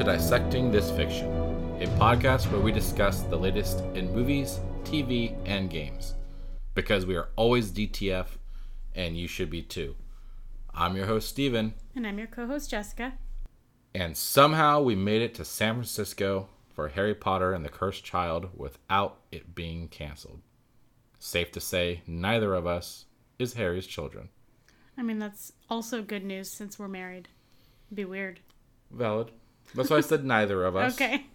to Dissecting This Fiction, a podcast where we discuss the latest in movies, TV, and games. Because we are always DTF, and you should be too. I'm your host, Steven, And I'm your co host, Jessica. and somehow we made it to San Francisco for Harry Potter and the Cursed Child without it being canceled. Safe to say, neither of us is Harry's children. I mean, that's also good news since we're married. It'd be weird. Valid. That's why I said neither of us. Okay.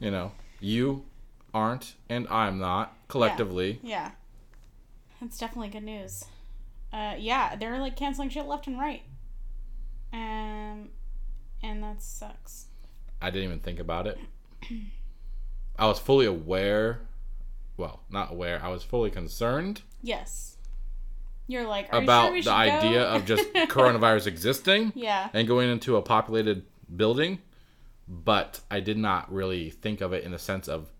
You know, you aren't, and I'm not, collectively. yeah. yeah. That's definitely good news. Uh, yeah, they're like canceling shit left and right. Um, and that sucks. I didn't even think about it. I was fully aware. Well, not aware. I was fully concerned Yes. You're like, Are about you sure the should idea of just coronavirus existing yeah. and going into a populated building, but I did not really think of it in the sense of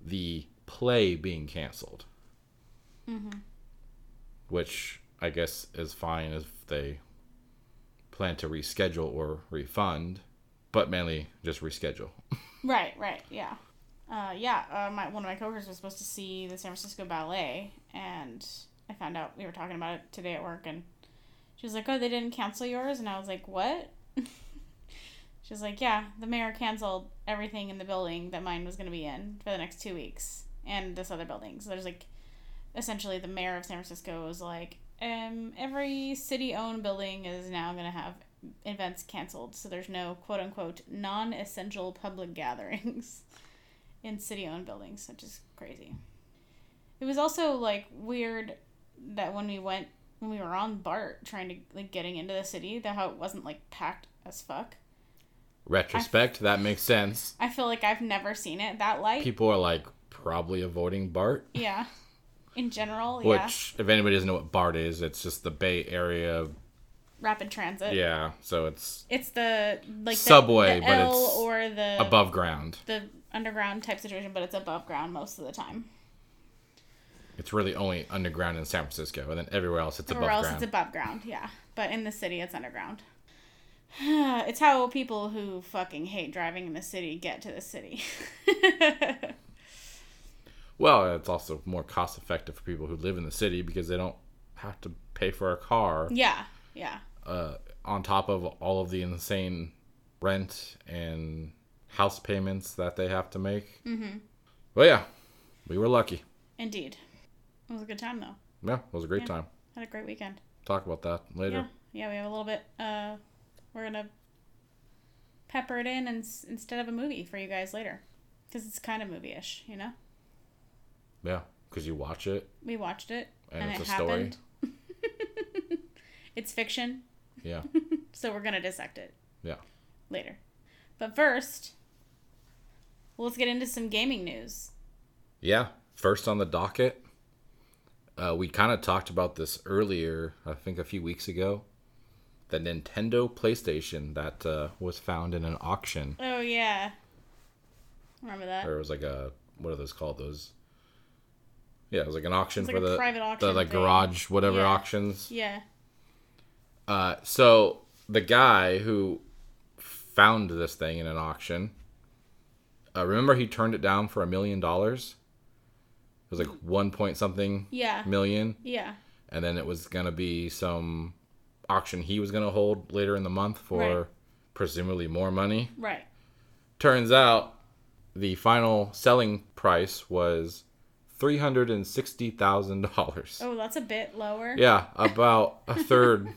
the play being canceled. Mm-hmm. Which I guess is fine if they plan to reschedule or refund, but mainly just reschedule. Right, right, yeah. Uh, yeah, uh, my, one of my coworkers was supposed to see the San Francisco Ballet, and I found out we were talking about it today at work, and she was like, "Oh, they didn't cancel yours," and I was like, "What?" she was like, "Yeah, the mayor canceled everything in the building that mine was going to be in for the next two weeks, and this other building. So there's like, essentially, the mayor of San Francisco was like, um, every city-owned building is now going to have events canceled, so there's no quote unquote non essential public gatherings in city owned buildings, which is crazy. It was also like weird that when we went when we were on BART trying to like getting into the city, that how it wasn't like packed as fuck. Retrospect, that makes sense. I feel like I've never seen it that light. People are like probably avoiding BART, yeah. In general, yeah. which, if anybody doesn't know what BART is, it's just the Bay Area. Rapid transit. Yeah, so it's It's the like the- Subway, the, but L it's or the above ground. the underground type situation, but it's above ground most of the time. It's really only underground in San Francisco, and then everywhere else it's Everywhere above else ground. it's above ground, yeah. But in the city, it's underground. it's how people who fucking hate driving in the city get to the city. well, it's also more cost effective for people who live in the city because they don't have to pay for a car yeah, yeah, uh, on top of all of the insane rent and house payments that they have to make. Mm-hmm. Well, yeah, we were lucky. indeed. It was a good time though. Yeah, it was a great Yeah. time. Had a great weekend. Talk about that later. Yeah, yeah. We have a little bit. Uh, we're gonna pepper it in and, instead of a movie for you guys later, because it's kind of movie-ish, you know. Yeah, because you watch it We watched it and, and, it's it a story. happened. It's fiction, Yeah, so we're gonna dissect it. yeah. later. But first, let's get into some gaming news. Yeah, first on the docket. Uh, we kind of talked about this earlier, I think a few weeks ago. The Nintendo PlayStation that uh, was found in an auction. Oh yeah, remember that? Or it was like a, what are those called? Those. Yeah, it was like an auction It's for the, private auction, the like thing. garage whatever Yeah. auctions. Yeah. Uh, so the guy who found this thing in an auction, uh, remember he turned it down for a million dollars. It was like one point something Yeah. million, Yeah. and then it was gonna be some auction he was gonna hold later in the month for Right. presumably more money. Right. Turns out the final selling price was three hundred and sixty thousand dollars. Oh, that's a bit lower. Yeah, about a third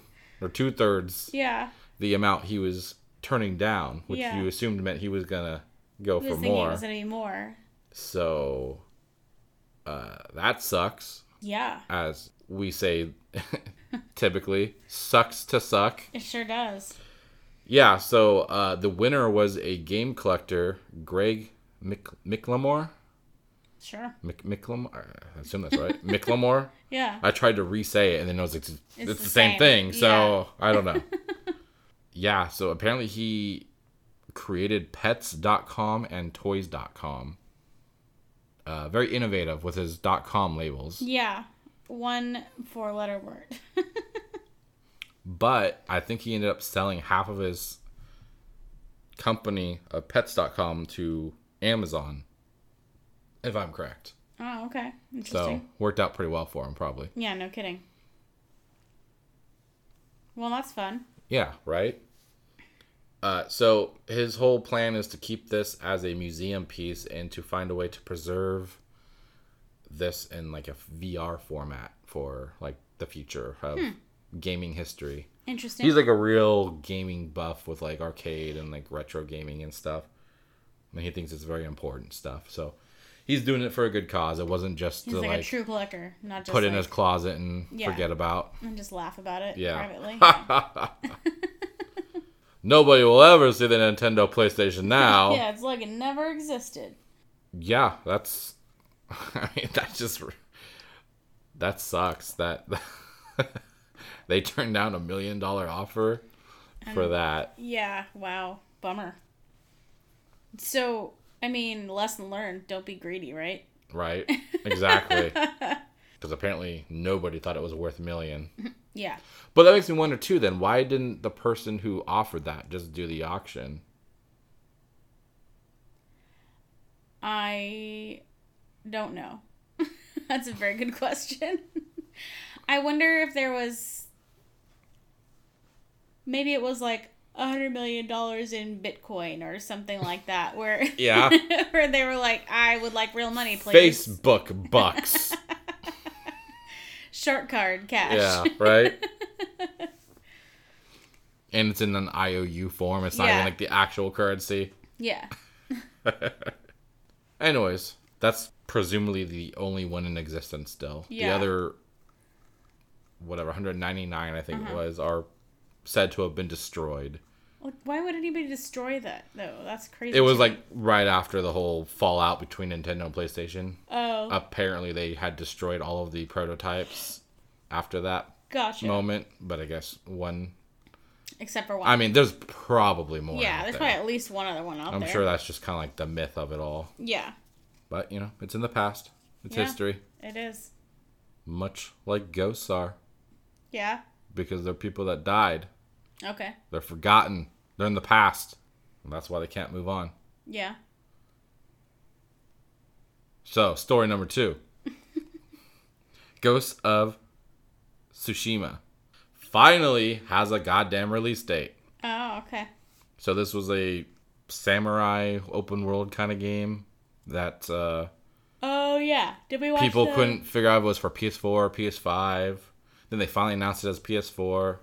or two thirds Yeah. the amount he was turning down, which Yeah. you assumed meant he was gonna go was for thinking it more. was gonna be more. So uh, that sucks, Yeah. as we say typically. Sucks to suck. It sure does. Yeah. So uh, the winner was a game collector, Greg Mick- McLemore. Sure. Mick- McLemore. I assume that's right. McLemore. Yeah. I tried to re-say it, and then I was like, it's, it's, the the same, same. thing. So Yeah. I don't know. yeah. So apparently he created pets.com and toys.com. Uh, very innovative with his .com labels. Yeah. One four letter word. But I think he ended up selling half of his company of pets.com to Amazon, if I'm correct. Oh, okay. Interesting. So worked out pretty well for him, probably. yeah, no kidding. Well, that's fun. Yeah, right? Uh, so his whole plan is to keep this as a museum piece and to find a way to preserve this in like a VR format for like the future of hmm. gaming history. Interesting. He's like a real gaming buff with like arcade and like retro gaming and stuff. And he thinks it's very important stuff. So he's doing it for a good cause. It wasn't just He's to like, like, a true collector, not just put in his closet and Yeah. forget about. and just laugh about it Yeah. privately. Nobody will ever see the Nintendo PlayStation now. yeah, it's like it never existed. Yeah, that's. I mean, that just. That sucks. That they turned down a million dollar offer for um, that. Yeah, wow. Bummer. So, I mean, lesson learned, don't be greedy, right? Right? Exactly. Because apparently nobody thought it was worth a million. Yeah. But that makes me wonder too. Then why didn't the person who offered that just do the auction? I don't know. That's a very good question. I wonder if there was maybe it was like a hundred million dollars in Bitcoin or something like that, where Yeah. where they were like, I would like real money, please. Facebook bucks. Shark card cash. yeah, right. and it's in an IOU form. It's not Yeah. even like the actual currency. yeah. Anyways, that's presumably the only one in existence still. The other, whatever, 199, I think Uh-huh. it was, are said to have been destroyed. Why would anybody destroy that though? That's crazy. It was like right after the whole fallout between Nintendo and PlayStation. oh, Apparently, they had destroyed all of the prototypes after that gotcha. moment. But I guess one. Except for one. I mean, there's probably more. yeah, there's there. probably at least one other one out I'm there. sure that's just kind of like the myth of it all. Yeah, But, you know, it's in the past. It's Yeah. history. it is. Much like ghosts are. Yeah. Because they're people that died. Okay. They're forgotten. They're in the past. And that's why they can't move on. Yeah. So, story number two Ghosts of Tsushima finally has a goddamn release date. Oh, okay. So, this was a samurai open world kind of game that uh, Oh yeah. Did we watch? people the... couldn't figure out if it was for PS4 or PS5. Then they finally announced it as PS4.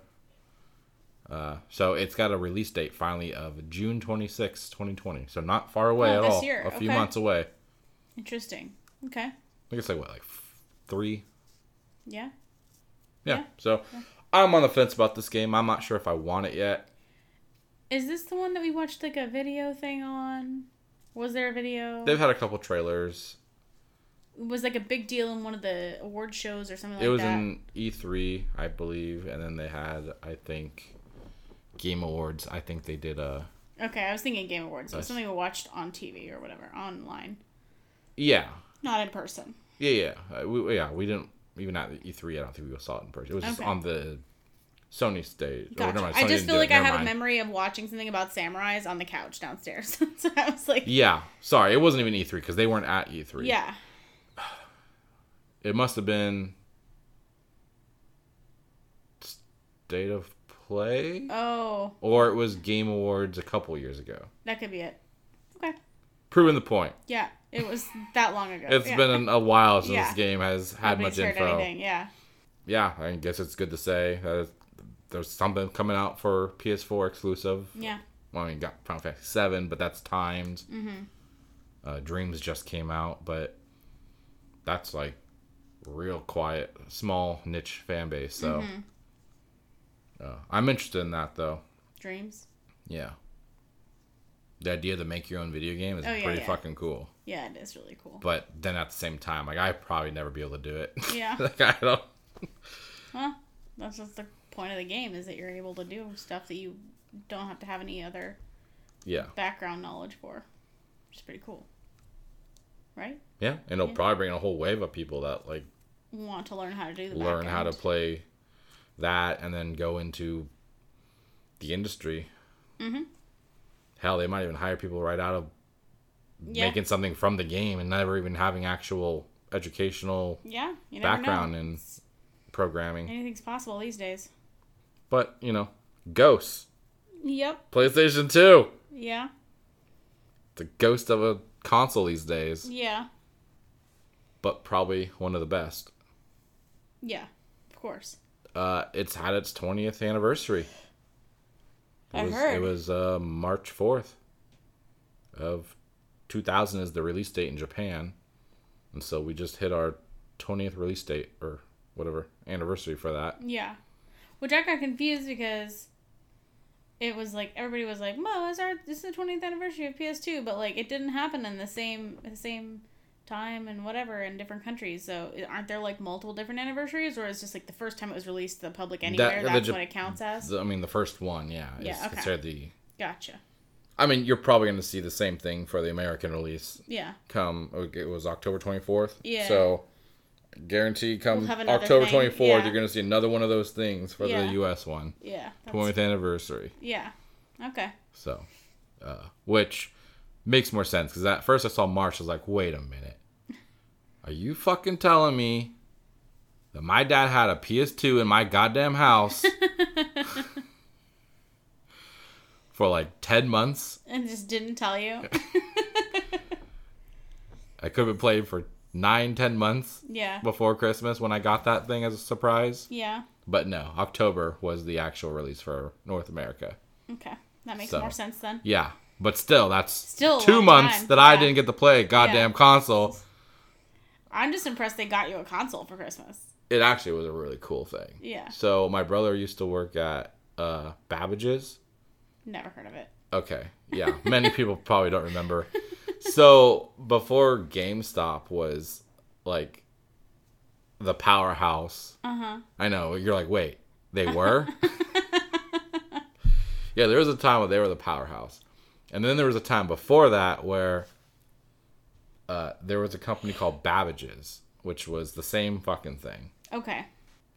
Uh, so it's got a release date finally of June 26, 2020. So not far away Oh, at this all. year, A few okay. months away. Interesting. Okay. think it's like what, like f- three? Yeah. Yeah. Yeah. So I'm on the fence about this game. I'm not sure if I want it yet. Is this the one that we watched like a video thing on? Was there a video? They've had a couple trailers. It was like a big deal in one of the award shows or something like it was that. in E3, I believe, and then they had, I think, Game Awards. I think they did a Okay, I was thinking Game Awards. It was something we watched on TV or whatever, online, yeah, not in person. Yeah, yeah, uh, we, yeah. We didn't even at E3. I don't think we saw it in person. It was just on the Sony stage. Oh, Gotcha. mind, I just feel like I have a memory of watching something about samurais on the couch downstairs. so I was like, Yeah, sorry, it wasn't even E3 because they weren't at E3. yeah. it must have been State of Play, Oh, or it was Game Awards a couple years ago. that could be it. Okay. Proving the point. Yeah, it was that long ago. It's yeah. been a while since Yeah. this game has had Nobody's much info. anything. Yeah. Yeah, I guess it's good to say that there's something coming out for PS4 exclusive. Yeah. well, I mean, got Final Fantasy Seven, but that's timed. Mm-hmm. Uh, Dreams just came out, but that's like real quiet, small niche fan base. So Mm-hmm. uh, I'm interested in that, though. Dreams. Yeah, the idea to make your own video game is Oh, yeah, pretty yeah. fucking cool. Yeah, it is really cool. But then at the same time, like I probably never be able to do it. Yeah. like I don't. Well, that's just the point of the game is that you're able to do stuff that you don't have to have any other Yeah, background knowledge for. Which is pretty cool. Right? yeah, and it'll Yeah. probably bring a whole wave of people that like Want to learn how to do the learn how to play that and then go into the industry. Mm-hmm. Hell, they might even hire people right out of Yeah. making something from the game and never even having actual educational Yeah. Background know. in programming. Anything's possible these days. But, you know, Ghosts. Yep. PlayStation 2. Yeah. The ghost of a console these days, Yeah. but probably one of the best. Yeah. Of course. Uh, it's had its 20th anniversary. It I was, heard. It was uh, March 4th of 2000 is the release date in Japan. And so we just hit our 20th release date or whatever anniversary for that. Yeah. Which I got confused because it was like everybody was like, "Mo, it's our this is the 20th anniversary of PS2," but like it didn't happen in the same the same time and whatever in different countries. So aren't there like multiple different anniversaries, or is just like the first time it was released to the public anywhere? the that's Jap- what it counts as. The- I mean, the first one, yeah, is Yeah, okay. considered the. Gotcha. I mean, you're probably going to see the same thing for the American release Yeah. come. It was October 24th. Yeah. So, guarantee come We'll October 24th, yeah. you're going to see another one of those things for Yeah. the U.S. one. Yeah. 20th anniversary. Yeah. Okay. So, uh, which makes more sense because at first I saw March, I was like, wait a minute. Are you fucking telling me that my dad had a PS2 in my goddamn house for like 10 months? And just didn't tell you. I could have been played for nine, 10 months yeah. before Christmas when I got that thing as a surprise. Yeah. But no, October was the actual release for North America. Okay. That makes So. more sense then. Yeah, but still, that's Still two months time, that I didn't get to play goddamn console. I'm just impressed they got you a console for Christmas. It actually was a really cool thing. Yeah. So my brother used to work at uh, Babbage's. Never heard of it. Okay, yeah, many people probably don't remember. So before GameStop was like the powerhouse. Uh huh. I know you're like, wait, they were. yeah, there was a time where they were the powerhouse, and then there was a time before that where uh, there was a company called Babbage's, which was the same fucking thing. Okay.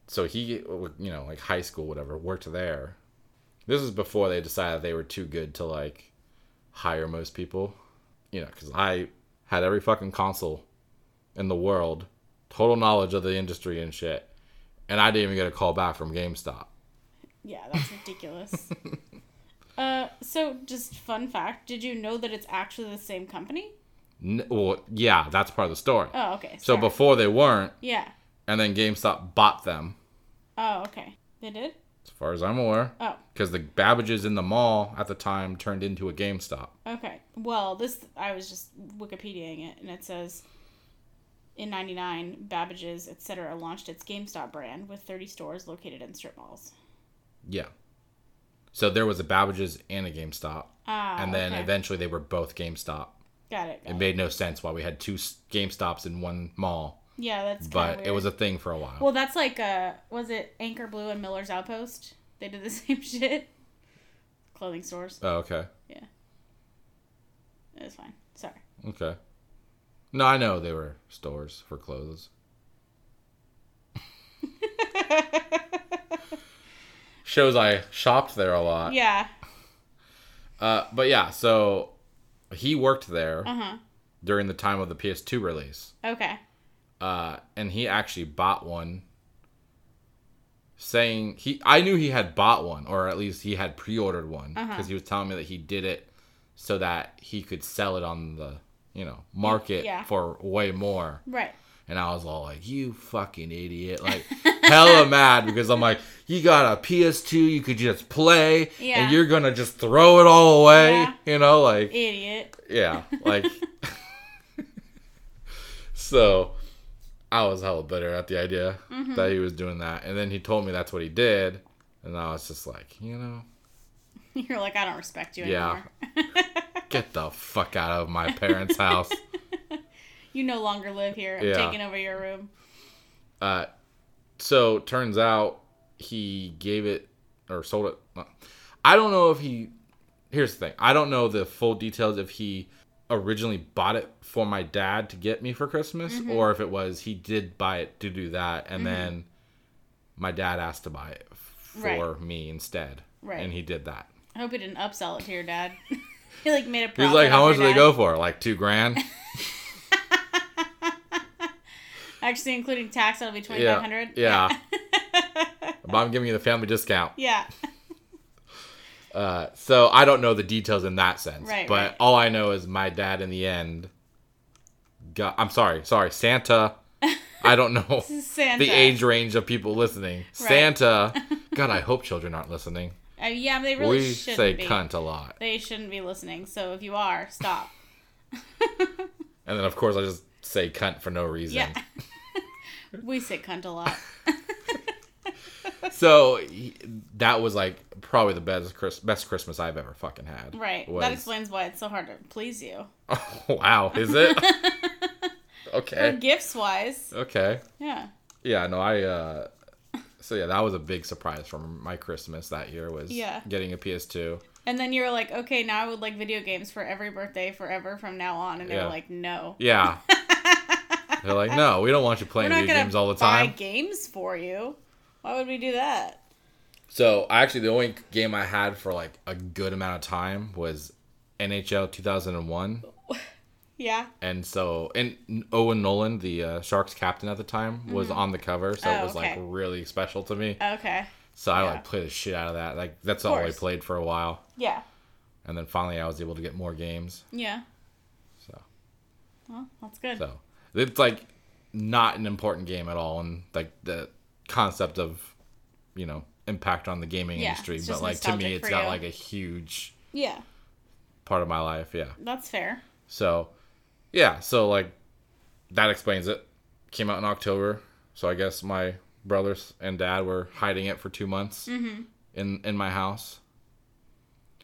so he you know like high school whatever worked there this is before they decided they were too good to like hire most people you know because i had every fucking console in the world total knowledge of the industry and shit and i didn't even get a call back from gamestop Yeah, that's ridiculous. uh, so just fun fact: Did you know that it's actually the same company? N- well yeah that's part of the story Oh, okay. so sorry. before they weren't Yeah. and then gamestop bought them Oh, okay. They did. As far as i'm aware Oh, because the babbages in the mall at the time turned into a gamestop okay. Well, this I was just Wikipediaing it, and it says. In '99, Babbage's etc. launched its GameStop brand with 30 stores located in strip malls. Yeah. So there was a Babbage's and a GameStop, Ah, and then okay. eventually they were both GameStop. got it. got It it. made no sense why we had two GameStops in one mall, Yeah, that's. but it was a thing for a while. Well, that's like uh, was it Anchor Blue and Miller's Outpost? They did the same shit. Clothing stores. oh, okay, Yeah, It was fine. Sorry. okay. No, I know they were stores for clothes. Shows I shopped there a lot. yeah. Uh, but yeah, so he worked there Uh huh. during the time of the PS2 release. Okay. Uh, and he actually bought one saying he i knew he had bought one or at least he had pre-ordered one because Uh-huh. he was telling me that he did it so that he could sell it on the you know market Yeah. for way more Right. and i was all like you fucking idiot like hella mad because i'm like you got a ps2 you could just play Yeah. and you're gonna just throw it all away Yeah. you know like Idiot. yeah, like so I was hella bitter at the idea Mm-hmm. that he was doing that. And then he told me that's what he did. And I was just like, you know, You're like I don't respect you Yeah. anymore. get the fuck out of my parents' house. you no longer live here. I'm Yeah. taking over your room. Uh, so turns out he gave it or sold it. I don't know if he. Here's the thing. I don't know the full details if he originally bought it for my dad to get me for Christmas Mm-hmm. or if it was he did buy it to do that and then my dad asked to buy it for Right. me instead. Right. And he did that. I hope he didn't upsell it to your dad. he like made a He's profit. like, how much do they go for? Like two grand? Actually, including tax, that'll be twenty five hundred. Yeah, yeah. but I'm giving you the family discount. yeah. Uh, so I don't know the details in that sense. Right, But right. all I know is my dad in the end got. I'm sorry, sorry, Santa. I don't know Santa. the age range of people listening. Santa. God, I hope children aren't listening. Uh, yeah, they really we shouldn't say be. cunt a lot. They shouldn't be listening. So if you are, stop. And then, of course, I just say cunt for no reason. Yeah. we say cunt a lot. So he- that was like probably the best Chris, best Christmas I've ever fucking had. Right. Was- That explains why it's so hard to please you. Oh, wow, is it? Or okay. gifts wise. Okay. Yeah. Yeah, no, I uh so yeah, that was a big surprise from my Christmas that year was Yeah. getting a PS2. And then you were like, okay, now I would like video games for every birthday forever from now on. And they Yeah. were like, no. Yeah. They're like, "No, we don't want you playing video games all the buy time." games for you. Why would we do that? So, actually the only game I had for like a good amount of time was NHL 2001. Yeah. And so, and Owen Nolan, the uh, Sharks captain at the time, was on the cover, so it Oh, was like really special to me. Okay. So I Yeah. like played the shit out of that. Like that's all I played for a while, Yeah. and then finally I was able to get more games. Yeah. So, Well, that's good. so it's like not an important game at all, and like the concept of, you know, impact on the gaming Yeah, industry. But like to me, it's got you. like a huge Yeah. part of my life. Yeah. That's fair. So, yeah, so like that explains it. Came out in October, so I guess my brothers and dad were hiding it for two months Mm-hmm. in in my house.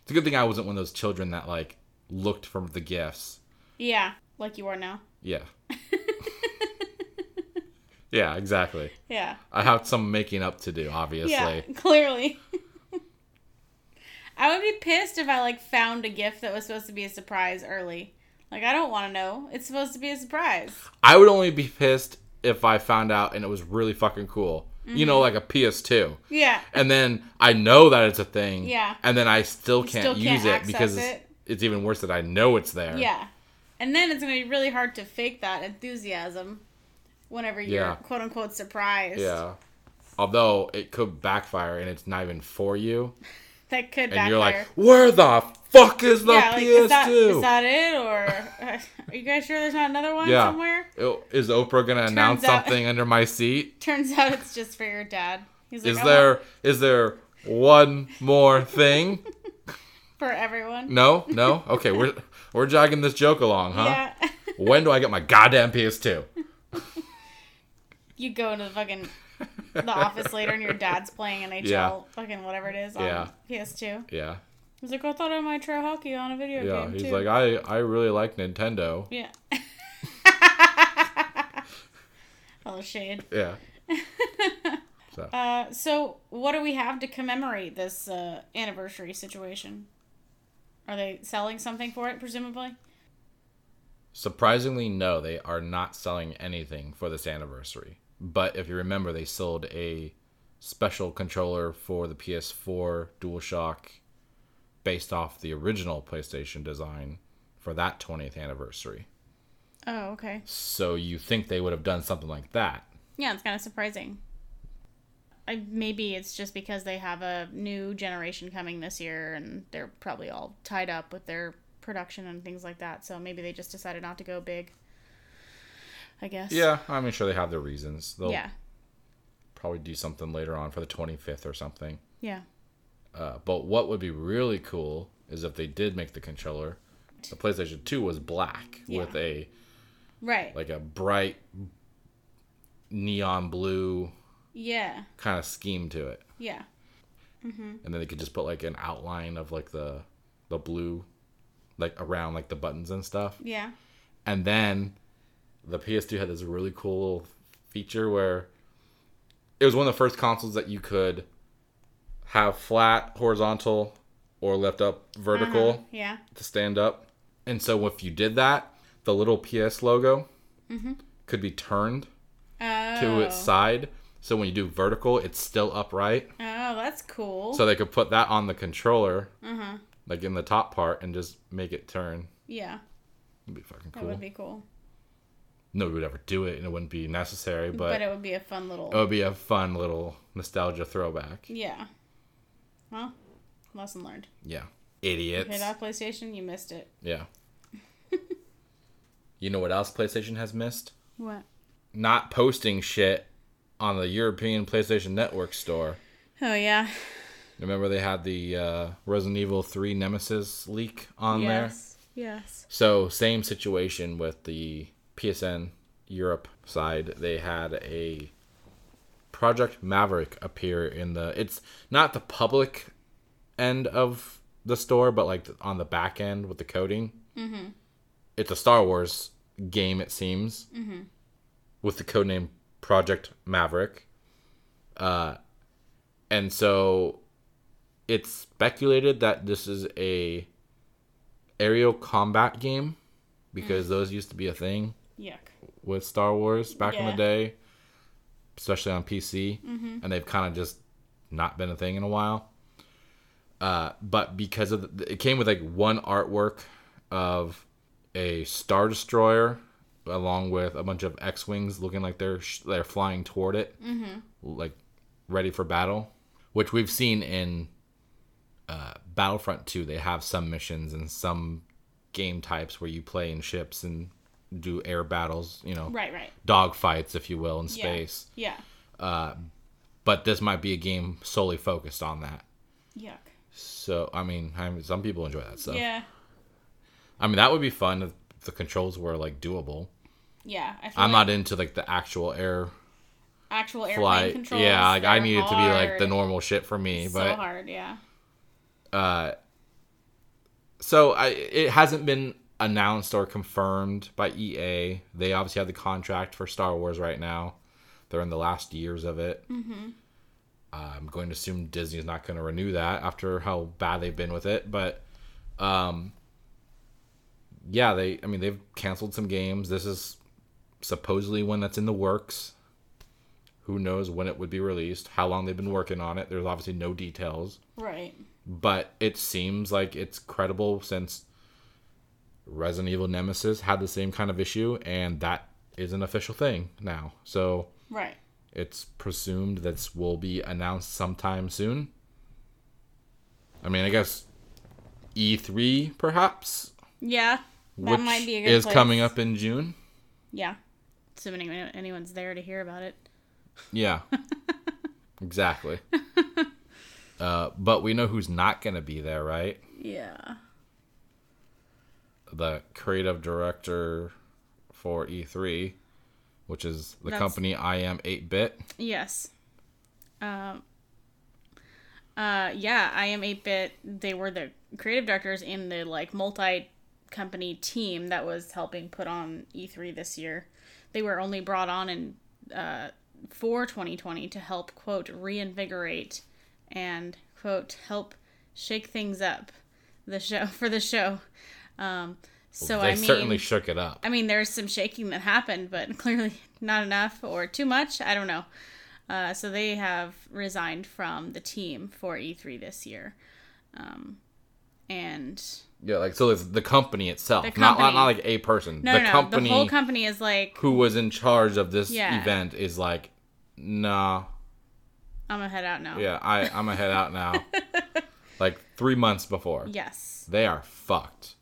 It's a good thing I wasn't one of those children that like looked for the gifts. Yeah. Like you are now. Yeah. yeah, exactly. Yeah. I have some making up to do, obviously. Yeah. Clearly. I would be pissed if I like found a gift that was supposed to be a surprise early. Like I don't want to know. It's supposed to be a surprise. I would only be pissed if I found out and it was really fucking cool. You Mm-hmm. know, like a PS2. Yeah. and then I know that it's a thing. Yeah. And then I still can't still use can't it access because it. it's even worse that I know it's there. Yeah. And then it's going to be really hard to fake that enthusiasm whenever you're Yeah. quote unquote surprised. Yeah. Although it could backfire and it's not even for you, That could and backfire. you're like, "Where the fuck is the yeah, like, PS2?" is that, is that it? Or are you guys sure there's not another one Yeah. somewhere? Oh, Is Oprah gonna announce out- something under my seat? Turns out it's just for your dad. He's like, Is "I there want is there one more thing? for everyone? No, no. Okay, we're we're jogging this joke along, huh? Yeah. When do I get my goddamn PS2? You go into the fucking the office later and your dad's playing NHL Yeah. fucking whatever it is on Yeah. PS2. Yeah, He's like, I thought I might try hockey on a video yeah. game He's too. like, I I really like Nintendo. yeah. oh shade. Yeah. So. Uh, so what do we have to commemorate this uh, anniversary situation? Are they selling something for it, presumably? Surprisingly, no, they are not selling anything for this anniversary. But if you remember, they sold a special controller for the PS4 DualShock based off the original PlayStation design for that 20th anniversary. Oh, okay. So you think they would have done something like that. Yeah, it's kind of surprising. I, maybe it's just because they have a new generation coming this year and they're probably all tied up with their production and things like that. So maybe they just decided not to go big. I guess. Yeah, I'm sure they have their reasons. They'll Yeah. probably do something later on for the 25th or something. Yeah. Uh, but what would be really cool is if they did make the controller. The PlayStation 2 was black Yeah. with a Right. like a bright neon blue yeah. kind of scheme to it. Yeah. And then they could just put like an outline of like the the blue like around like the buttons and stuff. Yeah. And then the PS2 had this really cool feature where it was one of the first consoles that you could have flat, horizontal, or left up vertical Uh-huh. Yeah. to stand up. And so if you did that, the little PS logo could be turned Oh. to its side. So when you do vertical, it's still upright. Oh, that's cool. So they could put that on the controller. like in the top part, and just make it turn. Yeah, It'd be fucking cool. that would be cool. Nobody would ever do it, and it wouldn't be necessary, But, but, it would be a fun little. it would be a fun little nostalgia throwback. Yeah. Well, lesson learned. Yeah, You idiots. hit off PlayStation, you missed it. Yeah. you know what else PlayStation has missed? What? Not posting shit on the European PlayStation Network store. Oh yeah. Remember they had the uh, Resident Evil 3 Nemesis leak on there? yes. Yes. So, same situation with the PSN Europe side. They had a Project Maverick appear in the. It's not the public end of the store, but like on the back end with the coding. Mm-hmm. It's a Star Wars game, it seems, mm-hmm. with the codename Project Maverick. Uh, and so it's speculated that this is a aerial combat game because those used to be a thing Yuck. with Star Wars back in the day, especially on PC, and they've kind of just not been a thing in a while. Uh, but because of the, it came with like one artwork of a star destroyer along with a bunch of X-wings looking like they're sh- they're flying toward it, like ready for battle, which we've seen in uh, Battlefront 2. They have some missions and some game types where you play in ships and do air battles, you know, Right. Right. dog fights, if you will, in space. Yeah. Uh, but this might be a game solely focused on that. Yuck. So, I mean, I mean some people enjoy that stuff. Yeah. I mean, that would be fun if the controls were like doable. Yeah. I feel I'm like not into like the actual air actual airplane flight. controls. Yeah, like I need it to be like the normal shit for me, So but hard. Yeah. uh so I it hasn't been announced or confirmed by EA. They obviously have the contract for Star Wars right now. They're in the last years of it. Mm-hmm. I'm going to assume Disney's not going to renew that after how bad they've been with it, but um yeah, they I mean they've canceled some games. This is supposedly one that's in the works. Who knows when it would be released, how long they've been working on it. There's obviously no details Right. but it seems like it's credible since Resident Evil Nemesis had the same kind of issue, and that is an official thing now. So Right. it's presumed this will be announced sometime soon. I mean, I guess E3 perhaps, Yeah. That which might be a good is place. coming up in June. Yeah. Assuming anyone's there to hear about it. Yeah, exactly. Uh, but we know who's not going to be there, right? Yeah. The creative director for E3, which is the That's- company iam8bit. Yes. Um. Uh. Yeah. iam8bit. They were the creative directors in the like multi company team that was helping put on E3 this year. They were only brought on in uh for 2020 to help quote reinvigorate and quote help shake things up the show for the show. Um. So they I mean, certainly shook it up. I mean, there's some shaking that happened, but clearly not enough or too much. I don't know. Uh, so they have resigned from the team for E3 this year. Um, and Yeah, like so it's the company itself, The Not, not not like a person. no, the no, no. company The whole company is like, who was in charge of this Yeah. event is like, nah, I'm gonna head out now. yeah, I I'm gonna head out now. like three months before, Yes. they are fucked.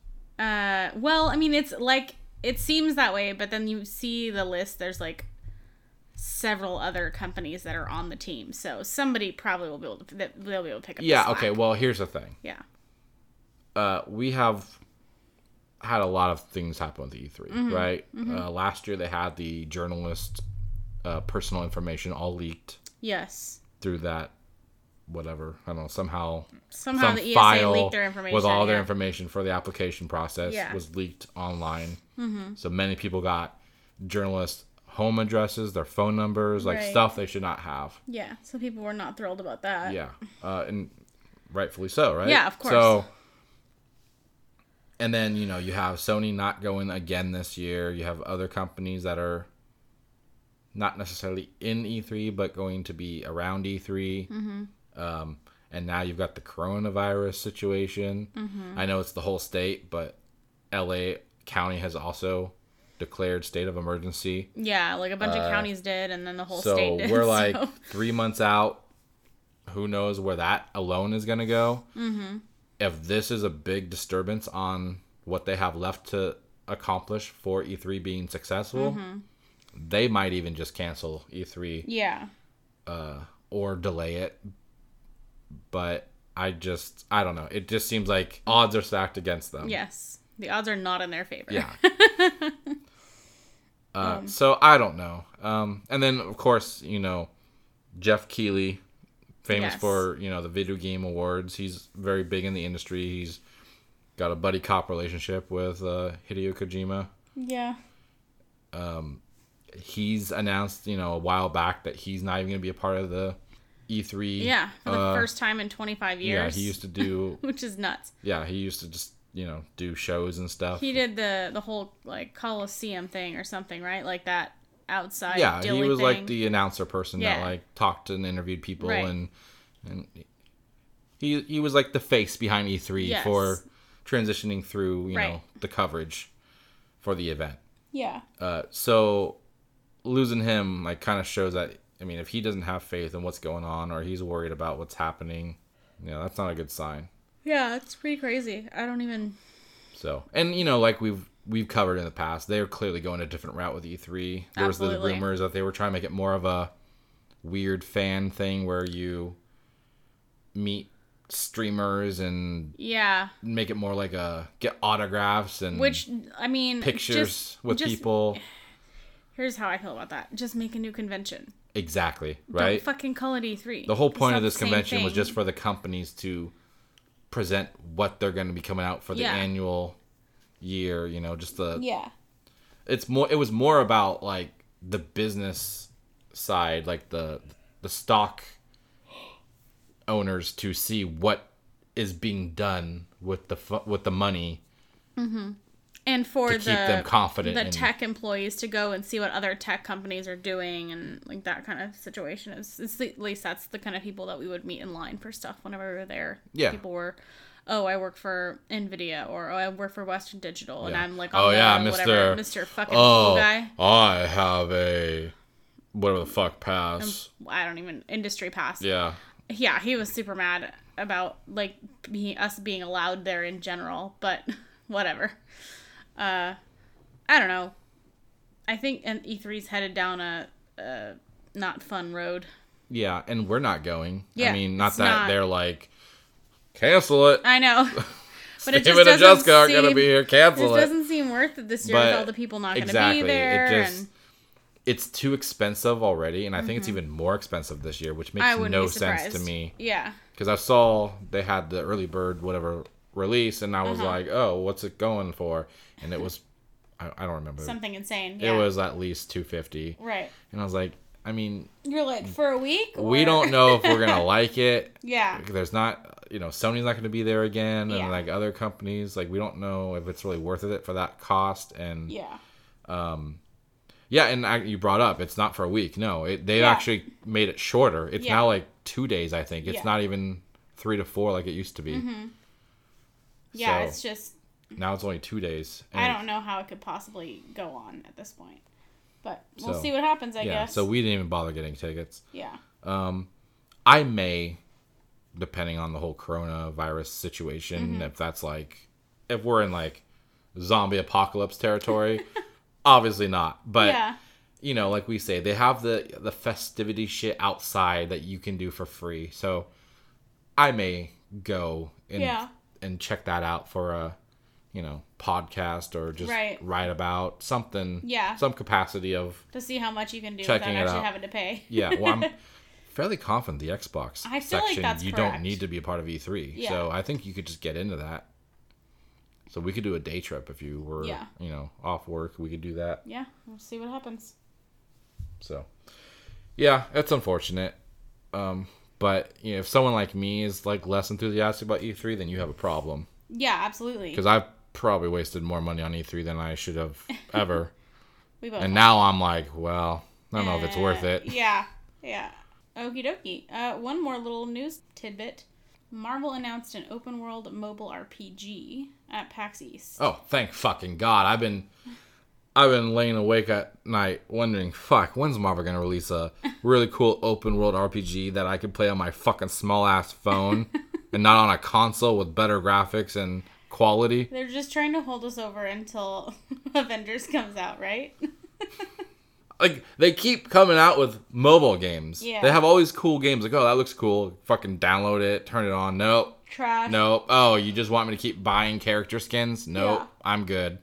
Uh, well, I mean, it's like it seems that way, but then you see the list. There's like several other companies that are on the team, so somebody probably will be able to. They'll be able to pick up. Yeah, okay. Well, here's the thing. Yeah. uh, we have had a lot of things happen with E3, Mm-hmm. right? Uh, last year they had the journalist uh, personal information all leaked Yes. through that whatever I don't know somehow Somehow some the ESA file leaked their information with all their information for the application process Yeah. was leaked online. Mm-hmm. So many people got journalists' home addresses, their phone numbers, like Right. stuff they should not have. Yeah, so people were not thrilled about that. Yeah, uh, and rightfully so, right? Yeah, of course. So, and then you know you have Sony not going again this year. You have other companies that are not necessarily in E3, but going to be around E3. Mm-hmm. Um, and now you've got the coronavirus situation. Mm-hmm. I know it's the whole state, but LA County has also declared state of emergency. Yeah, like a bunch Uh, of counties did, and then the whole so state did. we're like so- three months out. Who knows where that alone is going to go? Mm-hmm. If this is a big disturbance on what they have left to accomplish for E3 being successful, Mm-hmm. they might even just cancel E3 yeah, or delay it. But I just, I don't know. It just seems like odds are stacked against them. yes, the odds are not in their favor. Yeah. uh, so I don't know. Um, and then of course, you know, Geoff Keighley, famous Yes. for you know the video game awards. He's very big in the industry. He's got a buddy cop relationship with uh, Hideo Kojima. yeah, Um He's announced, you know, a while back that he's not even going to be a part of the E3. yeah. For the uh, first time in 25 years. Yeah, he used to do. which is nuts. yeah, he used to just you know do shows and stuff. He did the the whole like Coliseum thing or something, right? Like that outside. yeah he was thing. like the announcer person that like talked and interviewed people Right. and and he he was like the face behind E3 Yes. for transitioning through you know the coverage for the event. yeah, Uh, so losing him like kind of shows that I mean if he doesn't have faith in what's going on or he's worried about what's happening, you know that's not a good sign. yeah. It's pretty crazy. I don't even. So and you know like we've we've covered in the past, they're clearly going a different route with E3. There was the rumors that they were trying to make it more of a weird fan thing where you meet streamers and Yeah, make it more like a get autographs and which I mean, pictures just- with just- people. Here's how I feel about that. Just make a new convention. Exactly, Don't right? fucking call it E3. the whole point of this same convention was just for the companies to present what they're going to be coming out for the Yeah. annual year, you know, just the Yeah. it's more it was more about like the business side like the the stock owners to see what is being done with the with the money mm-hmm. And for to the keep them confident the tech employees to go and see what other tech companies are doing and like that kind of situation is it's at least that's the kind of people that we would meet in line for stuff whenever we were there. Yeah. People were oh, I work for Nvidia or oh, I work for Western Digital and I'm like Oh, the yeah, whatever, Mr. Mr. fucking oh guy. i have a whatever the fuck pass um, I don't even industry pass. yeah yeah, he was super mad about like us being allowed there in general, but whatever. Uh, I don't know. I think and E3's headed down a, a not fun road. yeah and we're not going Yeah, i mean not that not. they're like cancel it I know, but it just and doesn't Jessica are gonna be here cancel it doesn't seem worth it this year with all the people not going to exactly, be it just- and it's too expensive already, and I think it's even more expensive this year, which makes Mm-hmm. No sense to me. Yeah, Because I saw they had the early bird whatever release, and I was Uh-huh. like, oh, what's it going for? And it was, I, I don't remember. something insane. It was at least two fifty, right. and I was like, I mean, You're like for a week. we or- don't know if we're gonna like it. Yeah. There's not, you know, Sony's not going to be there again, Yeah. and like other companies, like we don't know if it's really worth it for that cost, and Yeah. Yeah, and I, you brought up it's not for a week. No, it, they Yeah. actually made it shorter. It's Yeah. now like two days. I think it's Yeah. not even three to four like it used to be. Yeah. So- It's just Now it's only two days. I don't know how it could possibly go on at this point, but we'll So, see what happens. I Yeah, guess. so we didn't even bother getting tickets. yeah. Um, I may, depending on the whole coronavirus situation, Mm-hmm. if that's like, if we're in like zombie apocalypse territory, obviously not. But yeah. you know, like we say, they have the the festivity shit outside that you can do for free. So I may go and Yeah. And check that out for a you know podcast or just Right. write about something. Yeah. some capacity of To see how much you can do Checking without it actually out. having to pay. yeah. Well, I'm fairly confident the Xbox I feel like section that's you correct. don't need to be a part of E3. Yeah. So I think you could just get into that. So we could do a day trip if you were, Yeah. you know, off work. We could do that. yeah. We'll see what happens. So, yeah, it's unfortunate. Um, but you know, if someone like me is like less enthusiastic about E3, then you have a problem. Yeah. Absolutely. Because I've probably wasted more money on E3 than I should have ever. We both. and now I'm like, well, I don't know if it's worth Uh, it. Yeah. Yeah. Okie dokie. Uh, one more little news tidbit. Marvel announced an open world mobile RPG at PAX East. Oh, thank fucking God. I've been I've been laying awake at night wondering, fuck, when's Marvel gonna release a really cool open world RPG that I could play on my fucking small ass phone and not on a console with better graphics and quality? They're just trying to hold us over until Avengers comes out, right? Like they keep coming out with mobile games. Yeah. They have all these cool games. Like, oh, that looks cool. Fucking download it, turn it on. Nope. Trash. Nope. Oh, you just want me to keep buying character skins? Nope. Yeah. I'm good.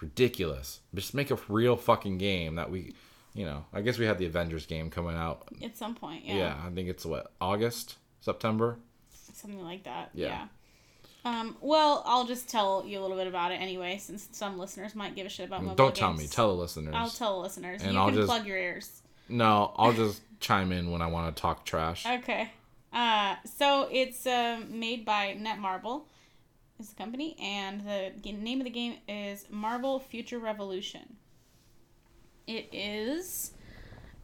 It's ridiculous. Just make a real fucking game that we, you know, I guess we had the Avengers game coming out. At some point, Yeah, yeah. I think it's what, August? September? Something like that. Yeah. Yeah. Um, well, I'll just tell you a little bit about it anyway, since some listeners might give a shit about mobile Don't tell me. games. Tell the listeners. I'll tell the listeners. And you I'll can just- plug your ears. no, I'll just chime in when I want to talk trash. Okay. Uh, so it's uh, made by Netmarble, is the company, and the g- name of the game is Marvel Future Revolution. It is,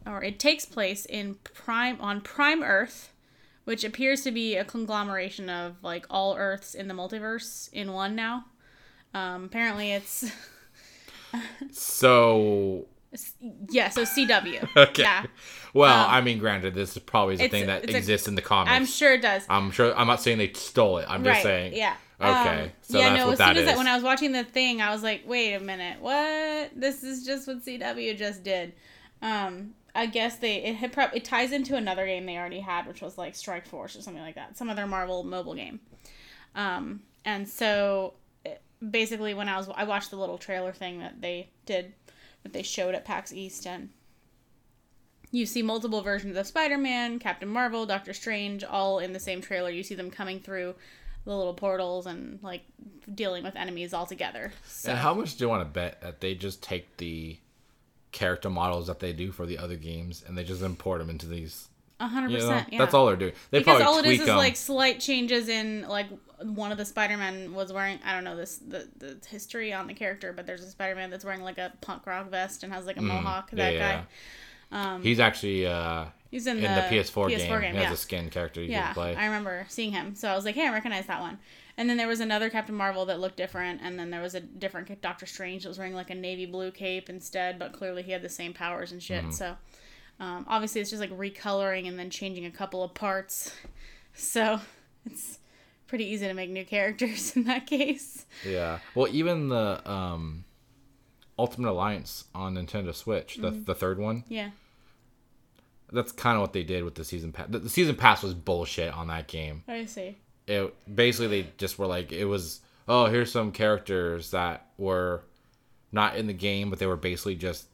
or it takes place in Prime on Prime Earth, which appears to be a conglomeration of like all Earths in the multiverse in one now. Um, apparently, it's So, yeah. So CW. okay. Yeah, Well, Um, I mean, granted, this is probably the thing that it's a- exists in the comics. I'm sure it does. I'm sure. I'm not saying they stole it. I'm just saying. Yeah. Okay, Um, so yeah, that's no, what as soon as is. when I was watching the thing, I was like, wait a minute, what? This is just what CW just did. Um, I guess they it had prob- it ties into another game they already had, which was like Strike Force or something like that, some other Marvel mobile game. Um, and so it- basically, when I was I watched the little trailer thing that they did, that they showed at PAX East, and you see multiple versions of Spider-Man, Captain Marvel, Doctor Strange, all in the same trailer. You see them coming through the little portals and like dealing with enemies all together. So, And how much do you want to bet that they just take the character models that they do for the other games and they just import them into these? a hundred You know, percent, yeah. that's all they're doing. They because probably all it is is like slight changes in like one of the Spider-Man was wearing I don't know this the, the history on the character, but there's a Spider-Man that's wearing like a punk rock vest and has like a mohawk. Mm, yeah, That yeah. guy, um, He's actually uh, he's in, in the, PS4, game. He has yeah. a skin character you Yeah, can play. I remember seeing him. So I was like, hey, I recognize that one. And then there was another Captain Marvel that looked different, and then there was a different Doctor Strange that was wearing like a navy blue cape instead, but clearly he had the same powers and Mm-hmm. shit. So um, obviously it's just like recoloring and then changing a couple of parts. So it's pretty easy to make new characters in that case. Yeah. Well, even the um, Ultimate Alliance on Nintendo Switch, the, Mm-hmm. the third one, Yeah. that's kind of what they did with the season pass. The, the season pass was bullshit on that game. I see. It basically they just were like it was. Oh, here's some characters that were not in the game, but they were basically just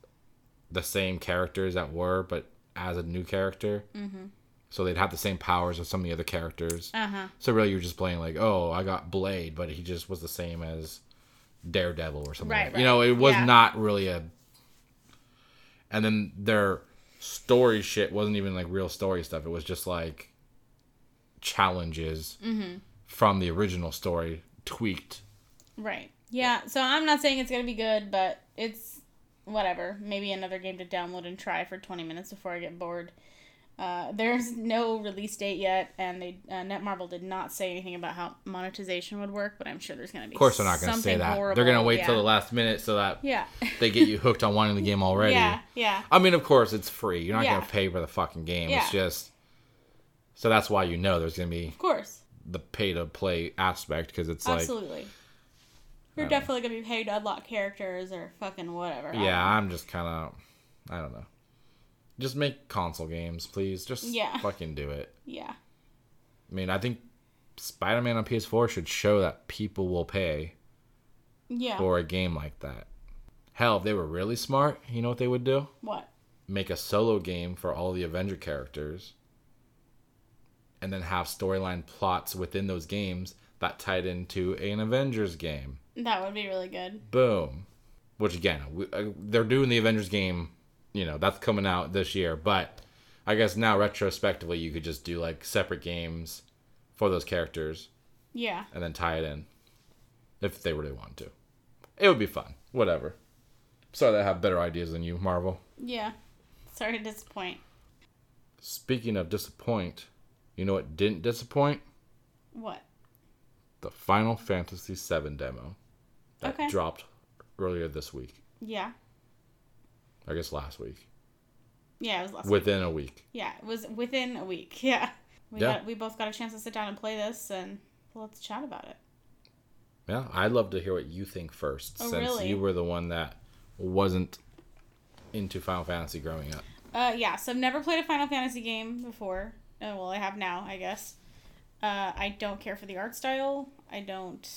the same characters that were, but as a new character. Mm-hmm. So they'd have the same powers as some of the other characters. Uh huh. So really, you're just playing like, oh, I got Blade, but he just was the same as Daredevil or something. Right, like that. You know, it was Yeah. not really a. And then their story shit wasn't even like real story stuff. It was just like challenges Mm-hmm. from the original story tweaked. Right. Yeah. So I'm not saying it's gonna be good, but it's whatever. Maybe another game to download and try for 20 minutes before I get bored. Uh, there's no release date yet, and they uh, Netmarble did not say anything about how monetization would work. But I'm sure there's gonna be. Of course, they're not going to say that. They're going to wait till the last minute so that Yeah. they get you hooked on wanting the game already. yeah. Yeah. I mean, of course, it's free. You're not Yeah. going to pay for the fucking game. Yeah. It's just. So that's why you know there's going to be Of course. the pay to play aspect because it's like Absolutely. You're Um, definitely gonna be paid to unlock characters or fucking whatever. Yeah i'm just kind of i don't know just make console games please just Yeah. fucking do it Yeah. i mean i think spider-man on ps4 should show that people will pay Yeah. for a game like that hell if they were really smart you know what they would do What? make a solo game for all the avenger characters and then have storyline plots within those games that tied into an avengers game That would be really good. boom which again we, uh, they're doing the avengers game you know that's coming out this year but i guess now retrospectively you could just do like separate games for those characters Yeah. and then tie it in if they really want to it would be fun whatever sorry that i have better ideas than you marvel Yeah. Sorry to disappoint. speaking of disappoint You know what didn't disappoint? What? The Final Fantasy VII demo that Okay. dropped earlier this week. Yeah. I guess last week. Yeah, it was last week. Within a week. Yeah, it was within a week. Yeah. We Yeah. got we both got a chance to sit down and play this and let's chat about it. Yeah, I'd love to hear what you think first, Oh, since really? you were the one that wasn't into Final Fantasy growing up. Uh, yeah, so I've never played a Final Fantasy game before. Uh, well, I have now, I guess. Uh, I don't care for the art style. I don't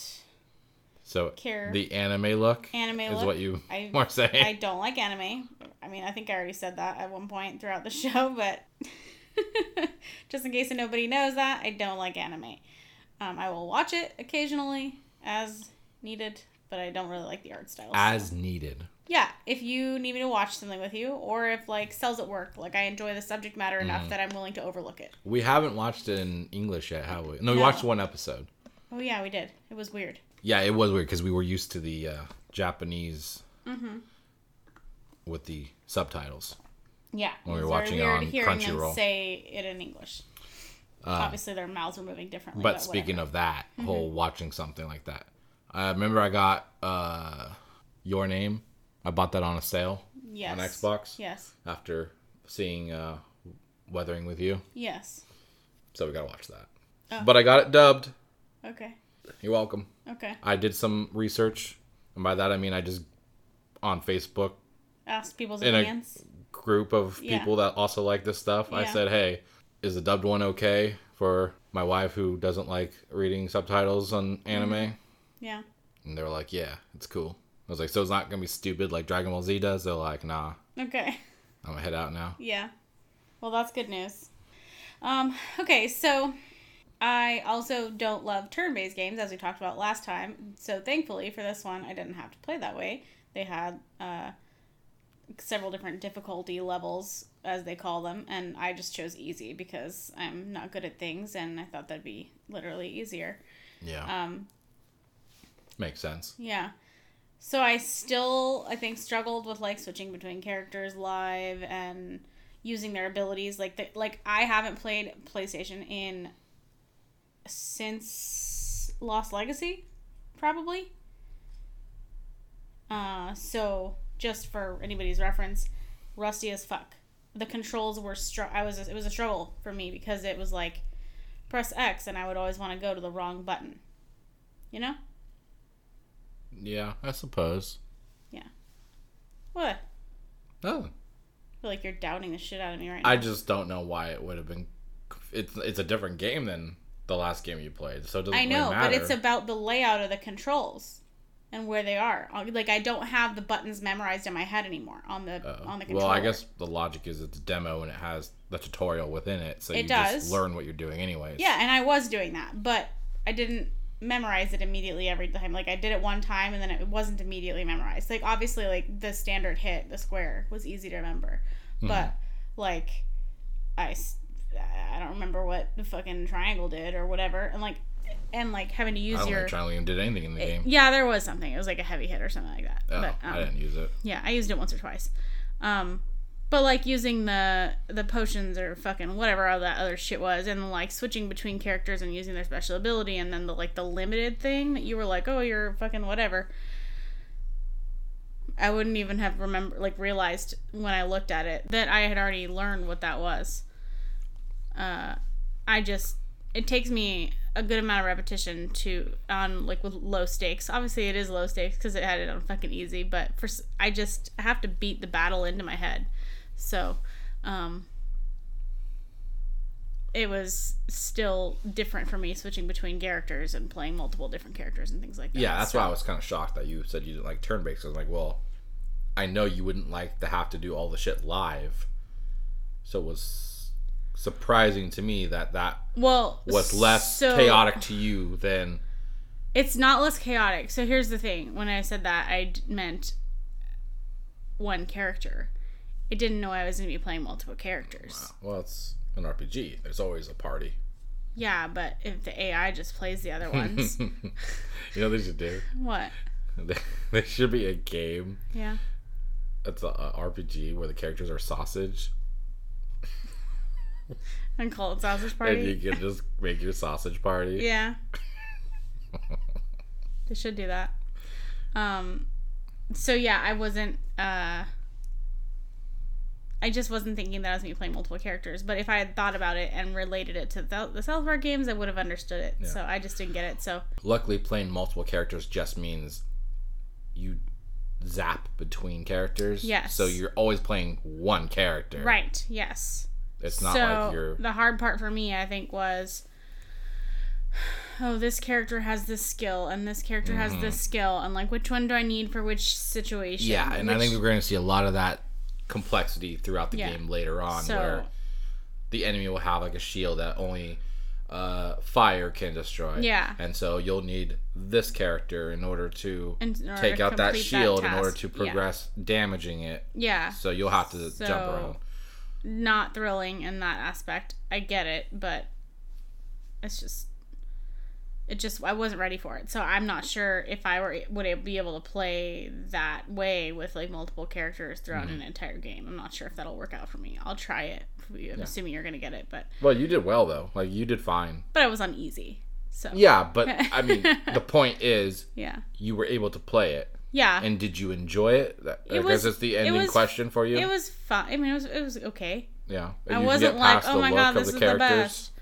So care. the anime look Anime is look. what you I were saying. I don't like anime. I mean, I think I already said that at one point throughout the show, but just in case nobody knows that, I don't like anime. Um, I will watch it occasionally as needed, but I don't really like the art style. As needed. Yeah, if you need me to watch something with you, or if like cells at work, like I enjoy the subject matter Mm. enough that I'm willing to overlook it. We haven't watched it in English yet, have we? No, we No. watched one episode. Oh yeah, we did. It was weird. Yeah, it was weird because we were used to the uh, Japanese Mm-hmm. with the subtitles. Yeah, When we were watching it weird on hearing them Crunchyroll. say it in English. Uh, Obviously, their mouths were moving differently. but But, speaking of that, Mm-hmm. whole watching something like that, I remember I got uh, Your Name. I bought that on a sale yes. on Xbox Yes, after seeing uh, Weathering with You. yes. So we gotta watch that. Oh. But I got it dubbed. Okay, You're welcome. Okay. I did some research, and by that I mean I just on Facebook asked people's In a- group of Yeah. people that also like this stuff. I said, "Hey, is the dubbed one okay for my wife who doesn't like reading subtitles on anime?" Mm-hmm. Yeah. And they were like, "Yeah, it's cool." I was like, "So it's not gonna be stupid like Dragon Ball Z does?" They're like, "Nah, Okay. I'm gonna head out now." Yeah. Well, that's good news. Um, okay, so I also don't love turn based games, as we talked about last time. So thankfully for this one, I didn't have to play that way. They had uh, several different difficulty levels, as they call them, and I just chose easy because I'm not good at things, and I thought that'd be literally easier. Yeah, Um, makes sense. yeah. So I still, I think, struggled with like switching between characters live and using their abilities. Like, the, like I haven't played PlayStation in since Lost Legacy, probably. Uh, so just for anybody's reference, rusty as fuck. The controls were str- I was it was a struggle for me because it was like press X and I would always want to go to the wrong button. You know? Yeah, I suppose. Yeah. What? Oh, I feel like you're doubting the shit out of me right now. I just don't know why it would have been. It's it's a different game than the last game you played, so it doesn't I know, really but it's about the layout of the controls and where they are. Like I don't have the buttons memorized in my head anymore on the Oh. on the controller. well, I guess the logic is it's a demo and it has the tutorial within it, so It you does. just learn what you're doing anyways. Yeah, and I was doing that, but I didn't memorize it immediately every time. Like I did it one time and then it wasn't immediately memorized. Like obviously like the standard hit, the square was easy to remember. Hmm. But like I I don't remember what the fucking triangle did or whatever. And like and like having to use I don't your think Triangle did anything in the game. Yeah, there was something. It was like a heavy hit or something like that. Oh, but um, I didn't use it. yeah, I used it once or twice. Um, but like using the the potions or fucking whatever all that other shit was, and like switching between characters and using their special ability, and then the like the limited thing that you were like, oh, you're fucking whatever. I wouldn't even have remember like realized when I looked at it that I had already learned what that was. Uh, I just it takes me a good amount of repetition to on like with low stakes. Obviously, it is low stakes because it had it on fucking easy. But for I just have to beat the battle into my head, so um, it was still different for me switching between characters and playing multiple different characters and things like that. Yeah, that's so, why I was kind of shocked that you said you didn't like turn based. I was like, well, I know you wouldn't like to have to do all the shit live, so it was surprising to me that that well was less so- chaotic to you than It's not less chaotic. So here's the thing: when I said that, I d- meant one character. It didn't know I was going to be playing multiple characters. well, it's an RPG. There's always a party. Yeah, but if the AI just plays the other ones, you know they should do? what? there should be a game Yeah. that's a, a RPG where the characters are sausage. and call it sausage And party. you can just make your sausage party. Yeah. they should do that. Um so yeah, I wasn't uh I just wasn't thinking that I was going to be playing multiple characters, but if I had thought about it and related it to the, the South Park games, I would have understood it. So I just didn't get it. So Luckily, playing multiple characters just means you zap between characters. Yes. So you're always playing one character. right, yes. It's not so like you're. the hard part for me, I think, was oh, this character has this skill and this character has this skill, and like which one do I need for which situation? Mm-hmm. Yeah, and I think we're going to see a lot of that complexity throughout the Yeah. game later on, So- where the enemy will have like a shield that only uh, fire can destroy. Yeah. And so you'll need this character in order to In- order take to out that complete that shield in order to Yeah. progress damaging it. yeah, So you'll have to So- jump around. Not thrilling in that aspect. I get it, but it's just it just I wasn't ready for it. So I'm not sure if I were would be able to play that way with like multiple characters throughout Mm-hmm. an entire game. I'm not sure if that'll work out for me. I'll try it. I'm assuming you're gonna get it, but Well, you did well though. Like you did fine. but it was uneasy. So Yeah, but I mean, the point is yeah, you were able to play it. Yeah. And did you enjoy it? That, I It guess was- it's the ending was- question for you. it was fun. I mean, it was it was okay. yeah. I wasn't like, oh my God, this is the best.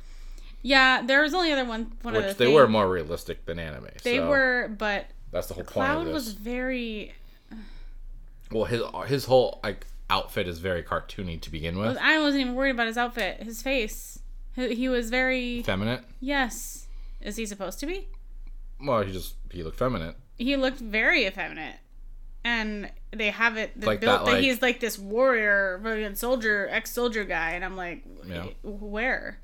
Yeah, there was only other one one other which they thing. were more realistic than anime. They so were, but That's the whole point Cloud was very. Well, his his whole like outfit is very cartoony to begin with. I wasn't even worried about his outfit. His face. He, he was very. Feminine. Yes. Is he supposed to be? Well, he just he looked feminine. He looked very effeminate. And they have it Like built that, that, he's like this warrior, brilliant soldier, ex soldier guy. And I'm like, Yeah. where?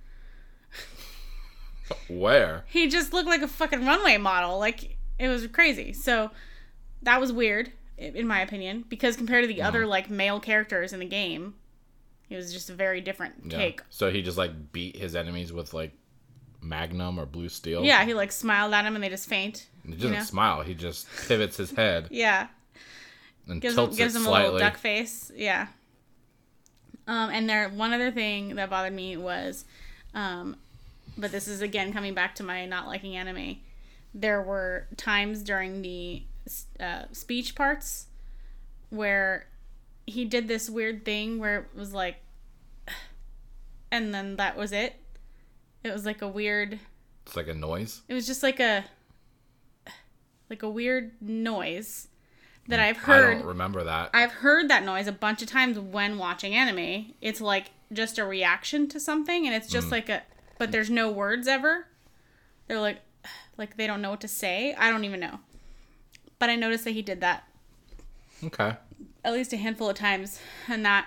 Where? He just looked like a fucking runway model. Like, it was crazy. So, that was weird, in my opinion, because compared to the other, like, male characters in the game, it was just a very different Yeah. take. So he just like beat his enemies with like magnum or blue steel. Yeah, he like smiled at him and they just faint. He doesn't know? smile. He just pivots his head Yeah, and gives him, tilts gives it him a little duck face. Yeah. Um, and there one other thing that bothered me was, um, but this is again coming back to my not liking anime. There were times during the uh, speech parts where he did this weird thing where it was like, and then that was it. It was like a weird. It's like a noise. It was just like a like a weird noise that I've heard. I don't remember that. I've heard that noise a bunch of times when watching anime. It's like just a reaction to something and it's just Mm. like a but there's no words ever. They're like like they don't know what to say. I don't even know. But I noticed that he did that okay. at least a handful of times and that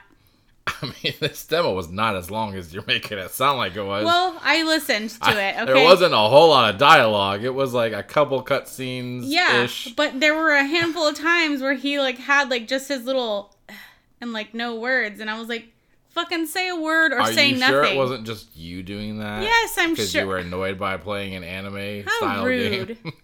I mean, this demo was not as long as you're making it sound like it was. well, I listened to I- it, okay? There wasn't a whole lot of dialogue. It was like a couple cutscenes. Yeah, Ish. but there were a handful of times where he like had like just his little and like no words, and I was like, "Fucking say a word or Are say you nothing." sure it wasn't just you doing that? Yes, I'm Because sure. you were annoyed by playing an anime How style rude. game.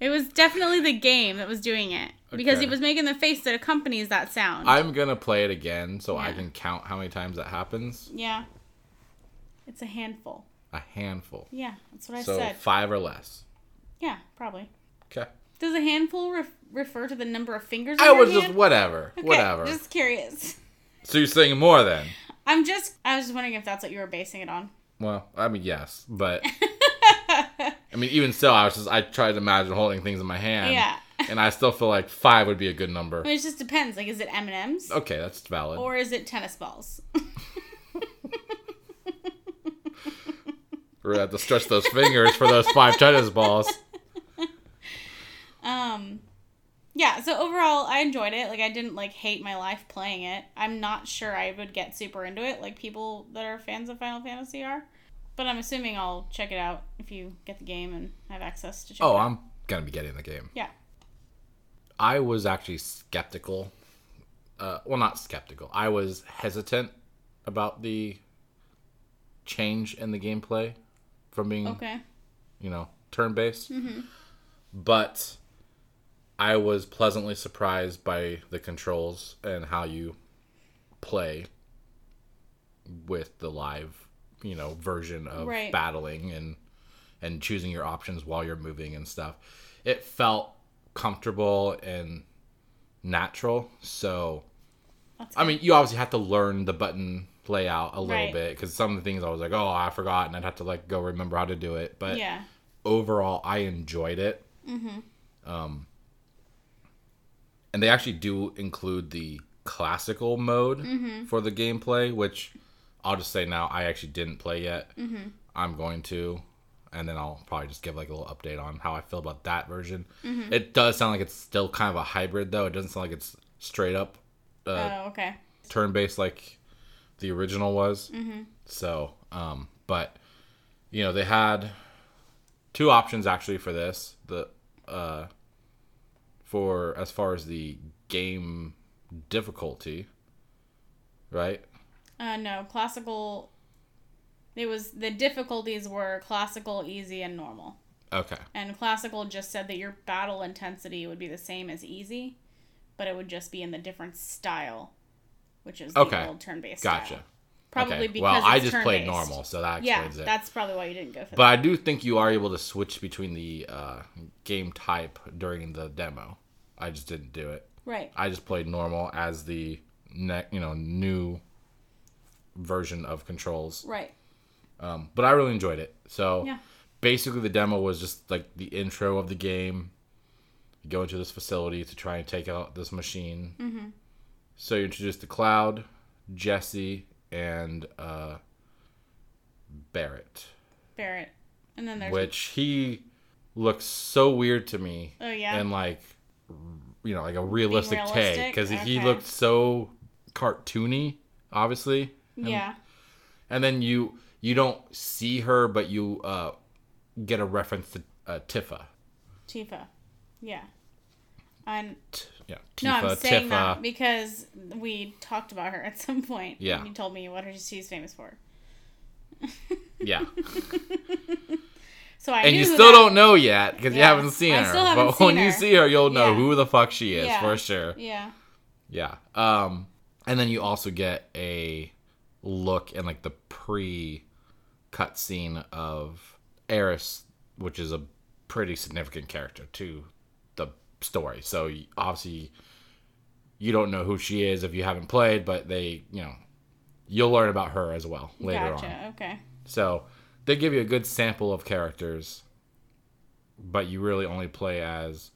It was definitely the game that was doing it because Okay. he was making the face that accompanies that sound. I'm gonna play it again so I can count how many times that happens. yeah, it's a handful. A handful. Yeah, that's what I so said. five or less. Yeah, probably. Okay. Does a handful ref- refer to the number of fingers? I was just whatever. Okay, Whatever. Just curious. So you're saying more then? I'm just. I was just wondering if that's what you were basing it on. Well, I mean yes, but I mean even still, I was just I tried to imagine holding things in my hand. Yeah. And I still feel like five would be a good number. I mean, it just depends. Like, is it M and M's Okay, that's valid. or is it tennis balls? We're gonna have to stretch those fingers for those five tennis balls. um, yeah. So overall, I enjoyed it. Like, I didn't like hate my life playing it. I'm not sure I would get super into it, like people that are fans of Final Fantasy are. But I'm assuming I'll check it out if you get the game and have access to check Oh. I'm gonna be getting the game. Yeah. I was actually skeptical. Uh, well, not skeptical. I was hesitant about the change in the gameplay from being, Okay. you know, turn based. But I was pleasantly surprised by the controls and how you play. with the live, you know, version of Right. battling and and choosing your options while you're moving and stuff. It felt comfortable and natural. So, I mean, you obviously have to learn the button layout a little Right. bit because some of the things I was like, oh, I forgot, and I'd have to like go remember how to do it. But yeah. overall, I enjoyed it. Mm-hmm. Um, and they actually do include the classical mode for the gameplay, which I'll just say now I actually didn't play yet. Mm-hmm. I'm going to, and then I'll probably just give like a little update on how I feel about that version. It does sound like it's still kind of a hybrid, though. It doesn't sound like it's straight up uh, oh, okay. turn based like the original was. So, um, but you know, they had two options actually for this. The uh, for as far as the game difficulty, right? Uh, no, classical. It was the difficulties were classical, easy, and normal. Okay. And classical just said that your battle intensity would be the same as easy, but it would just be in the different style, which is the Okay. old turn-based Gotcha. style. Probably okay. because well, I just played normal, so that Yeah, explains it. that's probably why you didn't go for But I do think you are able to switch between the uh, game type during the demo. I just didn't do it. Right. I just played normal as the ne- you know new version of controls. Right. Um, but I really enjoyed it. So Yeah. basically, the demo was just like the intro of the game. You go into this facility to try and take out this machine. Mm-hmm. So you introduce the Cloud, Jesse, and uh, Barret, Barret. And then there's which he looks so weird to me. Oh, yeah? and like you know like a realistic take realistic? because he looked so cartoony, obviously. yeah. and then you you don't see her but you uh get a reference to uh, tifa Tifa. Yeah. And T- yeah no, I'm saying tifa that because we talked about her at some point. Yeah. And you told me what her she's famous for. yeah So I and you still that- don't know yet because you haven't seen I her still haven't but seen when you see her you'll know Yeah. who the fuck she is Yeah. for sure Yeah. yeah um and then you also get a look in like the pre cutscene of Aeris, which is a pretty significant character to the story. So obviously, you don't know who she is if you haven't played, but they, you know, you'll learn about her as well later gotcha. on. Okay. So they give you a good sample of characters, but you really only play as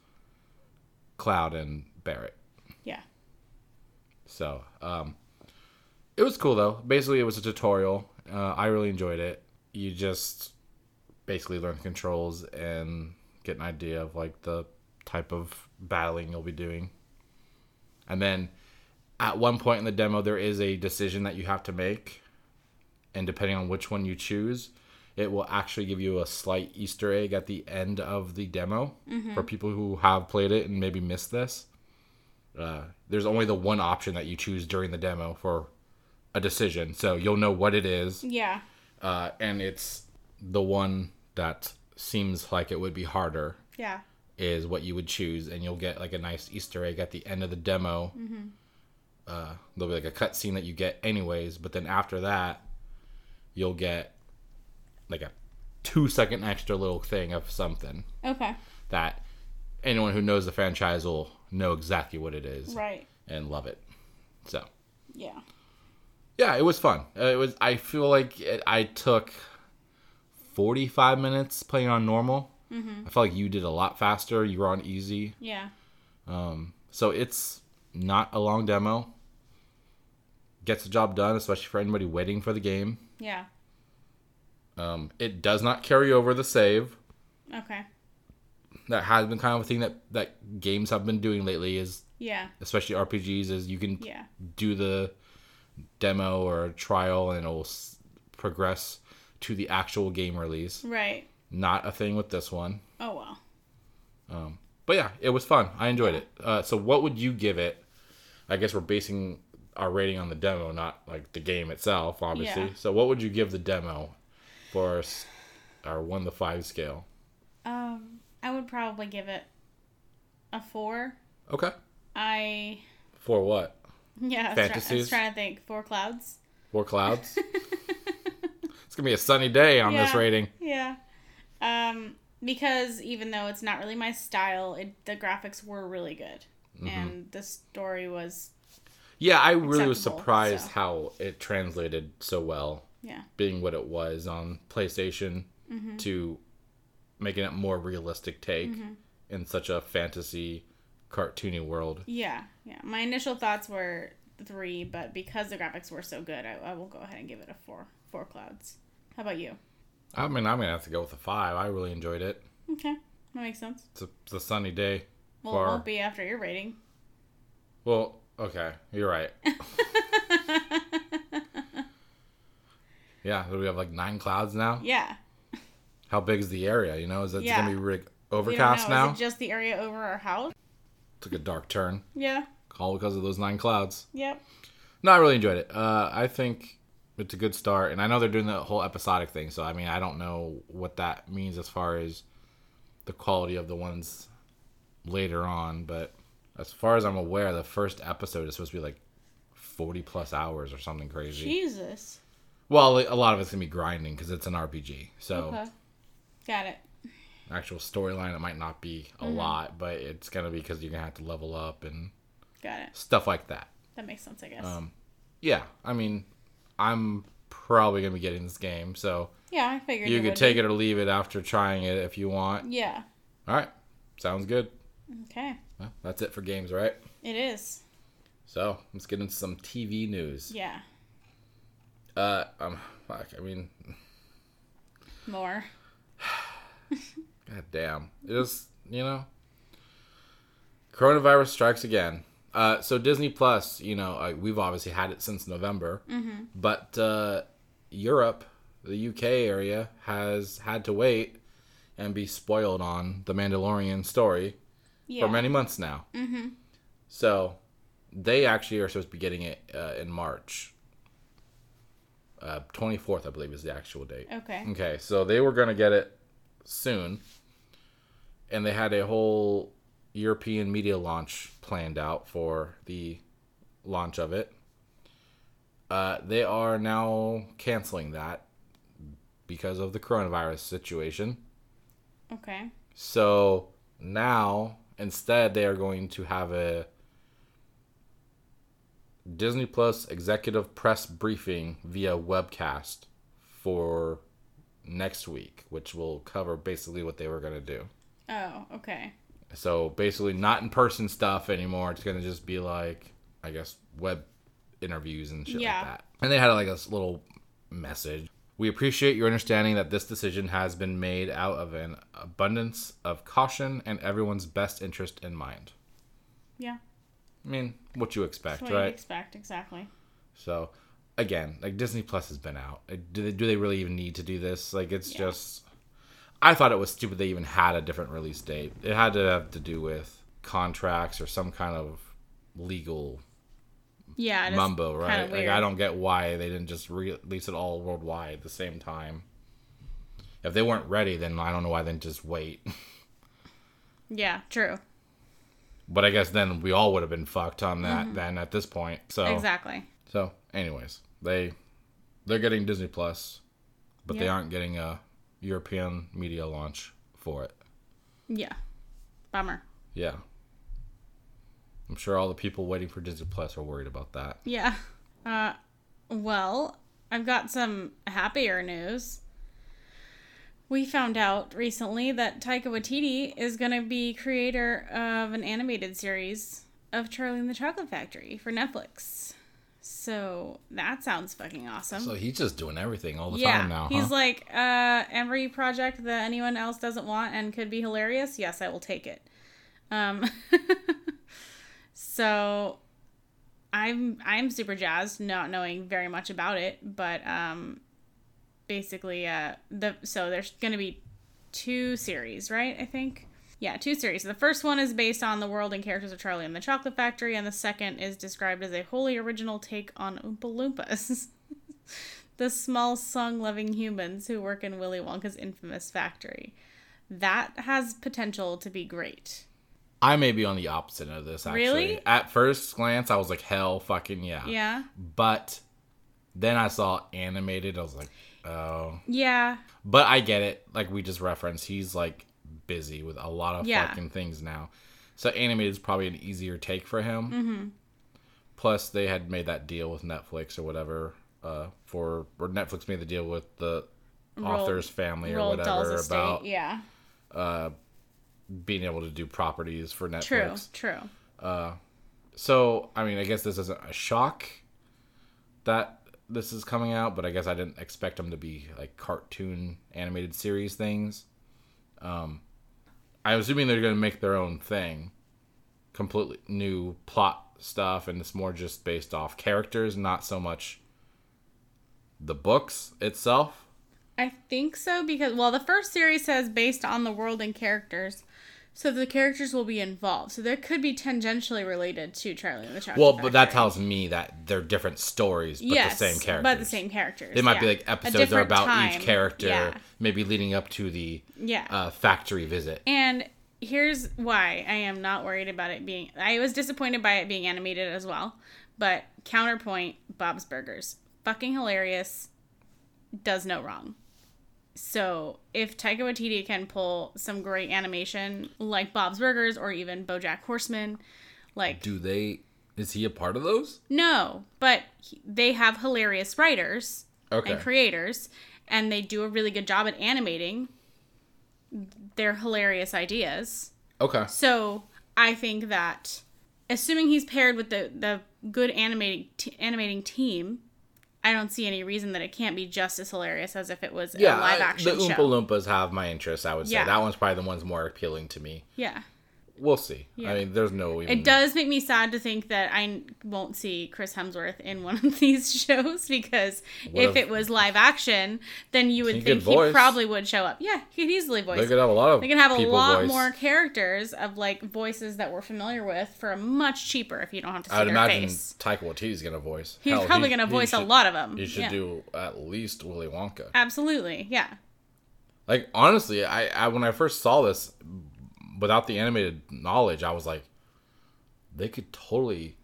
Cloud and Barret. Yeah. So, um, it was cool though. Basically, it was a tutorial. Uh, I really enjoyed it. You just basically learn the controls and get an idea of like the type of battling you'll be doing. And then at one point in the demo, there is a decision that you have to make. And depending on which one you choose, it will actually give you a slight Easter egg at the end of the demo for people who have played it and maybe missed this. Uh, there's only the one option that you choose during the demo for a decision, so you'll know what it is, Yeah. uh, and it's the one that seems like it would be harder Yeah. Is what you would choose, and you'll get like a nice Easter egg at the end of the demo. Uh, there'll be like a cutscene that you get anyways, but then after that, you'll get like a two second extra little thing of something Okay. that anyone who knows the franchise will know exactly what it is Right. and love it. So Yeah. yeah, it was fun. Uh, it was. I feel like it, I took forty five minutes playing on normal. Mm-hmm. I felt like you did a lot faster. You were on easy, Yeah. so it's not a long demo. Gets the job done, especially for anybody waiting for the game. Yeah. Um, it does not carry over the save. Okay. That has been kind of a thing that that games have been doing lately. Is Yeah. especially RPGs is you can Yeah. do the demo or trial and it'll s- progress to the actual game release. Right. Not a thing with this one. Oh well. But yeah, it was fun. I enjoyed it. Uh, so what would you give it? I guess we're basing our rating on the demo, not like the game itself, obviously. Yeah. So what would you give the demo for s- our one to five scale? Um, I would probably give it a four. Okay. I For what? yeah. I was, try- I Fantasies? was trying to think. Four clouds. Four clouds. it's gonna be a sunny day on this rating. Yeah. Um, because even though it's not really my style, it, the graphics were really good, Mm-hmm. and the story was Yeah, I really was surprised so. how it translated so well, yeah, being what it was on PlayStation, Mm-hmm. to making it more realistic take in such a fantasy, cartoony world. yeah, yeah. My initial thoughts were three, but because the graphics were so good, I, I will go ahead and give it a four. Four clouds. How about you? I mean, I'm gonna have to go with a five. I really enjoyed it. Okay, that makes sense. It's a, it's a sunny day. Well, it won't be after your rating. Well, okay, you're right. yeah, do we have like nine clouds now? yeah. How big is the area? You know, is it Yeah. gonna be rig- overcast now? Is it just the area over our house? Took a dark turn, Yeah. all because of those nine clouds. Yep. No, I really enjoyed it. Uh, I think it's a good start, and I know they're doing the whole episodic thing. So I mean, I don't know what that means as far as the quality of the ones later on, but as far as I'm aware, the first episode is supposed to be like forty plus hours or something crazy. Jesus. Well, a lot of it's gonna be grinding because it's an RPG. So Okay. Got it. actual storyline, it might not be a lot, but it's gonna be because you're gonna have to level up and Got it. stuff like that. That makes sense, I guess. Um, yeah, I mean, I'm probably gonna be getting this game, so yeah, I figured you could take be. it or leave it after trying it if you want. Yeah. All right, sounds good. Okay. Well, that's it for games, right? It is. So let's get into some TV news. Yeah. Uh, um, fuck, I mean, More. god damn, it is you know, coronavirus strikes again. Uh, so Disney Plus, you know, uh, we've obviously had it since November, but uh, Europe, the UK area, has had to wait and be spoiled on the Mandalorian story Yeah. for many months now. Mm-hmm. So they actually are supposed to be getting it uh, in March. Uh, 24th, I believe, is the actual date. Okay. Okay, so they were going to get it soon. And they had a whole European media launch planned out for the launch of it. Uh, they are now canceling that because of the coronavirus situation. Okay. So now, instead, they are going to have a Disney Plus executive press briefing via webcast for next week, which will cover basically what they were going to do. Oh, okay. So basically, not in person stuff anymore. It's going to just be like, I guess, web interviews and shit Yeah. like that. And they had like this little message. We appreciate your understanding that this decision has been made out of an abundance of caution and everyone's best interest in mind. Yeah. I mean, what you expect, what right? you'd expect, exactly. So, again, like Disney Plus has been out. Do they, do they really even need to do this? Like, it's Yeah. just. I thought it was stupid they even had a different release date. It had to have to do with contracts or some kind of legal Yeah. Mumbo, right? Like, weird. I don't get why they didn't just re- release it all worldwide at the same time. If they weren't ready, then I don't know why they didn't just wait. Yeah, true. but I guess then we all would have been fucked on that mm-hmm. then at this point. So Exactly. So, anyways, they they're getting Disney Plus, but they aren't getting a European media launch for it. Yeah. Bummer. Yeah. I'm sure all the people waiting for Disney Plus are worried about that. Yeah. Uh, well, I've got some happier news. We found out recently that Taika Waititi is going to be creator of an animated series of Charlie and the Chocolate Factory for Netflix. So that sounds fucking awesome. So he's just doing everything all the yeah, time now, he's huh? like uh, every project that anyone else doesn't want and could be hilarious. Yes, I will take it. Um, so I'm I'm super jazzed, not knowing very much about it, but um, basically, uh, the so there's gonna be two series, right? I think. Yeah, two series. The first one is based on the world and characters of Charlie and the Chocolate Factory, and the second is described as a wholly original take on Oompa Loompas. the small song loving humans who work in Willy Wonka's infamous factory. That has potential to be great. I may be on the opposite of this actually. Really? At first glance I was like hell fucking yeah. Yeah? But Then I saw animated. I was like, oh. Yeah. But I get it. Like we just referenced, he's like busy with a lot of Yeah. fucking things now. So animated is probably an easier take for him. Mm-hmm. Plus, they had made that deal with Netflix or whatever. Uh, for or Netflix made the deal with the Roald- author's family or whatever estate. about yeah. being able to do properties for Netflix. True. True. So, I mean, I guess this isn't a shock that this is coming out, but I guess I didn't expect them to be like cartoon animated series things. Um, I'm assuming they're going to make their own thing, completely new plot stuff, and it's more just based off characters, not so much the books itself. I think so because well, the first series says based on the world and characters, so the characters will be involved. So there could be tangentially related to Charlie and the Chocolate Well, but that Factory. tells me that they're different stories, but yes, the same characters. but the same characters. They might be like episodes are different about time. each character, Yeah. maybe leading up to the Yeah. uh, factory visit. And here's why I am not worried about it being. I was disappointed by it being animated as well, but counterpoint: Bob's Burgers, fucking hilarious, does no wrong. So if Taika Waititi can pull some great animation like Bob's Burgers or even BoJack Horseman, like Do they? Is he a part of those? no, but he- they have hilarious writers Okay. and creators, and they do a really good job at animating their hilarious ideas. Okay. So I think that, assuming he's paired with the the good animating t- animating team, I don't see any reason that it can't be just as hilarious as if it was Yeah, a live I- action the Oompa show. Loompas have my interest. I would say Yeah. that one's probably the one's more appealing to me. Yeah, We'll see. Yeah. I mean, there's no even. it does make me sad to think that I won't see Chris Hemsworth in one of these shows because What if if- it was live action, then you would He think he probably would show up. Yeah, he could easily voice. They could have a lot of. They can have a lot voice. more characters of like voices that we're familiar with for a much cheaper if you don't have to see I would their imagine face. Taika Waititi's gonna voice. He's Hell, probably he- he voice a lot of them. You should yeah. do at least Willy Wonka. Absolutely, yeah. Like honestly, I, I when I first saw this, without the animated knowledge, I was like, they could totally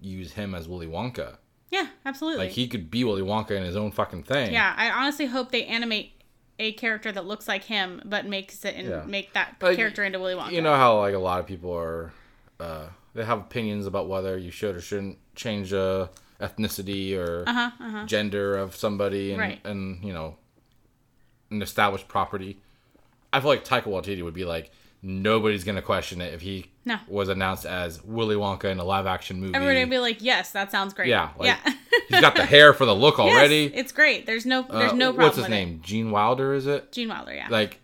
use him as Willy Wonka. Yeah, absolutely. Like he could be Willy Wonka in his own fucking thing. yeah, I honestly hope they animate a character that looks like him, but makes it and Yeah. make that Like, character into Willy Wonka. You know how like a lot of people are, uh, they have opinions about whether you should or shouldn't change uh, ethnicity or Uh-huh, uh-huh. gender of somebody and Right. and you know, an established property. I feel like Taika Waititi would be like nobody's gonna question it if he No. was announced as Willy Wonka in a live action movie. Everybody would be like, "Yes, that sounds great." yeah, like, yeah. he's got the hair for the look Yes, already. it's great. There's no there's Uh, no problem What's his name? Gene Wilder, is it? it. Gene Wilder, yeah. like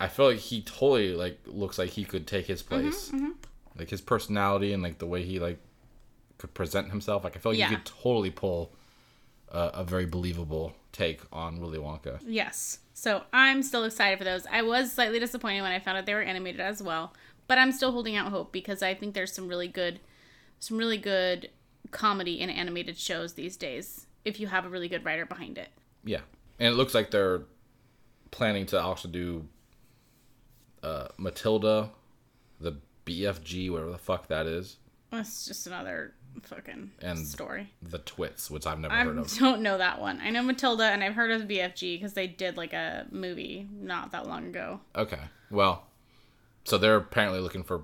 I feel like he totally like looks like he could take his Mm-hmm, place. Like his personality and like the way he like could present himself. Like I feel like Yeah. he could totally pull a, a very believable take on Willy Wonka. Yes. So I'm still excited for those. I was slightly disappointed when I found out they were animated as well, but I'm still holding out hope because I think there's some really good, some really good comedy in animated shows these days. If you have a really good writer behind it. Yeah. And it looks like they're planning to also do uh Matilda, the BFG, whatever the fuck that is, It's just another fucking And- story. the Twits, which I've never I heard of. don't know that one. I know Matilda and I've heard of BFG because they did like a movie not that long ago. Okay. Well, so they're apparently looking for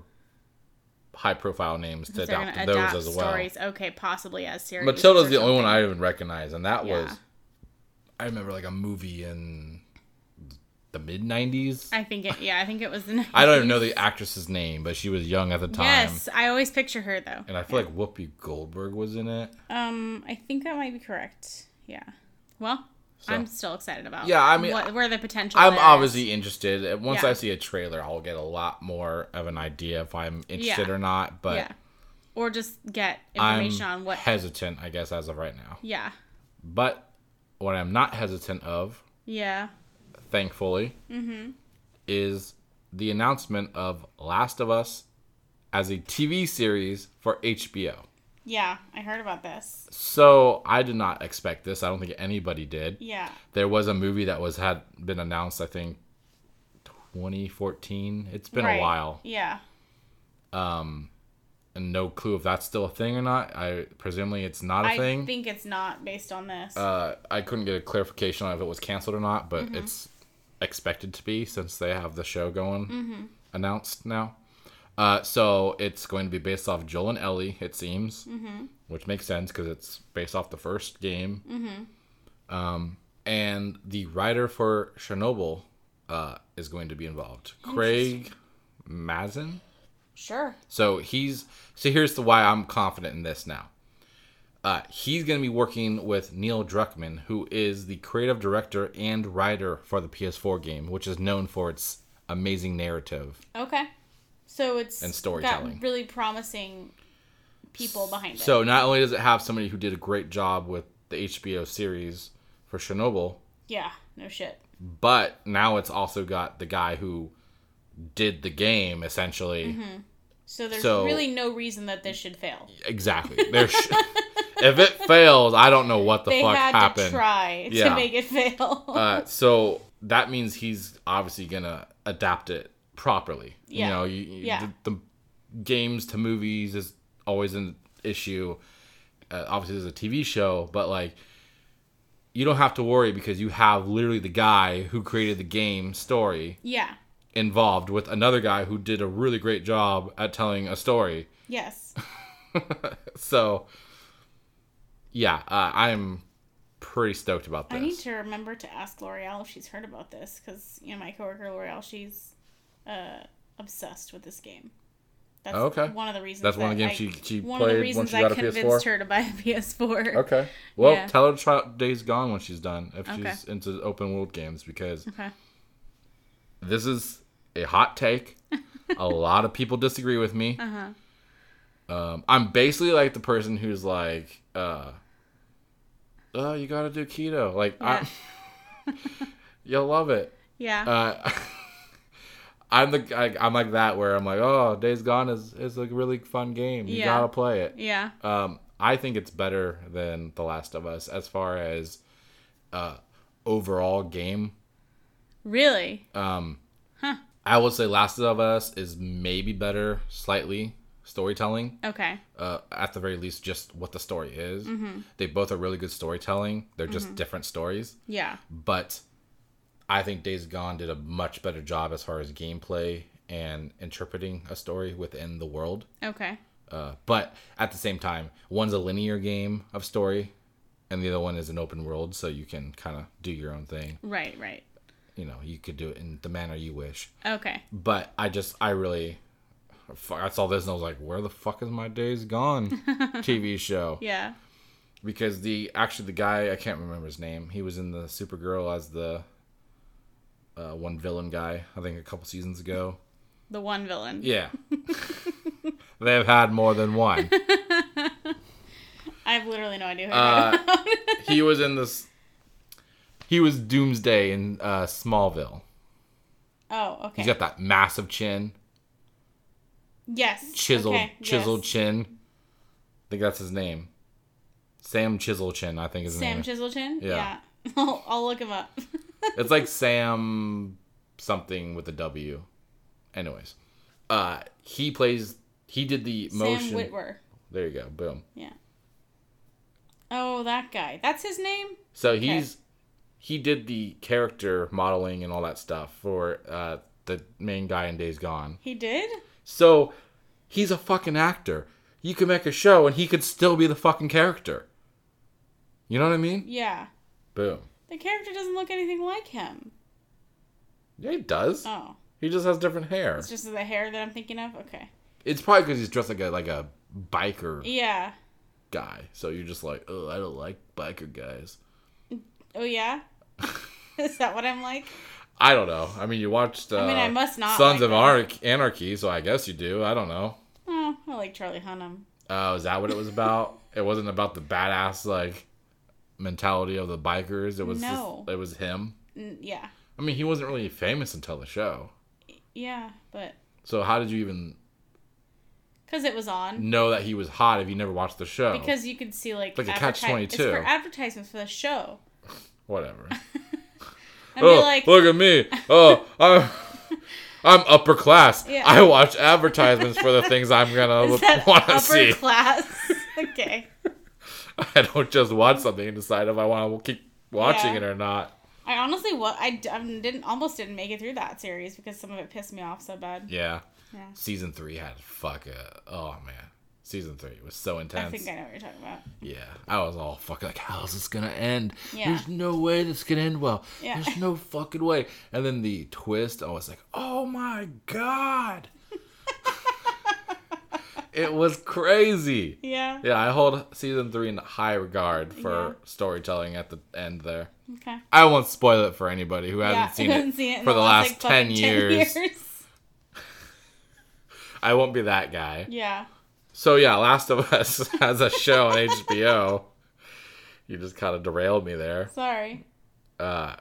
high profile names to adopt those as well. stories. Okay, possibly as series. Matilda's the only one. I even recognize, and that Yeah. was I remember like a movie in the mid '90s. I think it. Yeah, I think it was the. I don't even know the actress's name, but she was young at the time, Yes, I always picture her though. and I feel like Whoopi Goldberg was in it. Um, I think that might be correct. Yeah. Well, So- I'm still excited about. Yeah, I mean, what, where the potential. I'm obviously interested. Once Yeah. I see a trailer, I'll get a lot more of an idea if I'm interested Yeah. or not. But yeah, or just get I'm information on what. hesitant, I guess, as of right now. yeah. But what I'm not hesitant of, Yeah. Thankfully, Mm-hmm. is the announcement of Last of Us as a TV series for HBO. Yeah, I heard about this. So I did not expect this. I don't think anybody did. Yeah. There was a movie that was had been announced. I think 2014. It's been Right. a while, Yeah. Um, and no clue if that's still a thing or not. I presumably it's not a I thing. I think it's not based on this. uh, I couldn't get a clarification on if it was canceled or not, but Mm-hmm. it's expected to be since they have the show going Mm-hmm. announced now. Uh, so it's going to be based off Joel and Ellie, it seems, Mm-hmm. which makes sense because it's based off the first game. Um, and the writer for Chernobyl uh, is going to be involved, Craig Mazin. sure. So he's so here's the why I'm confident in this now. Uh, he's going to be working with Neil Druckmann, who is the creative director and writer for the PS4 game, which is known for its amazing narrative. Okay. So it's And storytelling. got really promising people behind it. So not only does it have somebody who did a great job with the HBO series for Chernobyl, yeah, no shit. but now it's also got the guy who did the game essentially. So there's So- really no reason that this should fail. Exactly. There's if it fails, I don't know what the They fuck had happened. to try Yeah. to make it fail. Uh, so that means he's obviously gonna adapt it properly. Yeah. You know, you, Yeah. the, the games to movies is always an issue. Uh, obviously, there's a TV show, but like, you don't have to worry because you have literally the guy who created the game story yeah. involved with another guy who did a really great job at telling a story. Yes. So, yeah, uh, I'm pretty stoked about this. I need to remember to ask L'Oreal if she's heard about this because you know my coworker L'Oreal, she's uh, obsessed with this game. That's Okay. one of the reasons. That's one of the games I- she- she one of the played reasons I convinced PS4? her to buy a PS4. Okay. Well, Yeah. tell her to try out Days Gone when she's done, if Okay. she's into open world games, because Okay. this is a hot take. a lot of people disagree with me. Uh huh. Um, I'm basically like the person who's like, uh, oh, you gotta do keto. Like, Yeah. I, you'll love it. Yeah. Uh, I'm the I, I'm like that where I'm like, oh, Days Gone is is a really fun game. You Yeah. gotta play it. yeah. Um, I think it's better than The Last of Us as far as uh, overall game. Really. Um, Huh. I would say Last of Us is maybe better, slightly storytelling. Okay. Uh, at the very least, just what the story is. Mm-hmm. They both are really good storytelling. They're just different stories. Yeah. But I think Days Gone did a much better job as far as gameplay and interpreting a story within the world. Okay. Uh, but at the same time, one's a linear game of story, and the other one is an open world, so you can kind of do your own thing. Right. Right. You know, you could do it in the manner you wish. Okay. But I just, I really, fuck, I saw this and I was like, where the fuck is my Days Gone TV show? Yeah. Because the actually the guy I can't remember his name. He was in the Supergirl as the uh, one villain guy. I think a couple seasons ago. The one villain. Yeah. They've had more than one. I have literally no idea who Uh, you're talking about. he was in this. He was Doomsday in uh, Smallville. Oh, okay. He's got that massive chin, yes. chiseled, Okay, chiseled yes. chin. I think that's his name. Sam Chisel Chin, I think is his name. Sam name. Chiselchin? Yeah. I'll, I'll look him up. It's like Sam something with a W. Anyways, uh, he plays. He did the motion. Sam Witwer. There you go. Boom. Yeah. Oh, that guy. That's his name? So he's he did the character modeling and all that stuff for uh, the main guy in Days Gone. He did? So he's a fucking actor. You can make a show and he could still be the fucking character. You know what I mean? Yeah. Boom. The character doesn't look anything like him. Yeah, he does. Oh. He just has different hair. It's just the hair that I'm thinking of? Okay. It's probably because he's dressed like a like a biker Yeah. guy. So you're just like, oh, I don't like biker guys. Oh, yeah? Is that what I'm like? I don't know. I mean, you watched. Uh, I mean, I must not Sons like of that. Anarchy, so I guess you do. I don't know. Oh, I like Charlie Hunnam. Oh, is that what it was about? it wasn't about the badass like mentality of the bikers. It was No. just, it was him. N- yeah. I mean, he wasn't really famous until the show. Yeah, but. So how did you even Because it was on. know that he was hot if you never watched the show? Because you could see, like. Like a catch-22. It's for advertisements for the show. whatever. I'd oh, be like, look at me. Oh, I, I'm upper class. Yeah. I watch advertisements for the things I'm gonna want to see. Upper class? okay. I don't just watch something and decide if I want to keep watching Yeah. it or not. I honestly, what I, I didn't almost didn't make it through that series because some of it pissed me off so bad. Yeah. Yeah. Season three had fuck a oh man. Season three was so intense. I think I know what you're talking about. Yeah, I was all fucking like, how's this gonna end? Yeah. There's no way this can end well. Yeah. There's no fucking way. And then the twist, I was like, oh my god. it was crazy. Yeah. Yeah, I hold season three in high regard for Yeah. storytelling at the end there. Okay. I won't spoil it for anybody who hasn't yeah, seen it, seen it for the last, like, 10, fucking years. I won't be that guy. Yeah. So yeah, Last of Us has a show on HBO. You just kind of derailed me there. Sorry. Uh,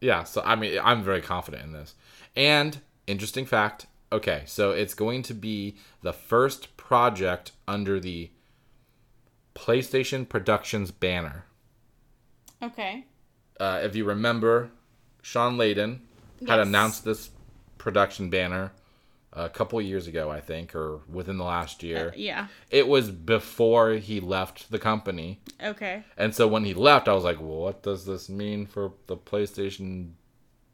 yeah. So I mean, I'm very confident in this. And interesting fact. Okay, so it's going to be the first project under the PlayStation Productions banner. Okay. Uh, if you remember, Shawn Layden had announced this production banner a couple years ago, I think, or within the last year. Uh, yeah. it was before he left the company. Okay. And so when he left, I was like, well, what does this mean for the PlayStation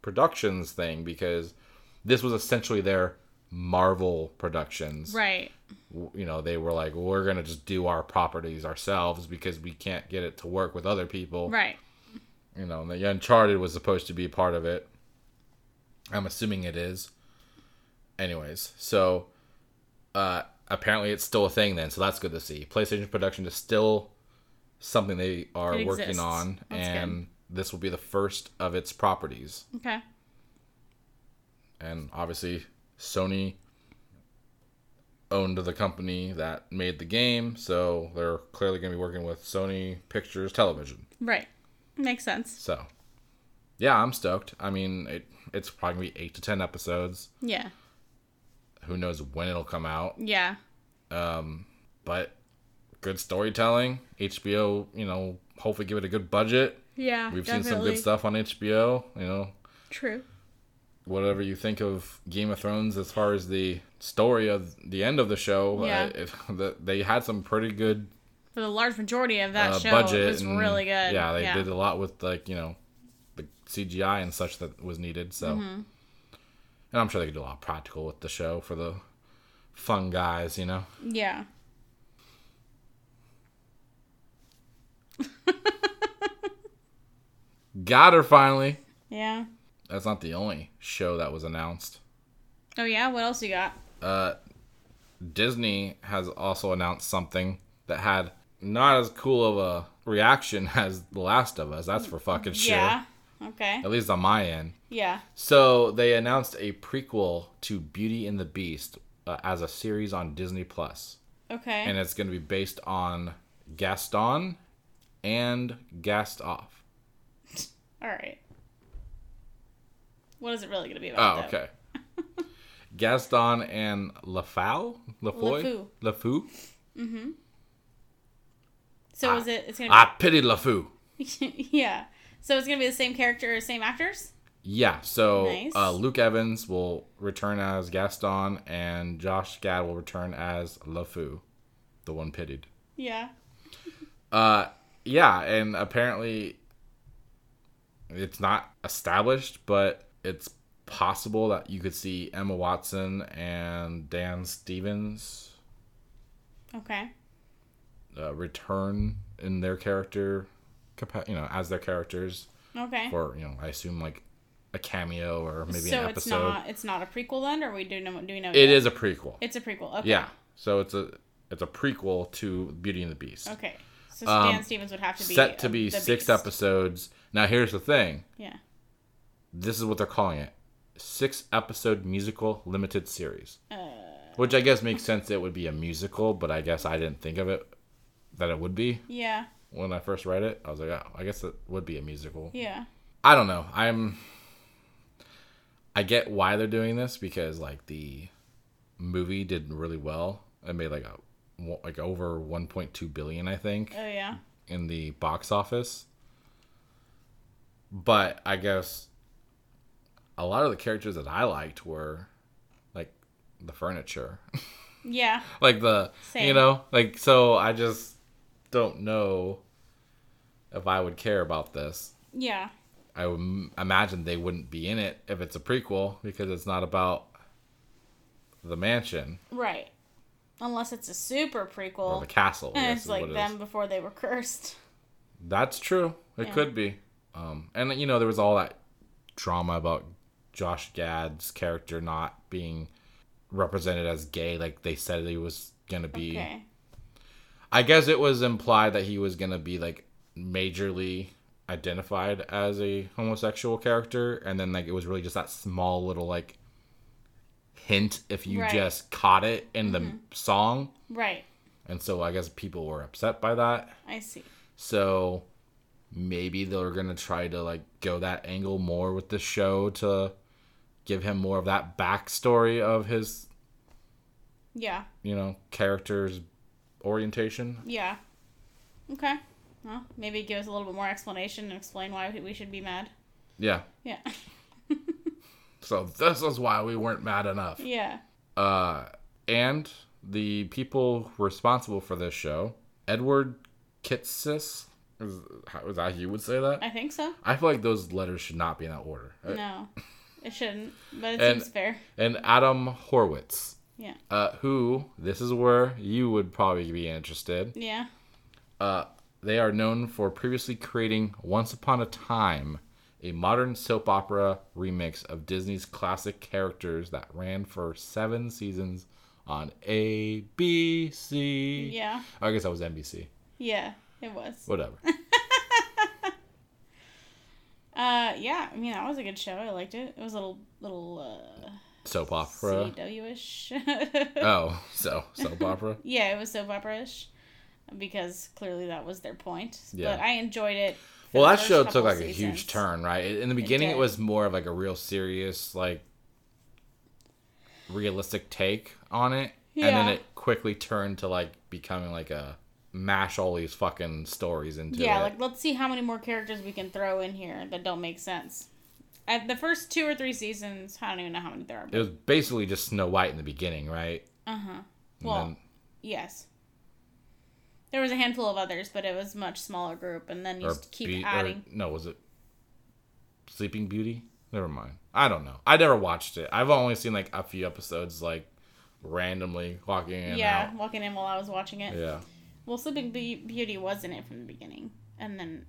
Productions thing? Because this was essentially their Marvel Productions. Right. You know, they were like, we're going to just do our properties ourselves because we can't get it to work with other people. Right. You know, and the Uncharted was supposed to be part of it. I'm assuming it is. Anyways, so uh, apparently it's still a thing then, so that's good to see. PlayStation Production is still something they are It working exists. on, That's and this will be the first of its properties. Okay. And obviously, Sony owned the company that made the game, so they're clearly going to be working with Sony Pictures Television. Right. Makes sense. So, yeah, I'm stoked. I mean, it it's probably gonna be eight to ten episodes. Yeah. Who knows when it'll come out? Yeah. Um, But good storytelling. HBO, you know, hopefully give it a good budget. Yeah. We've seen some good stuff on HBO. You know, True. whatever you think of Game of Thrones as far as the story of the end of the show, Yeah. uh, it, the, they had some pretty good For the large majority of that uh, show, budget. it was and- really good. Yeah, they yeah. did a lot with like you know the CGI and such that was needed. So, Mm-hmm. And I'm sure they could do a lot of practical with the show for the fun guys. You know, Yeah. got her finally. Yeah. That's not the only show that was announced. Oh yeah. What else you got? Uh, Disney has also announced something that had not as cool of a reaction as The Last of Us. That's for fucking sure. Yeah. Okay. At least on my end. Yeah. So they announced a prequel to Beauty and the Beast uh, as a series on Disney Plus, Okay. and it's going to be based on Gaston and Gastoff. All right. What is it really going to be about? Oh, though? okay. Gaston and LaFau, LaFoy. LeFou. So is it? It's going to Be... I pity LeFou. yeah. So it's going to be the same character, same actors. Yeah, so Nice. uh, Luke Evans will return as Gaston, and Josh Gad will return as LeFou, the one pitied. Yeah. Uh, yeah, and apparently it's not established, but it's possible that you could see Emma Watson and Dan Stevens Okay. uh, return in their character, you know, as their characters Okay. for you know, I assume like a cameo or maybe so an it's not it's not a prequel then, or we do know do we know? It yet? is a prequel. It's a prequel. Okay. Yeah, so it's a it's a prequel to Beauty and the Beast. Okay. So Um, Stevens would have to be Set to be six Beast. episodes. Now here's the thing. Yeah. this is what they're calling it six episode musical limited series Uh, which i guess makes sense it would be a musical but i guess i didn't think of it that it would be yeah. when i first read it i was like oh i guess it would be a musical Yeah. i don't know i'm i get why they're doing this because like the movie did really well it made like a like over 1.2 billion i think Oh yeah. in the box office. But I guess a lot of the characters that I liked were like the furniture. Yeah. like the Same. you know, like so I just don't know if I would care about this. Yeah. I would imagine they wouldn't be in it if it's a prequel because it's not about the mansion Right. Unless it's a super prequel. or the castle. And it's like what it them before they were cursed. That's true. It Yeah. could be. Um, and you know, there was all that drama about Josh Gad's character not being represented as gay, like they said he was gonna be. Okay. I guess it was implied that he was gonna be like majorly identified as a homosexual character, and then like it was really just that small little like hint if you Right. Mm-hmm. just caught it in the song, Right. and so I guess people were upset by that. I see. So maybe they're gonna try to like go that angle more with the show to give him more of that backstory of his, Yeah. you know, character's orientation. Yeah. Okay. Well, maybe give us a little bit more explanation and explain why we should be mad. Yeah. Yeah. So this is why we weren't mad enough. yeah. Uh, and the people responsible for this show, Edward Kitsis, is, how, is that you would say that? I think so. I feel like those letters should not be in that order. Uh, No. It shouldn't, but it And- seems fair. And Adam Horowitz. Yeah. uh, who this is where you would probably be interested. Yeah. Uh, they are known for previously creating Once Upon a Time, a modern soap opera remix of Disney's classic characters that ran for seven seasons on ABC. Yeah. I guess that was NBC. Yeah. It was. Whatever. Uh, yeah. I mean, that was a good show. I liked it. It was a little, little, uh, soap opera. CW-ish. Oh, so soap opera. Yeah, it was soap opera-ish. Because clearly that was their point. Yeah. But I enjoyed it. Well, that show took like a huge turn, right? In the beginning, it, did. was more of like a real serious, like realistic take on it, and then it quickly turned to like becoming like a mash all these fucking stories into Yeah, it. like let's see how many more characters we can throw in here that don't make sense. At the first two or three seasons, I don't even know how many there are. it was basically just Snow White in the beginning, right? uh huh. Well, then- yes. There was a handful of others, but it was much smaller group, and then you just keep Be- or- adding. no, was it Sleeping Beauty? Never mind. I don't know. I never watched it. I've only seen like a few episodes, like randomly walking in yeah, out. walking in while I was watching it. Yeah. Well, Sleeping Beauty was in it from the beginning, and then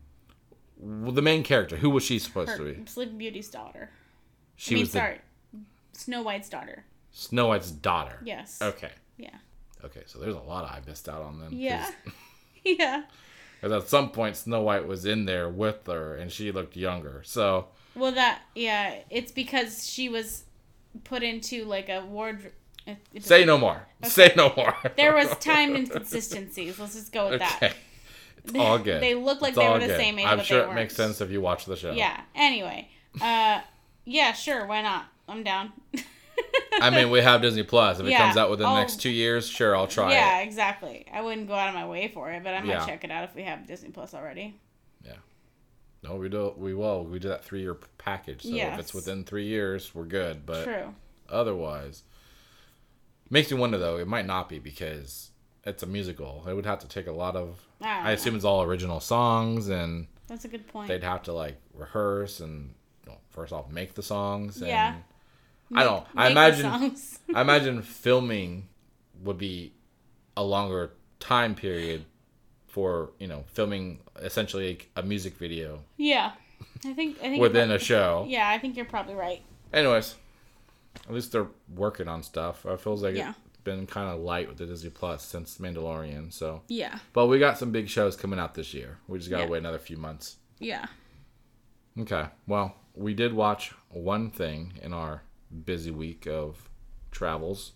Well, the main character, who was she supposed her to be? Sleeping Beauty's daughter. She I mean, was the sorry, Snow White's daughter. Snow White's daughter. Yes. Okay. Yeah. Okay, so there's a lot I missed out on then. 'cause- Yeah. yeah. Because at some point Snow White was in there with her and she looked younger. So Well, that yeah, it's because she was put into like a wardrobe. it- say no more. Say no more. There was time inconsistencies. Let's just go with okay. that. It's all good. They look like It's they were the good. same age, I'm sure it makes sense if you watch the show. Yeah. Anyway, uh, yeah, sure, why not? I'm down. I mean, we have Disney Plus. If it comes out within the I'll- next oh. two years, sure, I'll try yeah, it. exactly. I wouldn't go out of my way for it, but I might Yeah. check it out if we have Disney Plus already. Yeah. No, we do. We will. We do that three year package. So if it's within three years, we're good. But True. otherwise, makes me wonder though. It might not be because it's a musical. It would have to take a lot of. I, I assume it's all original songs and. That's a good point. they'd have to like rehearse and well, first off make the songs and Yeah. I don't I imagine. I imagine filming would be a longer time period for you know filming essentially a music video yeah. I think I think within you're a show Yeah, I think you're probably right. anyways at least they're working on stuff it feels like Yeah. it's been kind of light with the disney plus since mandalorian so Yeah. but we got some big shows coming out this year we just gotta Yeah. wait another few months Yeah. Okay. Well, we did watch one thing in our busy week of travels.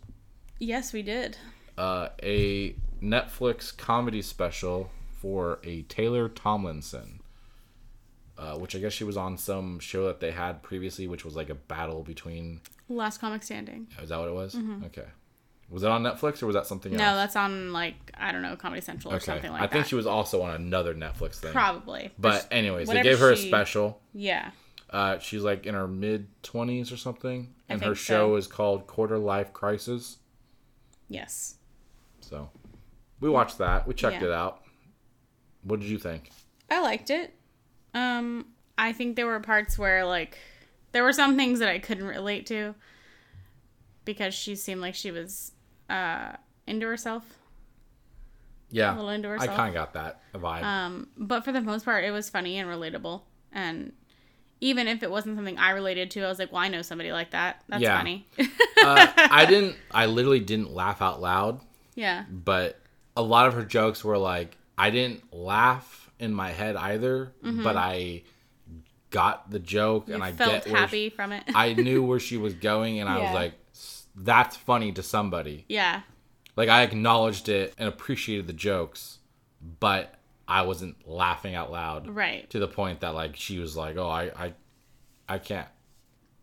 Yes, we did. Uh, a Netflix comedy special for a Taylor Tomlinson. Uh, which I guess she was on some show that they had previously, which was like a battle between. Last comic standing. Is that what it was? Okay. Was it on Netflix or was that something Mm-hmm. No, that's on like I don't know, Comedy Central or okay. something like that. I that. think she was also on another Netflix thing. probably. But anyways, they gave her a special. Yeah. Uh, she's like in her mid twenties or something, and her show so. is called Quarter Life Crisis. Yes. So we watched that. We checked Yeah. it out. What did you think? I liked it. Um, I think there were parts where like there were some things that I couldn't relate to because she seemed like she was uh into herself. Yeah, A little into herself. I kind of got that vibe. Um, but for the most part, it was funny and relatable. And even if it wasn't something I related to, I was like, "Well, I know somebody like that. That's Yeah. funny." uh, I didn't. I literally didn't laugh out loud, yeah, but a lot of her jokes were like I didn't laugh in my head either, but I got the joke Mm-hmm. you and I felt get happy from it. I knew where she was going, and I was like, "That's funny to somebody." yeah, Like I acknowledged it and appreciated the jokes, but I wasn't laughing out loud right. to the point that like she was like, "Oh, I, I, I can't,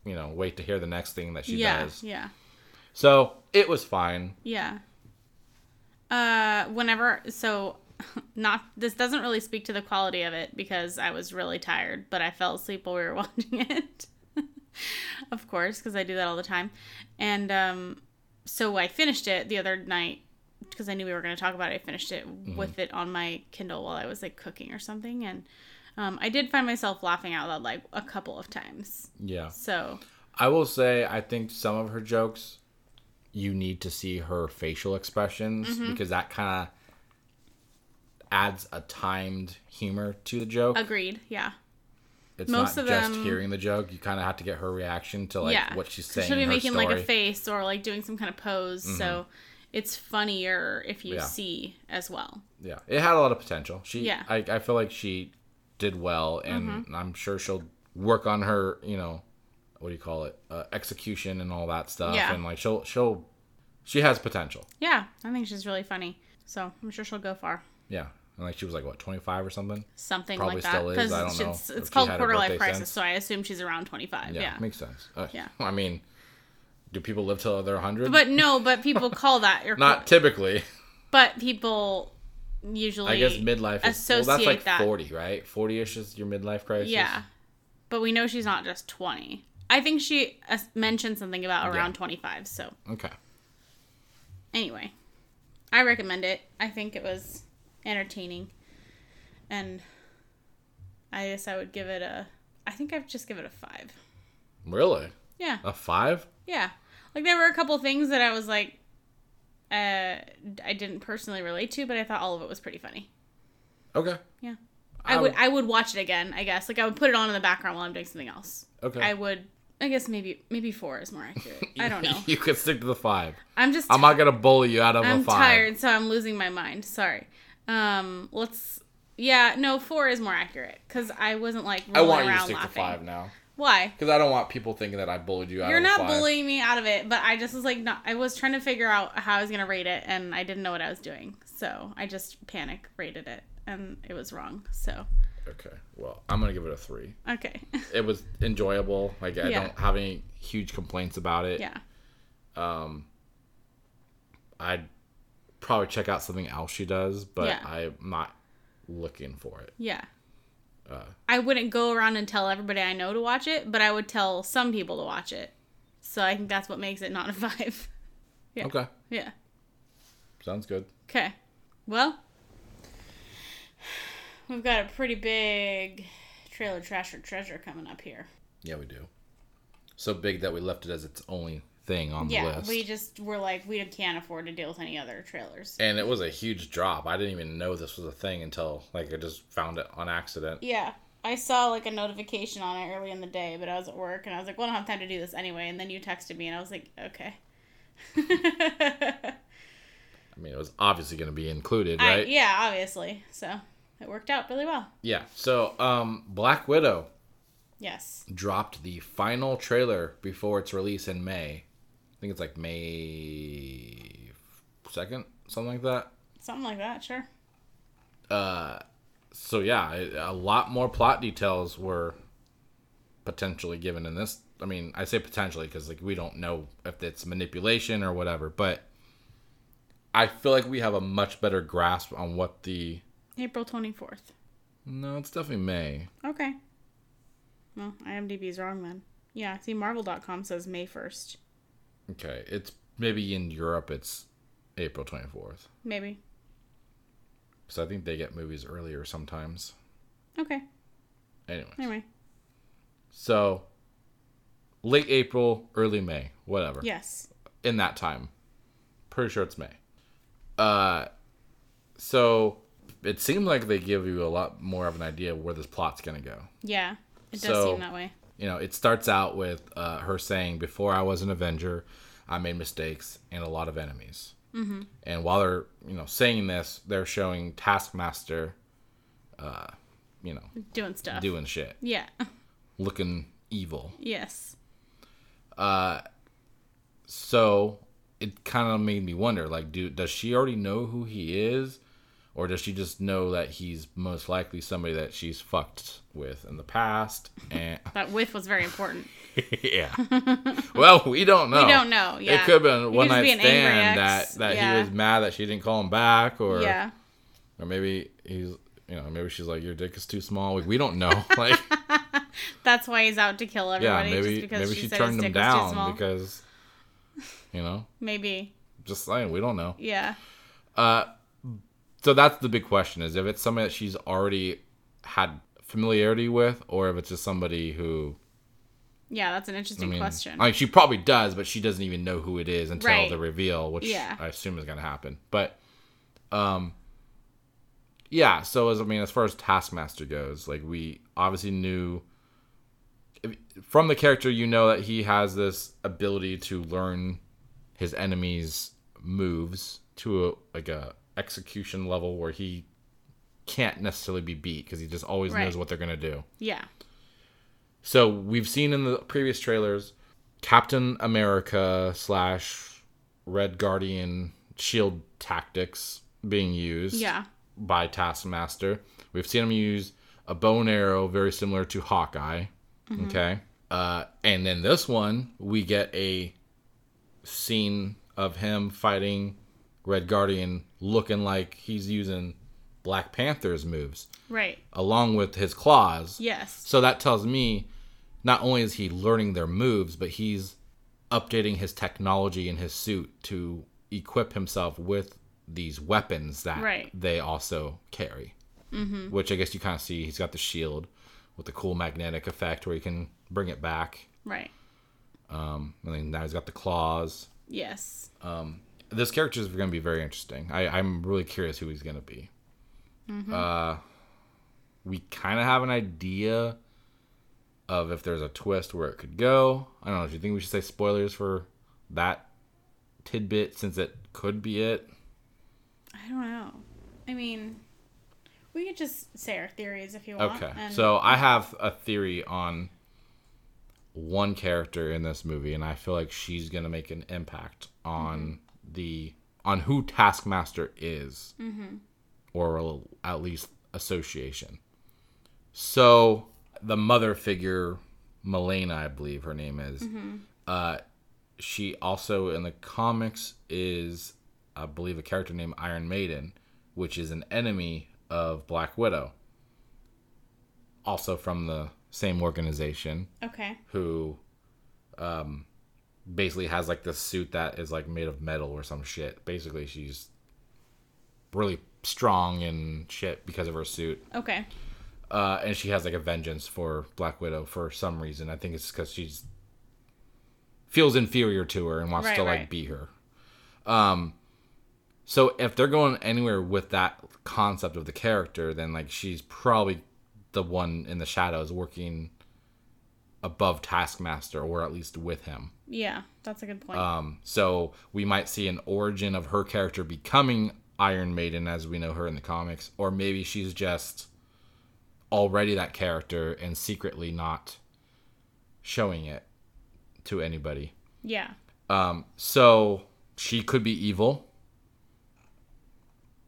you know, wait to hear the next thing that she yeah, does." yeah. So it was fine. Yeah. Uh, whenever so, not this doesn't really speak to the quality of it because I was really tired, but I fell asleep while we were watching it. of course, because I do that all the time, and um, so I finished it the other night because I knew we were going to talk about it. I finished it with it on my Kindle while I was like cooking or something, and um, I did find myself laughing out loud like a couple of times. Yeah. So I will say I think some of her jokes you need to see her facial expressions Mm-hmm. because that kind of adds a timed humor to the joke. agreed. Yeah. it's most not just them- hearing the joke. You kind of have to get her reaction to like yeah. what she's saying. She'll be making like a. Mm-hmm. face or like doing some kind of pose. So it's funnier if you Yeah. see as well. Yeah, it had a lot of potential. She, Yeah. Mm-hmm. I, I feel like she did well, and I'm sure she'll work on her, you know, what do you call it, uh, execution and all that stuff, Yeah. and like she'll, she'll, she has potential. Yeah, I think she's really funny. So I'm sure she'll go far. Yeah, and like she was like what 25 or something. Something Probably like that. still is, I don't it's, know it's, it's called quarter life crisis, since. so I assume she's around 25. Yeah, Yeah. makes sense. Uh, Yeah. I mean, do people live till they're 100? But no, but people call that your not typically. But people usually I guess midlife is associate well, that's like that. 40, right? 40ish is your midlife crisis. Yeah. But we know she's not just 20. I think she uh, mentioned something about around Yeah. 25. So Okay. anyway, I recommend it. I think it was entertaining, and I guess I would give it a. I think I'd just give it a five. Really? Yeah, A five? yeah. Like there were a couple things that I was like, uh, I didn't personally relate to, but I thought all of it was pretty funny. Okay. Yeah, I, would. I would watch it again. I guess like I would put it on in the background while I'm doing something else. Okay. I would. I guess maybe maybe four is more accurate. I don't know. you could stick to the five. I'm just. I'm not gonna bully you out of I'm a five. tired, so I'm losing my mind. Sorry. Um, let's. Yeah, no, four is more accurate because I wasn't like I want you to around stick laughing. to five now Why? because I don't want people thinking that I bullied you out You're not bullying me out of it, but I just was like, not. I was trying to figure out how I was gonna rate it, and I didn't know what I was doing, so I just panic rated it, and it was wrong. So Okay. Well, I'm gonna give it a three. okay, It was enjoyable. Like I Yeah. don't have any huge complaints about it. yeah, Um. I'd probably check out something else she does, but Yeah. I'm not looking for it. yeah. Uh, I wouldn't go around and tell everybody I know to watch it, but I would tell some people to watch it. So I think that's what makes it not a five. Yeah. Okay. Yeah. Sounds good. Okay. Well, we've got a pretty big trailer trash or treasure coming up here. Yeah, we do. So big that we left it as its only thing on the Yeah, list. we just were like, we can't afford to deal with any other trailers. and it was a huge drop. I didn't even know this was a thing until like I just found it on accident. Yeah. I saw like a notification on it early in the day, but I was at work and I was like, well, I don't have time to do this anyway. And then you texted me and I was like, okay. I mean, it was obviously going to be included, I- right? yeah, obviously. So it worked out really well. yeah. So, um, Black Widow Yes. dropped the final trailer before its release in May. I think it's like May second, something like that. Something like that, sure. Uh, so yeah, a lot more plot details were potentially given in this. I mean, I say potentially because like we don't know if it's manipulation or whatever, but I feel like we have a much better grasp on what the. April 24th. No, it's definitely May. Okay. Well, IMDb's wrong then. Yeah, see, Marvel.com says May 1st. Okay, it's maybe in Europe it's April 24th. Maybe. Because I think they get movies earlier sometimes. Okay. Anyways. Anyway. So, late April, early May, whatever. Yes. In that time. Pretty sure it's May. Uh, so, it seems like they give you a lot more of an idea of where this plot's going to go. Yeah. It does So- seem that way. You know, it starts out with uh, her saying, Before I was an Avenger, I made mistakes and a lot of enemies. Mm-hmm. And while they're, you know, saying this, they're showing Taskmaster, uh, you know, Doing stuff. doing shit, Yeah. looking evil. yes. Uh, So it kind of made me wonder, like, do does she already know who he is, or does she just know that he's most likely somebody that she's fucked with in the past? And That with was very important. yeah, well, we don't know. We don't know. Yeah. It could have been one night be stand that that Yeah. he was mad that she didn't call him back, or yeah. or maybe he's you know maybe she's like your dick is too small. Like, we don't know. Like That's why he's out to kill everybody. yeah, maybe maybe she, she turned him dick was too down because you know Maybe. just saying we don't know. Yeah. Uh, so that's the big question: is if it's somebody that she's already had familiarity with, or if it's just somebody who Yeah, that's an I interesting mean, question. like she probably does, but she doesn't even know who it is until Right. the reveal, which Yeah. I assume is going to happen. But, um, yeah. So as I mean, as far as Taskmaster goes, like we obviously knew from the character, you know that he has this ability to learn his enemies' moves to a, like a execution level where he can't necessarily be beat because he just always Right. knows what they're gonna do. yeah. So we've seen in the previous trailers Captain America slash Red Guardian shield tactics being used Yeah. by Taskmaster. We've seen him use a bow and arrow very similar to Hawkeye. Okay. Uh, and then this one, we get a scene of him fighting Red Guardian looking like he's using Black Panther's moves Right. along with his claws. Yes. So that tells me not only is he learning their moves, but he's updating his technology in his suit to equip himself with these weapons that Right. they also carry. Mm-hmm. Which I guess you kind of see. He's got the shield with the cool magnetic effect where he can bring it back. Right. Um, and then now he's got the claws. Yes. This character is going to be very interesting. I, I'm really curious who he's going to be. Uh, we kind of have an idea of if there's a twist where it could go. I don't know. Do you think we should say spoilers for that tidbit since it could be it? I don't know. I mean, we could just say our theories if you want. Okay. and- So I have a theory on one character in this movie, and I feel like she's gonna make an impact on the on who Taskmaster is, or at least association. So the mother figure, Melina, I believe her name is. Uh, she also in the comics is, I believe, a character named Iron Maiden, which is an enemy of Black Widow. Also from the same organization, okay. who um, basically has like this suit that is like made of metal or some shit. Basically, she's really strong and shit because of her suit. Okay. Uh, and she has like a vengeance for Black Widow for some reason. I think it's because she's feels inferior to her and wants Right, to like right. be her. Um, so if they're going anywhere with that concept of the character, then like she's probably the one in the shadows working above Taskmaster or at least with him. Yeah, that's a good point. Um, so we might see an origin of her character becoming Iron Maiden as we know her in the comics, or maybe she's just already that character and secretly not showing it to anybody. yeah. Um, so she could be evil.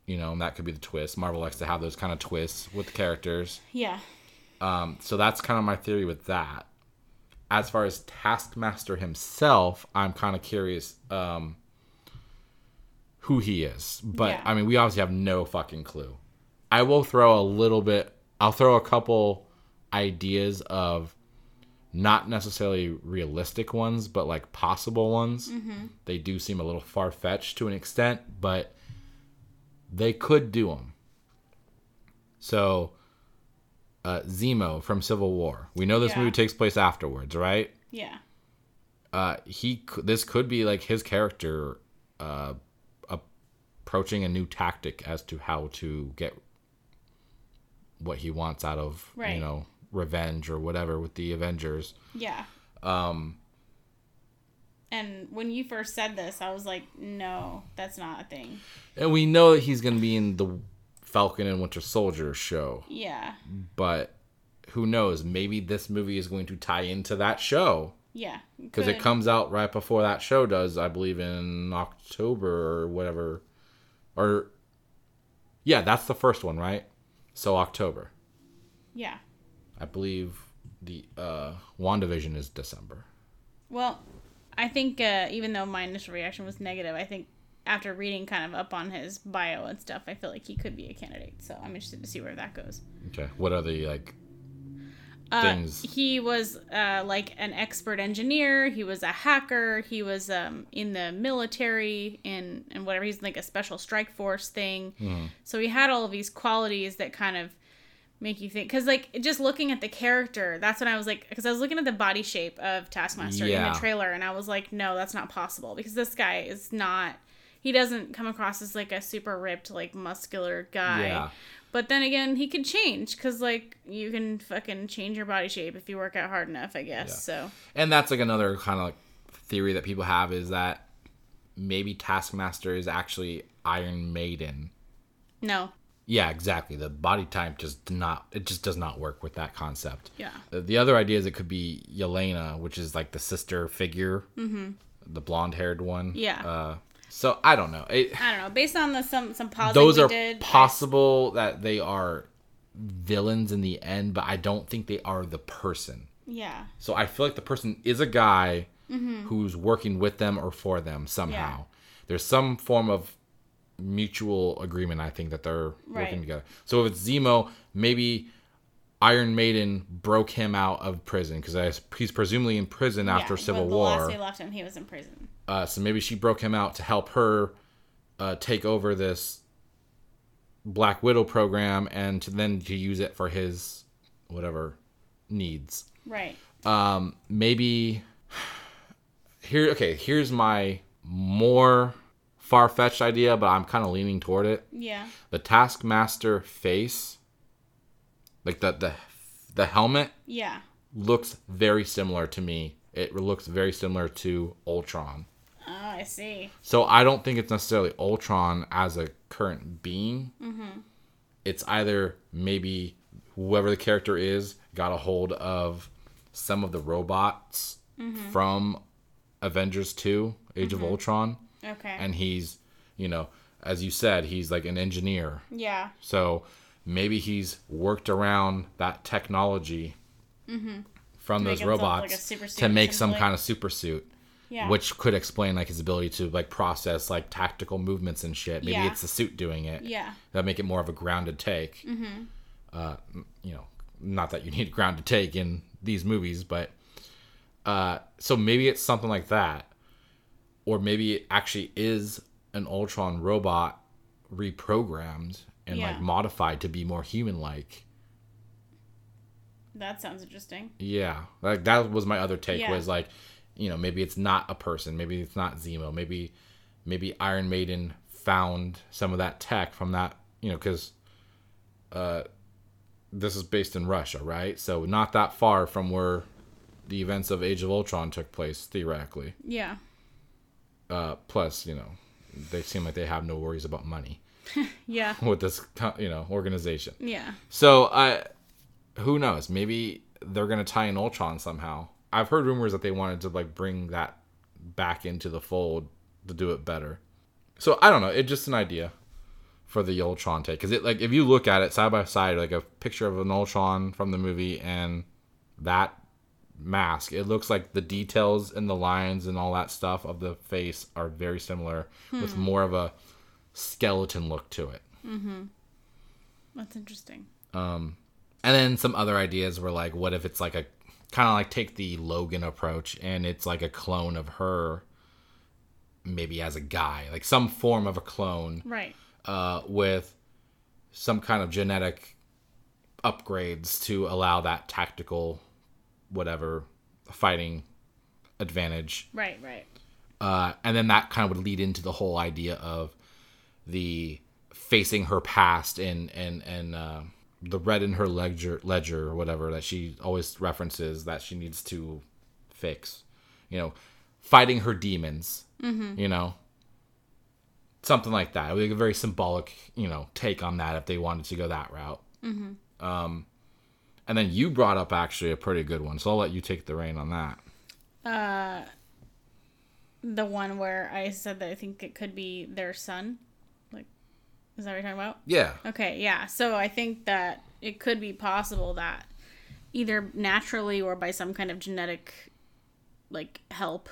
You know, and that could be the twist. Marvel likes to have those kind of twists with the characters. Yeah. Um, so that's kind of my theory with that. As far as Taskmaster himself, I'm kind of curious um, who he is. But Yeah. I mean, we obviously have no fucking clue. I will throw a little bit. I'll throw a couple ideas of not necessarily realistic ones, but like possible ones. They do seem a little far fetched to an extent, but they could do them. So, uh, Zemo from Civil War. We know this Yeah. movie takes place afterwards, right? Yeah. uh he this could be like his character uh approaching a new tactic as to how to get what he wants out of you know revenge or whatever with the avengers Yeah. um And when you first said this, I was like, no, that's not a thing. and we know that he's going to be in the falcon and winter soldier show. Yeah. but who knows? Maybe this movie is going to tie into that show. Yeah. because it comes out right before that show does i believe in october or whatever. Or yeah that's the first one right? So october. Yeah. i believe the uh wandavision is december. Well, I think uh, even though my initial reaction was negative, I think after reading kind of up on his bio and stuff, I feel like he could be a candidate. So I'm interested to see where that goes. okay what are the like Uh, things he was uh, like an expert engineer. He was a hacker. He was um, in the military and and whatever. He's like a special strike force thing. Mm-hmm. So he had all of these qualities that kind of make you think. Because like just looking at the character, that's when I was like, because I was looking at the body shape of Taskmaster in the trailer, and I was like, no, that's not possible because this guy is not. He doesn't come across as like a super ripped, like muscular guy. Yeah. But then again, he could change because like you can fucking change your body shape if you work out hard enough, I guess. Yeah. So and that's like another kind of like theory that people have is that maybe taskmaster is actually iron maiden no, yeah exactly the body type just not it just does not work with that concept yeah, The- The other idea is it could be Yelena, which is like the sister figure, mm-hmm. the blonde-haired one. Yeah. Uh, so I don't know. It, I don't know. Based on the some some pausing those are did, I- possible that they are villains in the end, but I don't think they are the person. yeah, So I feel like the person is a guy Mm-hmm. who's working with them or for them somehow. There's some form of mutual agreement. I think that they're Right. working together. So if it's Zemo, maybe Iron Maiden broke him out of prison because he's presumably in prison after yeah. Civil the War. last they left him, he was in prison. Uh, so maybe she broke him out to help her uh, take over this Black Widow program and to then to use it for his whatever needs. Right. Um, maybe here. Okay, here's my more far fetched idea, but I'm kind of leaning toward it. Yeah. The Taskmaster face, like the the the helmet, Yeah. looks very similar to me. It looks very similar to Ultron. Oh, I see. So I don't think it's necessarily Ultron as a current being. Mm-hmm. It's either maybe whoever the character is got a hold of some of the robots mm-hmm. from Avengers 2, Age of mm-hmm. Ultron, Okay. and he's, you know, as you said, he's like an engineer. yeah. So maybe he's worked around that technology from make those like, robots super to make some essentially. kind of super suit Yeah. which could explain like his ability to like process like tactical movements and shit. Maybe Yeah. it's the suit doing it. Yeah. That make it more of a grounded take. Mm-hmm. Uh, you know, not that you need grounded take in these movies, but uh, so maybe it's something like that, or maybe it actually is an Ultron robot reprogrammed and Yeah. like modified to be more human-like. That sounds interesting. Yeah, like that was my other take Yeah. was like, you know, maybe it's not a person, maybe it's not Zemo, maybe maybe Iron Maiden found some of that tech from that, you know, because uh, this is based in Russia, right? So not that far from where the events of Age of Ultron took place theoretically. Yeah. Uh, plus, you know, they seem like they have no worries about money Yeah. with this, you know, organization. Yeah. So I, who knows? Maybe they're gonna tie in Ultron somehow. I've heard rumors that they wanted to like bring that back into the fold to do it better. So I don't know. It's just an idea for the Ultron take because it like if you look at it side by side, like a picture of an Ultron from the movie and that mask, it looks like the details and the lines and all that stuff of the face are very similar with more of a skeleton look to it. That's interesting. Um, And then some other ideas were like, what if it's like a kind of like take the Logan approach, and it's like a clone of her, maybe as a guy, like some form of a clone, Right. uh, with some kind of genetic upgrades to allow that tactical, whatever, fighting advantage Right. Right. uh, and then that kind of would lead into the whole idea of the facing her past and and and uh, the red in her ledger ledger or whatever that she always references that she needs to fix you know fighting her demons you know? Something like that. It would be a very symbolic you know take on that if they wanted to go that route. Um, and then you brought up actually a pretty good one so i'll let you take the reign on that. Uh, the one where I said that I think it could be their son. Is that what you're talking about? yeah Okay, yeah. So I think that it could be possible that either naturally or by some kind of genetic like help,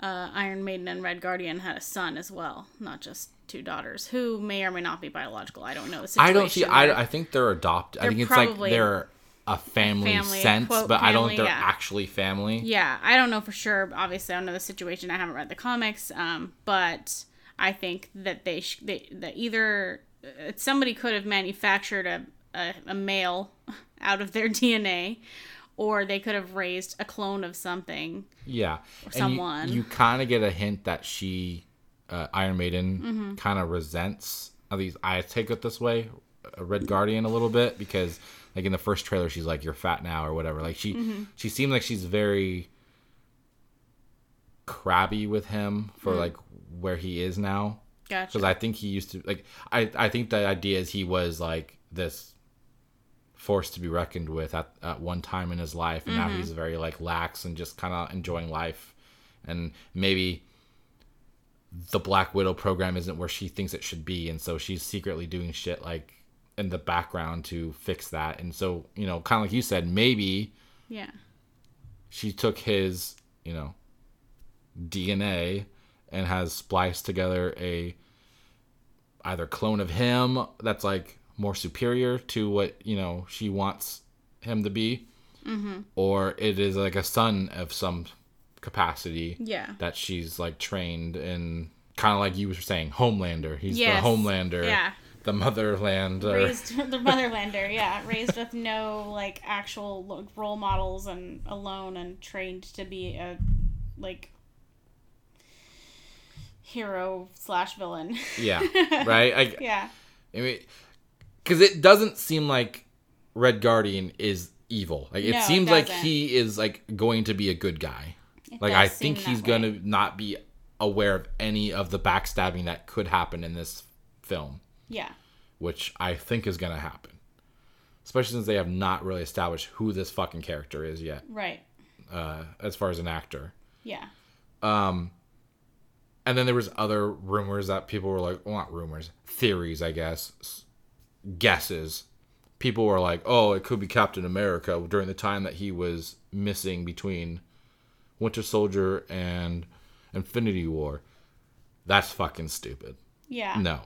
uh, Iron Maiden and Red Guardian had a son as well, not just two daughters, who may or may not be biological. I don't know the situation. I don't see. I, I think they're adopted. I They're think it's like they're a family, family, sense, quote, but I don't think they're yeah. actually family. Yeah, I don't know for sure. Obviously, I don't know the situation. I haven't read the comics, um, but I think that they, sh- they that either uh, somebody could have manufactured a, a a male out of their DNA, or they could have raised a clone of something. Yeah, and you- someone. You, kind of get a hint that she, uh, Iron Maiden, Mm-hmm. kind of resents. At least I take it this way, Red Guardian a little bit because, like in the first trailer, she's like, "You're fat now" or whatever. Like she, Mm-hmm. she seems like she's very crabby with him for Mm. like where he is now. Gotcha. because I think he used to like I I think the idea is he was like this force to be reckoned with at, at one time in his life and now he's very like lax and just kind of enjoying life and maybe the Black Widow program isn't where she thinks it should be and so she's secretly doing shit like in the background to fix that and so you know kind of like you said maybe yeah. she took his, you know, DNA and has spliced together a either clone of him that's like more superior to what you know she wants him to be, mm-hmm. or it is like a son of some capacity Yeah. that she's like trained in, kind of like you were saying, Homelander. He's Yes. the Homelander, Yeah. the Motherland. Raised the motherlander, yeah, raised with no like actual like, role models and alone and trained to be a like hero slash villain. yeah, right. I, yeah, I mean, because it doesn't seem like Red Guardian is evil. Like it No, it seems like he is like going to be a good guy. It like I think he's going to not be aware of any of the backstabbing that could happen in this film, Yeah, which I think is going to happen. Especially since they have not really established who this fucking character is yet, right. uh, as far as an actor. Yeah, And then there was other rumors that people were like, well, not rumors, theories, I guess, guesses. People were like, oh, it could be Captain America during the time that he was missing between Winter Soldier and Infinity War. That's fucking stupid. yeah, No.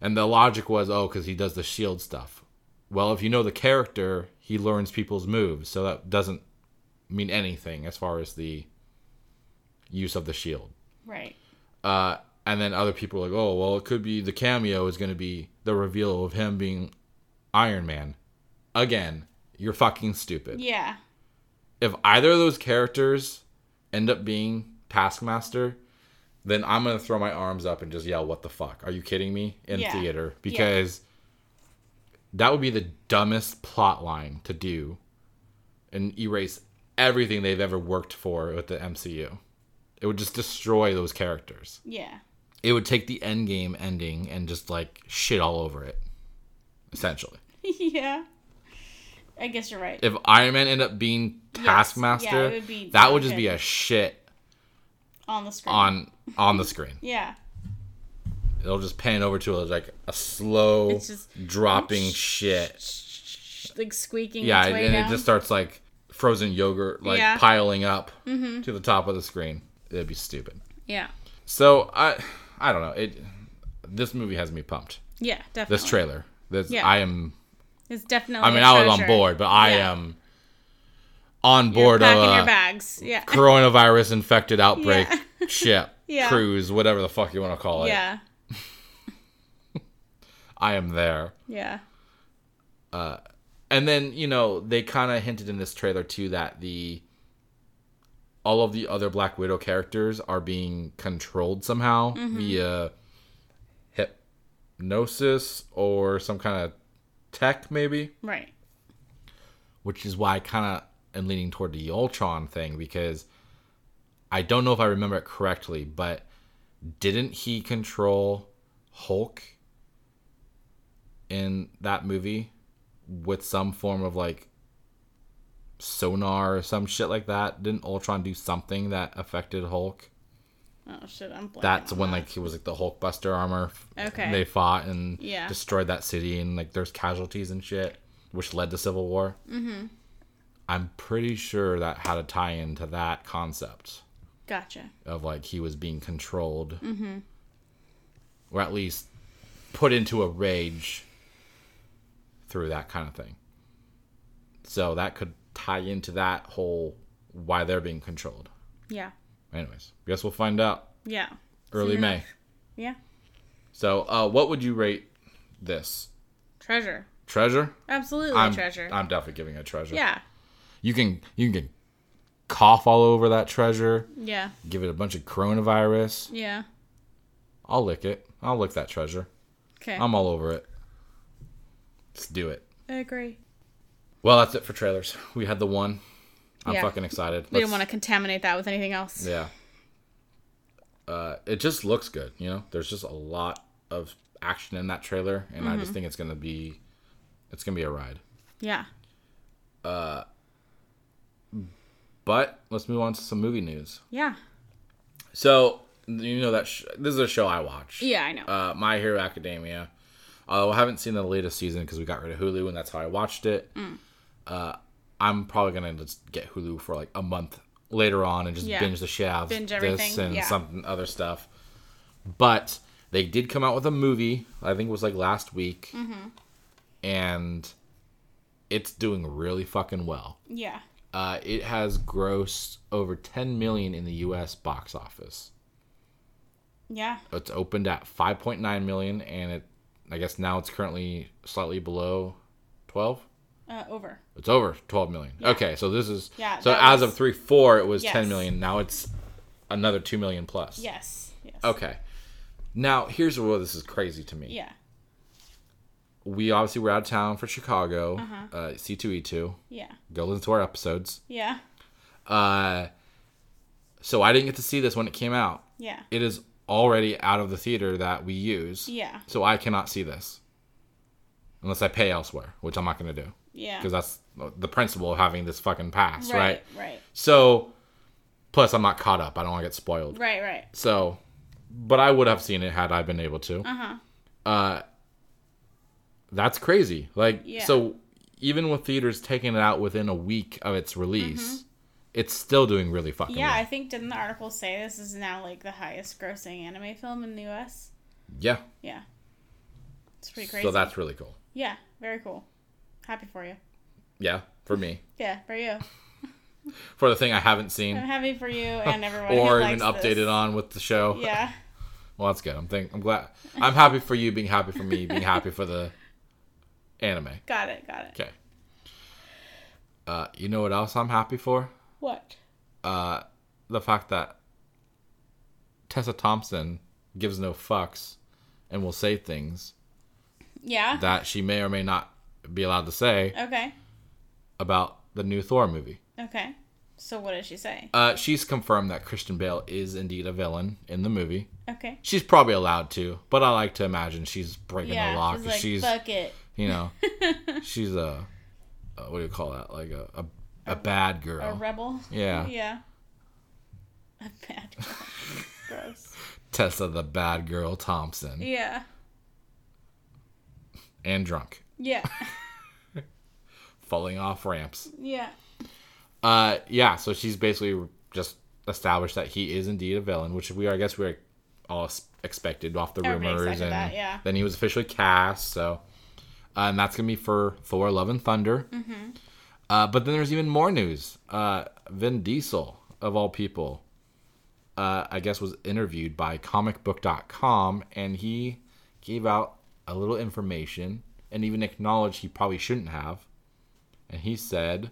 And the logic was, oh, because he does the shield stuff. Well, if you know the character, he learns people's moves, so that doesn't mean anything as far as the use of the shield. right. Uh, and then other people are like, oh, well, it could be the cameo is going to be the reveal of him being Iron Man. Again, you're fucking stupid. Yeah, If either of those characters end up being Taskmaster, then I'm going to throw my arms up and just yell, what the fuck? Are you kidding me? In Yeah. theater. Because that would be the dumbest plot line to do and erase everything they've ever worked for with the MCU. It would just destroy those characters yeah, it would take the end game ending and just like shit all over it essentially yeah. I guess you're right. if iron man ended up being taskmaster Yeah, it would be that would just be a shit On the screen. on on the screen Yeah, it'll just pan over to like a slow It's just- dropping shit like squeaking. yeah and down. it just starts like frozen yogurt like Yeah. Mm-hmm. piling up to the top of the screen it'd be stupid Yeah, so i i don't know it this movie has me pumped yeah, definitely. this trailer this Yeah. i am It's definitely. I mean, I was on board, but I Yeah. am. on You're board of packing your bags. Yeah. coronavirus infected outbreak Yeah. ship, Yeah. cruise, whatever the fuck you want to call it. Yeah. I am there. Yeah. Uh, And then, you know, they kind of hinted in this trailer too that the all of the other Black Widow characters are being controlled somehow mm-hmm. via hypnosis or some kind of tech maybe, Right. which is why I kind of am leaning toward the Ultron thing because I don't know if I remember it correctly, but didn't he control Hulk in that movie with some form of like sonar or some shit like that? Didn't Ultron do something that affected Hulk? Oh shit, I'm blanking That's when that. like he was like the Hulk Buster armor. Okay. They fought and Yeah. destroyed that city and like there's casualties and shit, which led to civil war. Mm-hmm. I'm pretty sure that had a tie into that concept Gotcha. of like he was being controlled, mm-hmm. or at least put into a rage through that kind of thing. So that could tie into that whole why they're being controlled. Yeah. Anyways, guess we'll find out Yeah. early Soon May. enough. Yeah. So, uh, what would you rate this Treasure. treasure? Absolutely I'm treasure. I'm definitely giving it a treasure. yeah. you can you can cough all over that treasure. Yeah. Give it a bunch of coronavirus. Yeah. I'll lick it. I'll lick that treasure. Okay. I'm all over it. Let's do it. I agree. Well, that's it for trailers. We had the one. I'm Yeah. fucking excited. We didn't want to contaminate that with anything else. Yeah. Uh, it just looks good. You know, there's just a lot of action in that trailer, and I Mm-hmm. just think it's gonna be, it's gonna be a ride. Yeah. Uh. But let's move on to some movie news. Yeah. So you know that sh- this is a show I watch. Yeah, I know. Uh, My Hero Academia. Uh, I haven't seen the latest season because we got rid of Hulu, and that's how I watched it. Mm. Uh, I'm probably gonna just get Hulu for like a month later on and just Yeah. binge the of Binge this and yeah. some other stuff. But they did come out with a movie. I think it was like last week, Mm-hmm. and it's doing really fucking well. yeah. Uh, it has grossed over 10 million in the U.S. box office. Yeah. It's opened at 5.9 million, and it, I guess now it's currently slightly below 12. Uh, over. It's over 12 million. Okay, so this is Yeah, So as was- of three four, it was 10 Yes. million. Now it's another 2 million plus. Yes. Yes. Okay. Now here's where this is crazy to me. Yeah. We obviously were out of town for Chicago. Uh-huh. Uh, C2E2. Yeah. Go listen to our episodes. Yeah. Uh, so I didn't get to see this when it came out. Yeah. It is already out of the theater that we use. Yeah. So I cannot see this unless I pay elsewhere, which I'm not going to do Yeah. because that's the principle of having this fucking pass, right? Right. Right. So, plus I'm not caught up. I don't want to get spoiled. Right. Right. So, but I would have seen it had I been able to. Uh huh. Uh, that's crazy. Like, Yeah. so even with theaters taking it out within a week of its release, it's still doing really fucking Mm-hmm. Yeah, I think didn't the article say this is now like the highest grossing anime film in the U.S. Yeah. Yeah. It's pretty crazy. So that's really cool. yeah, very cool. Happy for you. Yeah, for me. Yeah, for you. For the thing I haven't seen. I'm happy for you and everyone or even updated this. on with the show. Yeah. Well, that's good. I'm think I'm glad. I'm happy for you being happy for me being happy for the anime. Got it. Got it. Okay. Uh, you know what else I'm happy for? What? Uh, the fact that Tessa Thompson gives no fucks and will say things Yeah. that she may or may not be allowed to say okay. about the new Thor movie. Okay. So what did she say? Uh, she's confirmed that Christian Bale is indeed a villain in the movie. Okay. She's probably allowed to, but I like to imagine she's breaking Yeah. the law she's 'cause like, she's, fuck it. you know, she's a, uh what do you call that? Like a a, a bad girl. A rebel. Yeah. Yeah. A bad girl. Gross. Tessa the bad girl Thompson Yeah. and drunk, Yeah. falling off ramps. Yeah. Uh, yeah. So she's basically just established that he is indeed a villain, which we I guess we are all expected off the Everybody rumors, and that, yeah. then he was officially cast. So, uh, and that's gonna be for Thor: Love and Thunder. Mm-hmm. Uh, but then there's even more news. Uh, Vin Diesel, of all people, uh, I guess was interviewed by comicbook.com and he gave out a little information and even acknowledged he probably shouldn't have. And he said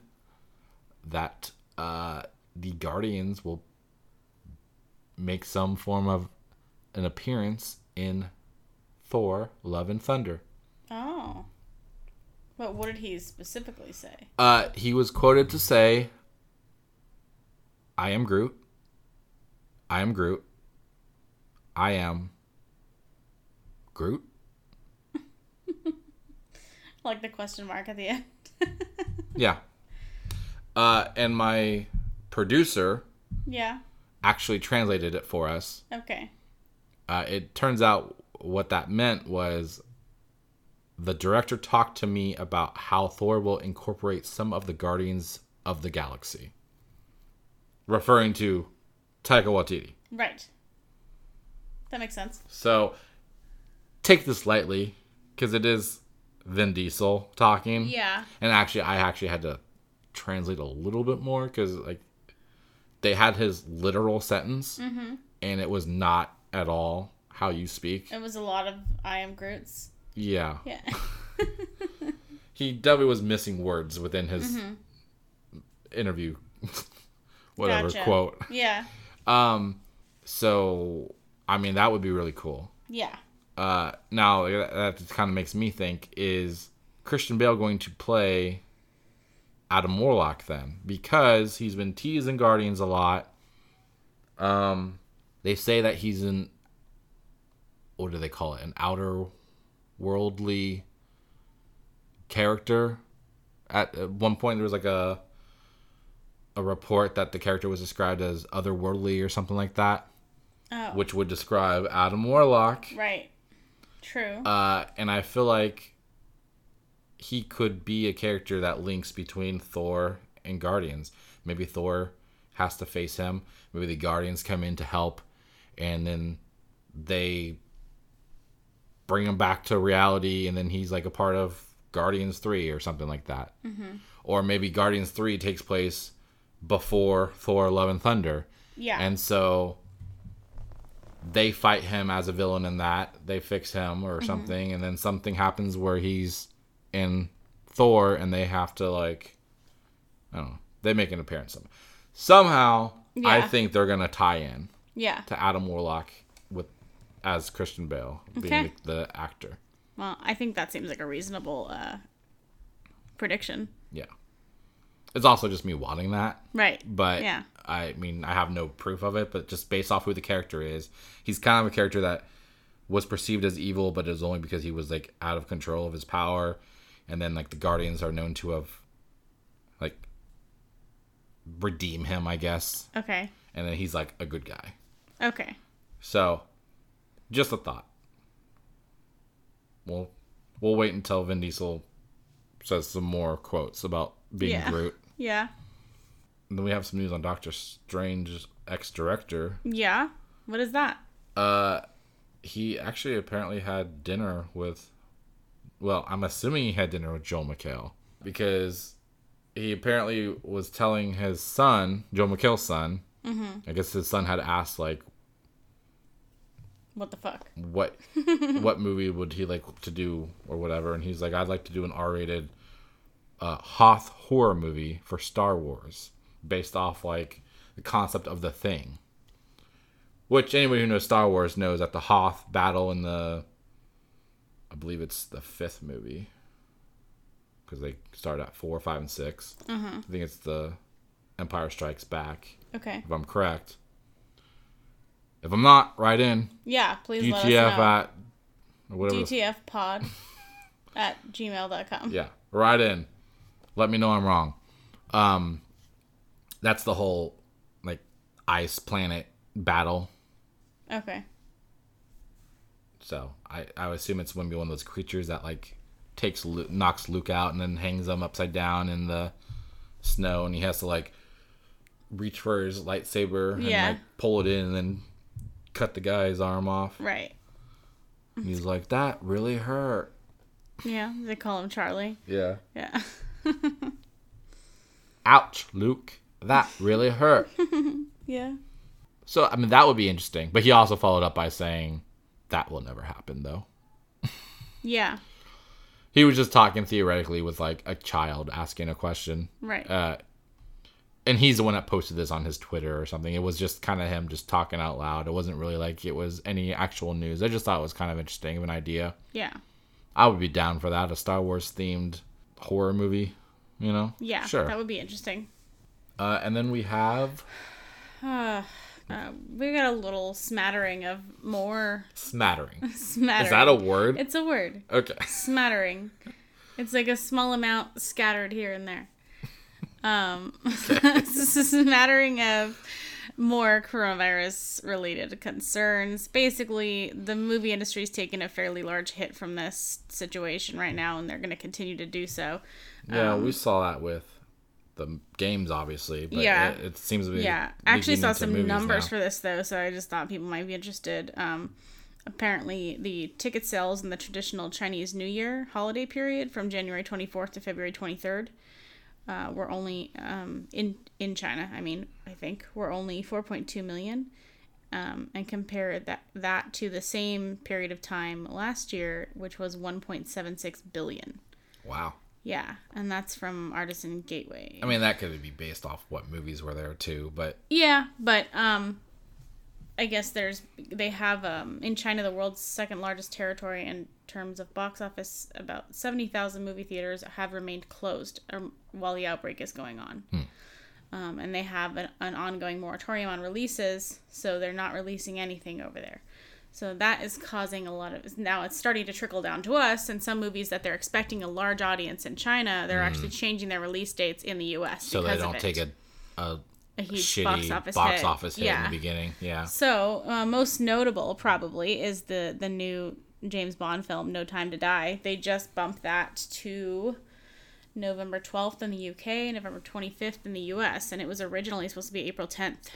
that uh, the Guardians will make some form of an appearance in Thor Love and Thunder. Oh. But what did he specifically say? Uh, he was quoted to say, I am Groot. I am Groot. I am Groot. Like the question mark at the end. Yeah. Uh, and my producer yeah. actually translated it for us. Okay. Uh, it turns out what that meant was the director talked to me about how Thor will incorporate some of the Guardians of the Galaxy, referring to Taika Waititi. Right. That makes sense. So take this lightly because it is Vin Diesel talking. Yeah. And actually, I actually had to translate a little bit more because like they had his literal sentence, and it was not at all how you speak. It was a lot of I am Groot's. Yeah, Yeah. he definitely was missing words within his interview, whatever Gotcha. quote. yeah. Um, so I mean that would be really cool. Yeah. Uh, now that that kind of makes me think: Is Christian Bale going to play Adam Warlock then? Because he's been teased in Guardians a lot. Um, they say that he's in what do they call it? An outer worldly character. At, at one point, there was like a a report that the character was described as otherworldly or something like that, Oh. which would describe Adam Warlock. right. True. Uh, and I feel like he could be a character that links between Thor and Guardians. Maybe Thor has to face him. Maybe the Guardians come in to help, and then they bring him back to reality, and then he's like a part of Guardians Three or something like that. Or maybe Guardians Three takes place before Thor: Love and Thunder, yeah. and so they fight him as a villain in that. They fix him or something, and then something happens where he's in Thor, and they have to like, I don't know. They make an appearance. Some- Somehow, I think they're gonna tie in yeah. to Adam Warlock with as Christian Bale being Okay. the, the actor. Well, I think that seems like a reasonable uh, prediction. Yeah, it's also just me wanting that. Right. but Yeah. I mean, I have no proof of it, but just based off who the character is, he's kind of a character that was perceived as evil, but it was only because he was like out of control of his power, and then like the Guardians are known to have like redeem him, I guess, Okay. and then he's like a good guy. Okay. So, just a thought. We'll we'll wait until Vin Diesel says some more quotes about being Yeah. Groot. Yeah. And then we have some news on Doctor Strange's ex-director. Yeah. What is that? Uh, he actually apparently had dinner with. Well, I'm assuming he had dinner with Joel McHale because he apparently was telling his son, Joel McHale's son. Mhm. I guess his son had asked like, What the fuck? what what movie would he like to do or whatever, and he's like, I'd like to do an R-rated uh, Hoth horror movie for Star Wars, based off like the concept of the Thing. Which anybody who knows Star Wars knows that the Hoth battle in the, I believe it's the fifth movie, because they start at four, five, and 6 I think it's the Empire Strikes Back, Okay. if I'm correct. If I'm not, right in Yeah. Please let us know. at or whatever. the- DTF pod at gmail.com. Yeah, right in. Let me know I'm wrong. Um, that's the whole like ice planet battle. Okay. So I I assume it's gonna be one of those creatures that like takes Luke, knocks Luke out and then hangs him upside down in the snow, and he has to like reach for his lightsaber and Yeah. like pull it in and then cut the guy's arm off. Right. And he's like, "That really hurt." Yeah. They call him Charlie. Yeah. Yeah. ouch, Luke, that really hurt. Yeah. so I mean that would be interesting. But he also followed up by saying that will never happen though. Yeah. He was just talking theoretically with like a child asking a question. Right. Uh, and he's the one that posted this on his Twitter or something. It was just kind of him just talking out loud. It wasn't really like it was any actual news. I just thought it was kind of interesting of an idea. yeah. I would be down for that. A Star Wars themed horror movie, you know? Yeah. Sure. That would be interesting. Uh, and then we have Uh, uh, we got a little smattering of more smattering. smattering. Is that a word? It's a word. Okay. Smattering. It's like a small amount scattered here and there. Um, a smattering of more coronavirus related concerns. Basically, the movie industry is taking a fairly large hit from this situation right now, and they're going to continue to do so. Yeah, we saw that with the games, obviously. But Yeah. it, it seems to be. Yeah, I actually saw some numbers now. for this though, so I just thought people might be interested. Um, apparently, the ticket sales in the traditional Chinese New Year holiday period from January 24th to February 23rd uh, were only um, in in China. I mean, I think were only 4.2 million. Um, and compare that that to the same period of time last year, which was 1.76 billion. Wow. Yeah, and that's from Artisan Gateway. I mean, that could be based off what movies were there too, but Yeah, but um I guess there's they have um in China the world's second largest territory in terms of box office about 70,000 movie theaters have remained closed um, while the outbreak is going on. Um, and they have an, an ongoing moratorium on releases, so they're not releasing anything over there. So that is causing a lot of now it's starting to trickle down to us and some movies that they're expecting a large audience in China, they're actually changing their release dates in the US so they don't take a, a a huge shitty box office box hit. office hit yeah. in the beginning. Yeah. So uh, most notable probably is the the new James Bond film No Time to Die. They just bumped that to November 12th in the UK, November 25th in the US, and it was originally supposed to be April 10th.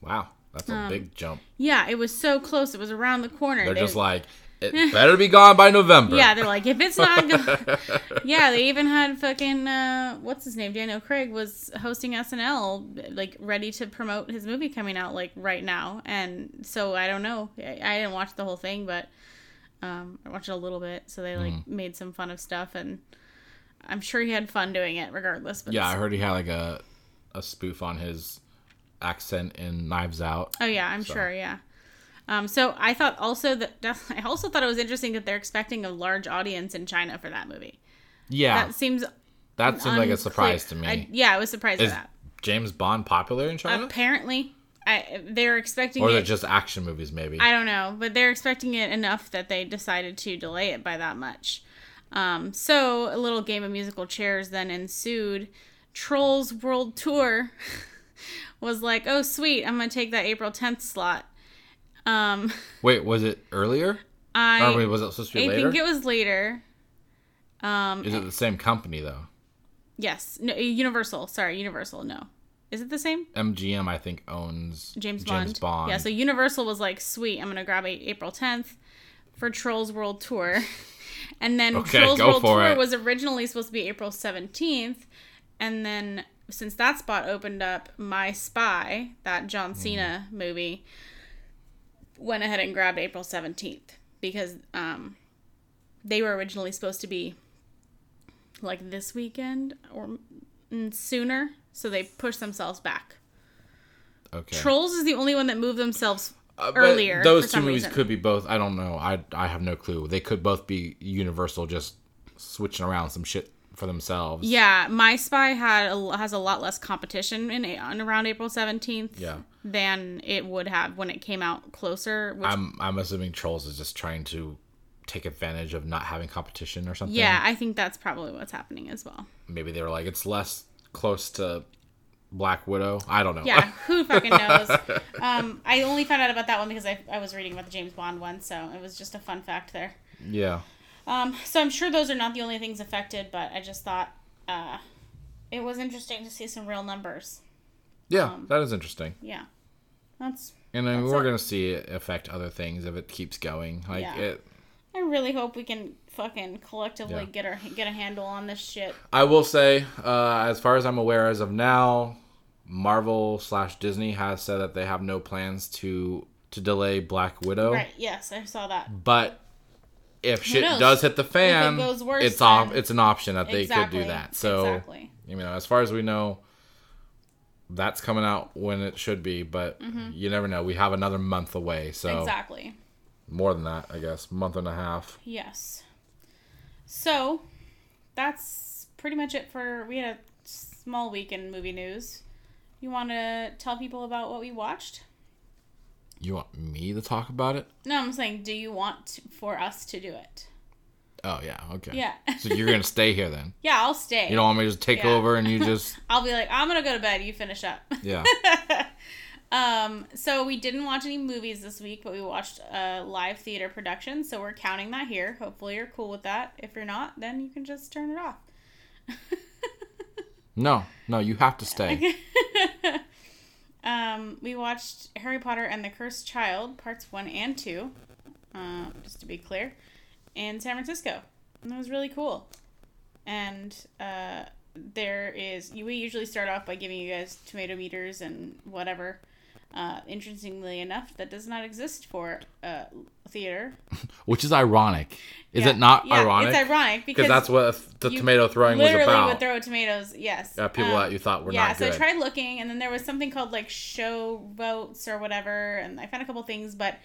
Wow. That's a big jump. Yeah, it was so close. It was around the corner. They're They- just like, it better be gone by November. yeah, they're like, if it's not good. yeah, they even had fucking, uh, what's his name? Daniel Craig was hosting SNL, like, ready to promote his movie coming out, like, right now. And so I don't know. I, I didn't watch the whole thing, but um, I watched a little bit. So they, like, Mm-hmm. made some fun of stuff. And I'm sure he had fun doing it regardless. But Yeah, I heard he had like a a spoof on his accent in Knives Out. Oh yeah, I'm sure. Yeah. Um, so I thought also that I also thought it was interesting that they're expecting a large audience in China for that movie. Yeah, That seems that seemed like a surprise to me. I, yeah, I was surprised Is by that. James Bond popular in China? Apparently, I, they're expecting or it just action movies, maybe? I don't know, but they're expecting it enough that they decided to delay it by that much. Um, so a little game of musical chairs then ensued. Trolls World Tour was like, "Oh sweet, I'm gonna take that April 10th slot." Um, Wait, was it earlier? I or wait, was it supposed to be I later? think it was later. Um, Is it the same company though? yes, no, Universal. Sorry, Universal. No, is it the same? MGM, I think, owns James Bond. James Bond. Yeah, so Universal was like, sweet, I'm gonna grab a- April 10th for Trolls World Tour. And then Okay, Trolls World Tour it. was originally supposed to be April 17th. And then since that spot opened up, My Spy, that John Cena Mm. movie, went ahead and grabbed April 17th because um, they were originally supposed to be like this weekend or mm, sooner. So they pushed themselves back. okay. Trolls is the only one that moved themselves Uh, earlier. Those two movies reason. could be both. I don't know. I I have no clue. They could both be Universal, just switching around some shit for themselves. Yeah, My Spy had a, has a lot less competition in on around April seventeenth. Yeah. Than it would have when it came out closer. Which, I'm I'm assuming Trolls is just trying to take advantage of not having competition or something. yeah, I think that's probably what's happening as well. Maybe they were like it's less close to Black Widow. I don't know. Yeah, who fucking knows? um, I only found out about that one because I, I was reading about the James Bond one, so it was just a fun fact there. yeah. Um, so I'm sure those are not the only things affected, but I just thought uh, it was interesting to see some real numbers. Yeah, Um, that is interesting. Yeah, that's And then That's we're it. gonna see it affect other things if it keeps going. Like Yeah. it, I really hope we can fucking collectively Yeah. get our get a handle on this shit. I will say, uh, as far as I'm aware, as of now, Marvel slash Disney has said that they have no plans to to delay Black Widow. Right? Yes, I saw that. But if shit does hit the fan, goes worse, it's off. It's an option that they exactly. could do that. So exactly. you know, as far as we know, that's coming out when it should be. But mm-hmm. you never know. We have another month away, so Exactly. more than that, I guess, month and a half. Yes. So, that's pretty much it for. We had a small week in movie news. You want to tell people about what we watched? You want me to talk about it? No, I'm saying, do you want to, for us to do it? Oh yeah, okay. Yeah. So you're gonna stay here then? yeah, I'll stay. You don't want me to just take Yeah. over and you just I'll be like, I'm gonna go to bed. You finish up. yeah. um. So we didn't watch any movies this week, but we watched a live theater production. So we're counting that here. Hopefully, you're cool with that. If you're not, then you can just turn it off. No, no, you have to stay. um, we watched Harry Potter and the Cursed Child, parts one and two, uh, just to be clear, in San Francisco. And it was really cool. And uh, there is, we usually start off by giving you guys tomato meters and whatever. Uh, interestingly enough, that does not exist for uh, theater. Which is ironic. Is Yeah. it not Yeah, ironic? It's ironic because that's what the tomato throwing was literally about. would throw tomatoes. Yes. yeah, people Um, that you thought were yeah, not so. I tried looking, and then there was something called like show votes or whatever, and I found a couple things, but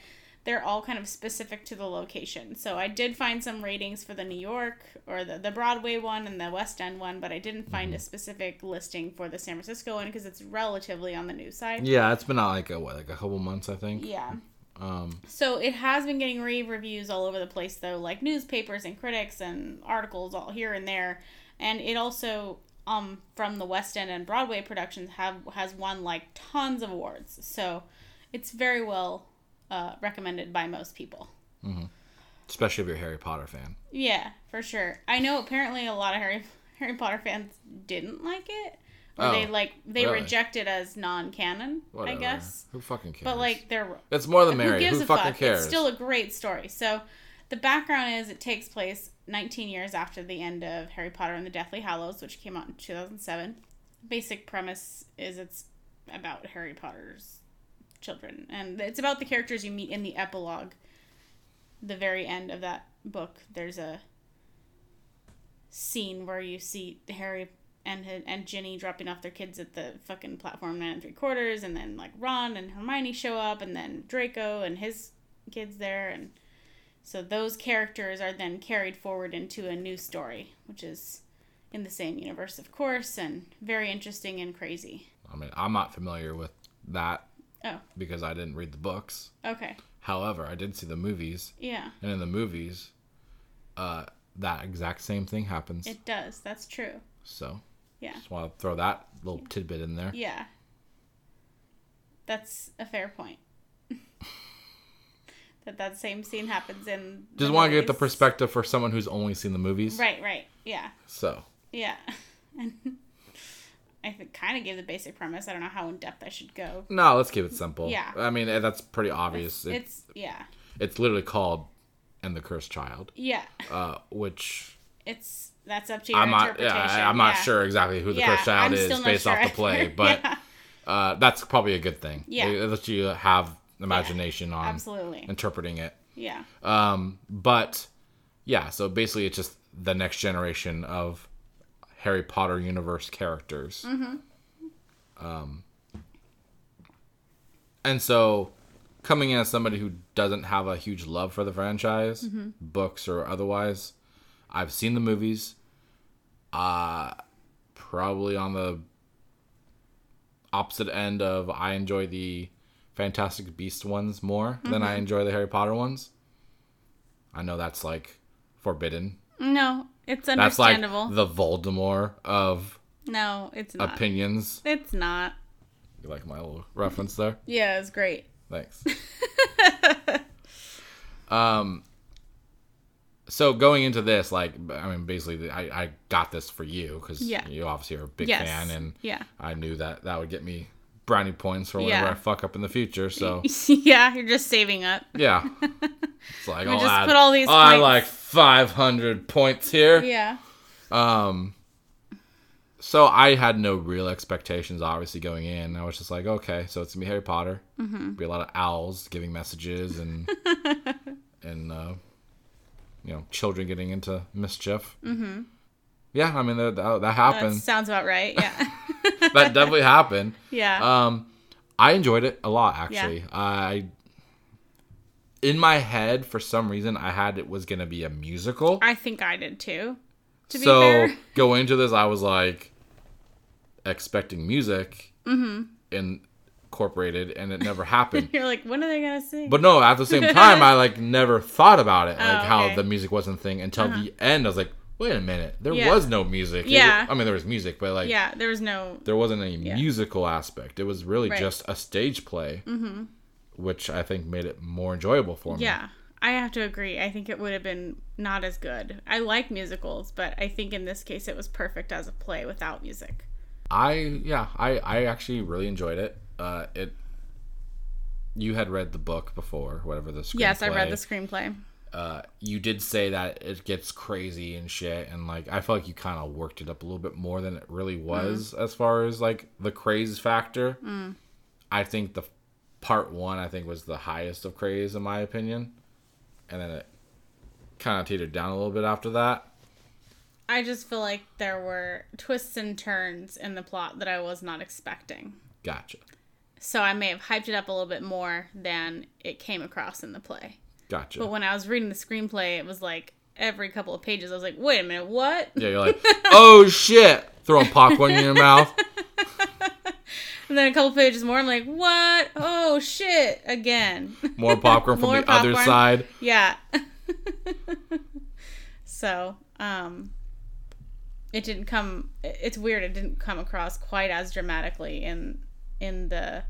they're all kind of specific to the location. So I did find some ratings for the New York or the, the Broadway one and the West End one, but I didn't find Mm-hmm. a specific listing for the San Francisco one because it's relatively on the new side. yeah, it's been out like a what, like a couple months, I think. Yeah. Um, So it has been getting rave reviews all over the place, though, like newspapers and critics and articles all here and there, and it also um from the West End and Broadway productions have has won like tons of awards. So it's very well uh, recommended by most people. especially if you're a Harry Potter fan. Yeah, for sure. I know apparently a lot of Harry Harry Potter fans didn't like it. Or Oh, they like they really? reject it as non canon, I guess. Who fucking cares? But like they're it's more than who gives Who, a fucking fuck? cares? It's still a great story. So, the background is it takes place 19 years after the end of Harry Potter and the Deathly Hallows, which came out in 2007. Basic premise is it's about Harry Potter's children, and it's about the characters you meet in the epilogue. The very end of that book, there's a scene where you see Harry and and Ginny dropping off their kids at the fucking platform nine and three quarters, and then like Ron and Hermione show up, and then Draco and his kids there, and so those characters are then carried forward into a new story, which is in the same universe, of course, and very interesting and crazy. I mean, I'm not familiar with that Oh, because I didn't read the books. okay, However, I did see the movies, yeah, and in the movies, uh, that exact same thing happens. it does. That's true. so, Yeah. just want to throw that little tidbit in there. Yeah. That's a fair point. that that same scene happens in. Just want to get the perspective for someone who's only seen the movies. Right, right. Yeah. So, Yeah. And I think kind of gave the basic premise. I don't know how in depth I should go. no, let's keep it simple. Yeah. I mean, eh, that's pretty obvious. It- It's yeah. it's literally called "And the Cursed Child," Yeah. uh, which It's that's up to your I'm not. interpretation. Yeah, I'm not yeah. sure exactly who the Yeah, Cursed Child I'm is not based sure off the play, but Yeah. uh, that's probably a good thing. Yeah. It lets you have imagination on Absolutely. interpreting it. Yeah. Um, but yeah, so basically, it's just the next generation of Harry Potter universe characters. Mm-hmm. Um, and so, coming in as somebody who doesn't have a huge love for the franchise, books or otherwise, I've seen the movies. Uh, probably on the opposite end of I enjoy the Fantastic Beast ones more than I enjoy the Harry Potter ones. I know that's like forbidden. No, it's understandable. That's like the Voldemort of no, it's not. opinions. It's not. You like my little reference there? Yeah, it's great. Thanks. um. So going into this, like, I mean, basically, I, I got this for you because Yeah. you obviously are a big Yes. fan, and Yeah. I knew that that would get me brownie points for whenever Yeah. I fuck up in the future. So yeah, you're just saving up. yeah, it's like I'll just add, put all these I'll points. like 500 points here. Yeah. Um, so I had no real expectations, obviously, going in. I was just like, okay, so it's gonna be Harry Potter. Mm-hmm. Be a lot of owls giving messages and and uh, you know, children getting into mischief. Mm-hmm. Yeah, I mean that that, that That sounds about right. Yeah. that definitely happened. yeah. Um, I enjoyed it a lot actually. I in my head for some reason I had it was gonna be a musical. I think I did too. To be so fair. going into this, I was like expecting music Mm-hmm. incorporated, and it never happened. You're like, when are they gonna sing? but no, at the same time, I like never thought about it, like Oh, how okay. Uh-huh. the music wasn't a thing until the end. I was like, wait a minute, there Yeah. was no music. Yeah. wa- I mean there was music, but like yeah, there was no. there wasn't any musical aspect. It was really Right. just a stage play, mm-hmm. which I think made it more enjoyable for me. Yeah, I have to agree. I think it would have been not as good. I like musicals, but I think in this case it was perfect as a play without music. I yeah, I I actually really enjoyed it. Uh, it. You had read the book before, whatever the screenplay. Yes, I read the screenplay. Uh, you did say that it gets crazy and shit, and like I feel like you kind of worked it up a little bit more than it really was as far as like the craze factor. I think the part one I think was the highest of craze in my opinion, and then it kind of teetered down a little bit after that. I just feel like there were twists and turns in the plot that I was not expecting. Gotcha, So I may have hyped it up a little bit more than it came across in the play. Gotcha. But when I was reading the screenplay, it was like every couple of pages, I was like, wait a minute, what? yeah, you're like, oh shit, throwing popcorn in your mouth. And then a couple pages more, I'm like, what? Oh shit, again. More popcorn from More the other side. Yeah. so, um, it didn't come. It's weird. It didn't come across quite as dramatically in in the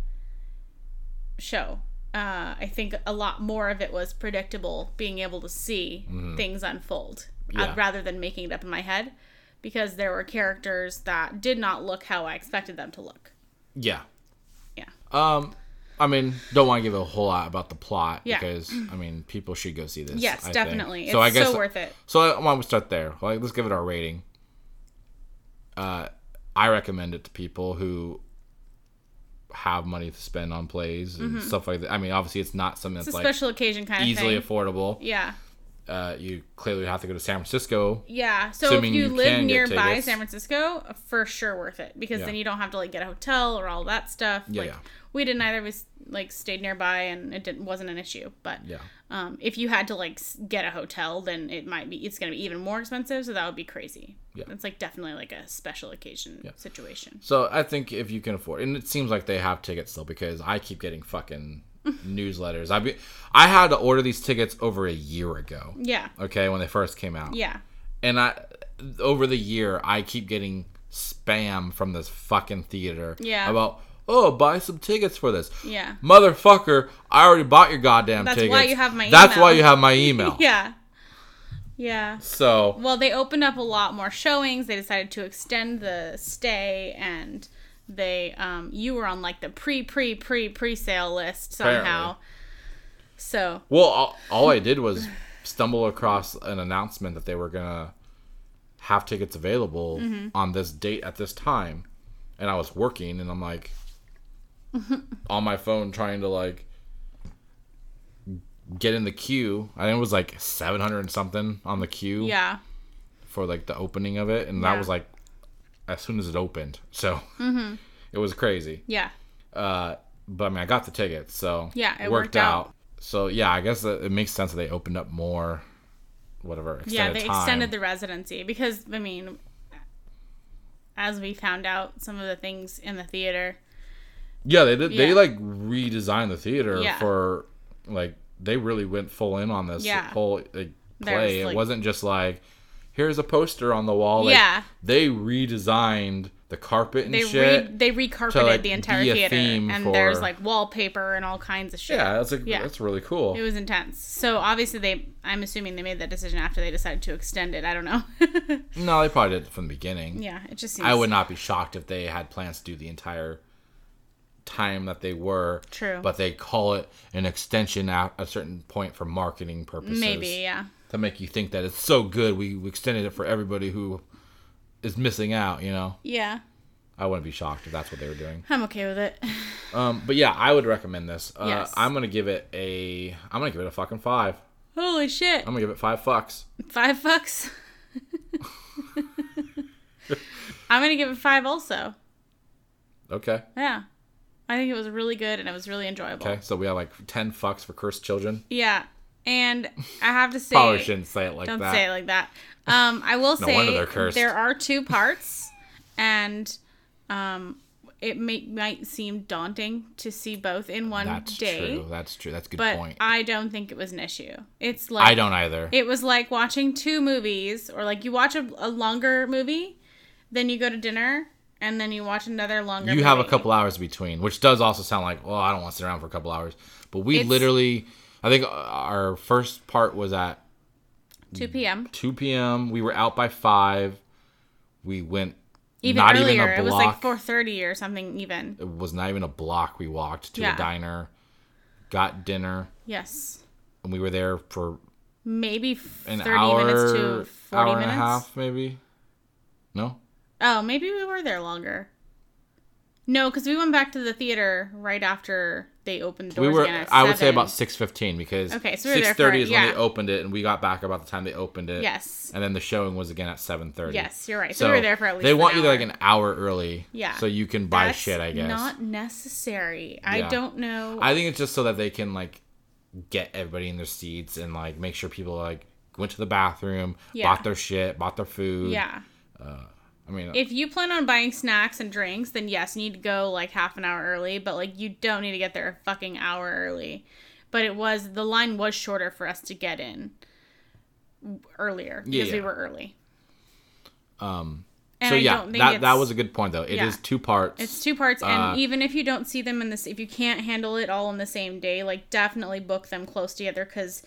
show. Uh, I think a lot more of it was predictable, being able to see things unfold uh, rather than making it up in my head, because there were characters that did not look how I expected them to look. Yeah. Yeah. Um, I mean, don't want to give a whole lot about the plot Yeah. because I mean, people should go see this. Yes, I think. definitely. It's So I guess so worth it. So I want to start there. Like, let's give it our rating. Uh, I recommend it to people who have money to spend on plays and stuff like that. I mean, obviously, it's not something Mm-hmm. It's that's like special occasion kind of easily thing. affordable. yeah. Uh, you clearly have to go to San Francisco. Yeah, so if you, you live nearby. San Francisco, for sure worth it because Yeah. then you don't have to like get a hotel or all that stuff. Yeah, like, yeah. We didn't either. We like stayed nearby and it didn't wasn't an issue. But Yeah. um, if you had to like get a hotel, then it might be it's gonna be even more expensive. So that would be crazy. Yeah. it's like definitely like a special occasion situation. So I think if you can afford, and it seems like they have tickets still because I keep getting fucking newsletters. I be, I had to order these tickets over a year ago. Yeah, Okay, when they first came out. yeah, And I over the year I keep getting spam from this fucking theater. Yeah. About oh buy some tickets for this. yeah, Motherfucker, I already bought your goddamn That's tickets. That's why you have my That's email. why you have my email. yeah, yeah. So Well, they opened up a lot more showings. They decided to extend the stay, and they um, you were on like the pre pre pre pre sale list somehow. Apparently. So Well, all, all I did was stumble across an announcement that they were gonna have tickets available Mm-hmm. on this date at this time, and I was working, and I'm like on my phone trying to like get in the queue. I think it was like 700 and something on the queue yeah, for like the opening of it, and Yeah. that was like as soon as it opened. So it was crazy. yeah, Uh, but I mean, I got the tickets, so Yeah, it worked out. So yeah, I guess it makes sense that they opened up more, whatever. yeah. They time. extended the residency because I mean, as we found out, some of the things in the theater. Yeah, they did. They like redesigned the theater Yeah. for like they really went full in on this Yeah. whole like, play. was, like- it wasn't just like here's a poster on the wall. Like, Yeah. they redesigned the carpet and They shit. re- they recarpeted like, the entire theater, and for- there's like wallpaper and all kinds of shit. yeah, that's like Yeah. that's really cool. It was intense. So obviously they I'm assuming they made that decision after they decided to extend it. I don't know. no, they probably did it from the beginning. yeah, it just seems I would not be shocked if they had plans to do the entire time that they were. True. But they call it an extension at a certain point for marketing purposes. Maybe, yeah. To make you think that it's so good, we, we extended it for everybody who is missing out. You know, Yeah. I wouldn't be shocked if that's what they were doing. I'm okay with it. Um, but yeah, I would recommend this. Uh, Yes. I'm gonna give it a. I'm gonna give it a fucking five. Holy shit. I'm gonna give it five fucks. Five fucks. I'm gonna give it five also. Okay. Yeah. I think it was really good and it was really enjoyable. Okay. So we have like ten fucks for cursed children. Yeah. And I have to say Probably shouldn't say it like don't that. say it like that. Um, I will No say there are two parts and um it may, might seem daunting to see both in one day. That's day. true. That's true. That's a good But point. I don't think it was an issue. It's like I don't either. It was like watching two movies, or like you watch a, a longer movie, then you go to dinner, and then you watch another longer. you have a couple hours between, which does also sound like, well, I don't want to sit around for a couple hours. But we It's- literally, I think uh, our first part was at 2 p.m. 2 p.m. We were out by 5. We went Even not earlier, even a it was like 4:30 or something. Even It was not even a block. We walked to Yeah. a diner, got dinner, yes, and we were there for maybe an 30 hour, minutes to 40 hour and minutes. a half, maybe. No, Oh, maybe we were there longer. No, because we went back to the theater right after they opened doors we were. again I would say about six fifteen because Okay, so we six thirty is when yeah. they opened it, and we got back about the time they opened it. Yes. and then the showing was again at seven thirty. Yes, you're right. So, we were there for at least. they an want you there like an hour early. Yeah. so you can buy That's shit. I guess. Not necessary. I Yeah. don't know. I think it's just so that they can like get everybody in their seats and like make sure people like went to the bathroom, Yeah. bought their shit, bought their food. yeah. Uh, I mean, If you plan on buying snacks and drinks, then yes, you need to go like half an hour early, but like you don't need to get there a fucking hour early. But it was the line was shorter for us to get in earlier because we Yeah. were early. um. And so I yeah, that that was a good point though. It is yeah. two parts. It's two parts, Uh, and even if you don't see them in this, if you can't handle it all in the same day, like definitely book them close together because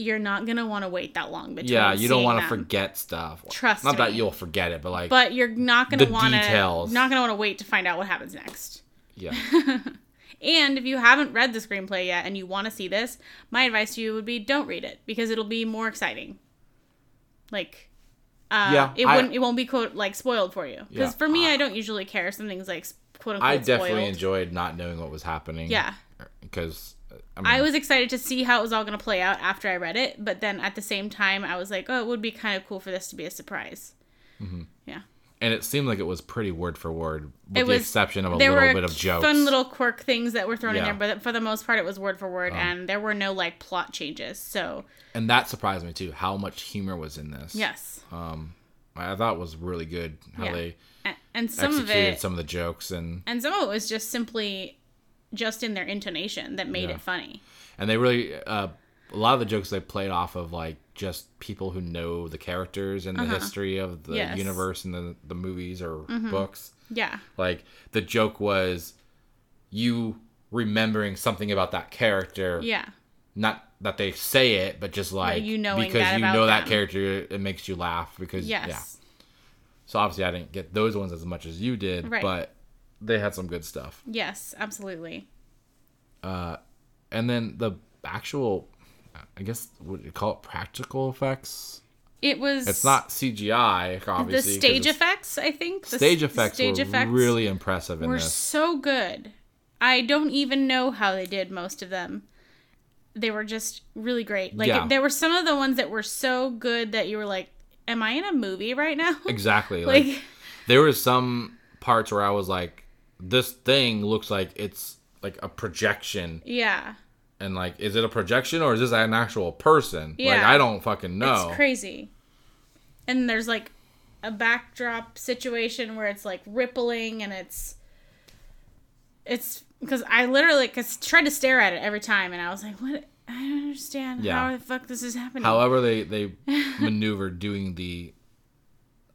you're not gonna want to wait that long between. yeah, you don't want to forget stuff. Trust Not that you'll forget it, but like but you're not gonna want to. details. Not gonna want to wait to find out what happens next. yeah, And if you haven't read the screenplay yet and you want to see this, my advice to you would be don't read it because it'll be more exciting. Like, uh, Yeah, it I- wouldn't. It won't be quote like spoiled for you. Because Yeah, for me, I- I don't usually care something's like quote unquote I definitely spoiled. enjoyed not knowing what was happening. Yeah. because I, mean, I was excited to see how it was all going to play out after I read it, but then at the same time, I was like, oh, it would be kind of cool for this to be a surprise. Yeah. and it seemed like it was pretty word for word, with It the was- exception of a little bit of jokes. fun little quirk things that were thrown in there, but for the most part, it was word for word, Um, and there were no like plot changes. So, and that surprised me too. How much humor was in this? yes. Um, I thought was really good how Yeah. they A- and some of executed it some of the jokes and and some of it was just simply just in their intonation that made Yeah. it funny and they really uh, a lot of the jokes they played off of like just people who know the characters and the history of the Uh-huh. Yes. Mm-hmm. universe and the the movies or books. yeah Like the joke was you remembering something about that character, yeah not that they say it, but just like you know because you know that character, it makes you laugh because yes yeah. So obviously I didn't get those ones as much as you did, Right. but they had some good stuff. yes absolutely Uh, And then the actual, I guess, what you call it, practical effects. it was It's not CGI, obviously. the stage effects i think the Stage effects stage were effects really impressive in were this. so good i don't even know how they did most of them they were just really great like Yeah. there were some of the ones that were so good that you were like am i in a movie right now Exactly. Like, like there were some parts where I was like, this thing looks like it's like a projection, yeah and like, is it a projection or is this an actual person? Yeah. Like, I don't fucking know. It's crazy. And there's like a backdrop situation where it's like rippling and it's it's because I literally cause tried to stare at it every time and I was like, what? I don't understand Yeah. how the fuck this is happening. However, they they maneuvered doing the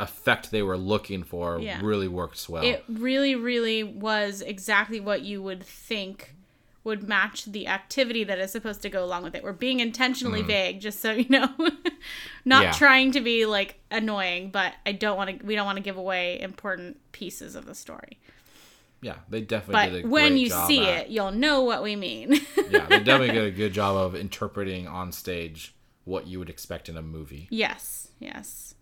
effect they were looking for Yeah. really works well. it really, really was exactly what you would think would match the activity that is supposed to go along with it. We're being intentionally vague, just so you know, not Mm. Yeah. trying to be like annoying, but I don't want to. We don't want to give away important pieces of the story. yeah, they definitely did But when you see at- it, you'll know what we mean. yeah, they definitely did a good job of interpreting on stage what you would expect in a movie. yes, yes,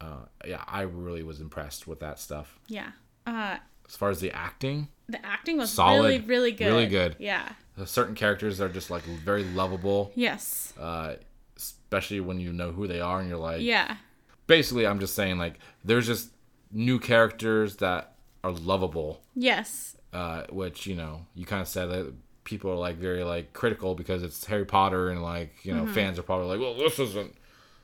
Uh, yeah, I really was impressed with that stuff. yeah. Uh, As far as the acting, the acting was Solid. really, really good. Really good. Yeah. certain characters are just like very lovable, Yes. uh, especially when you know who they are and you're like, Yeah. basically, I'm just saying like there's just new characters that are lovable, Yes. uh, which you know you kind of said that people are like very like critical because it's Harry Potter and like you Mm-hmm. know fans are probably like, well, this isn't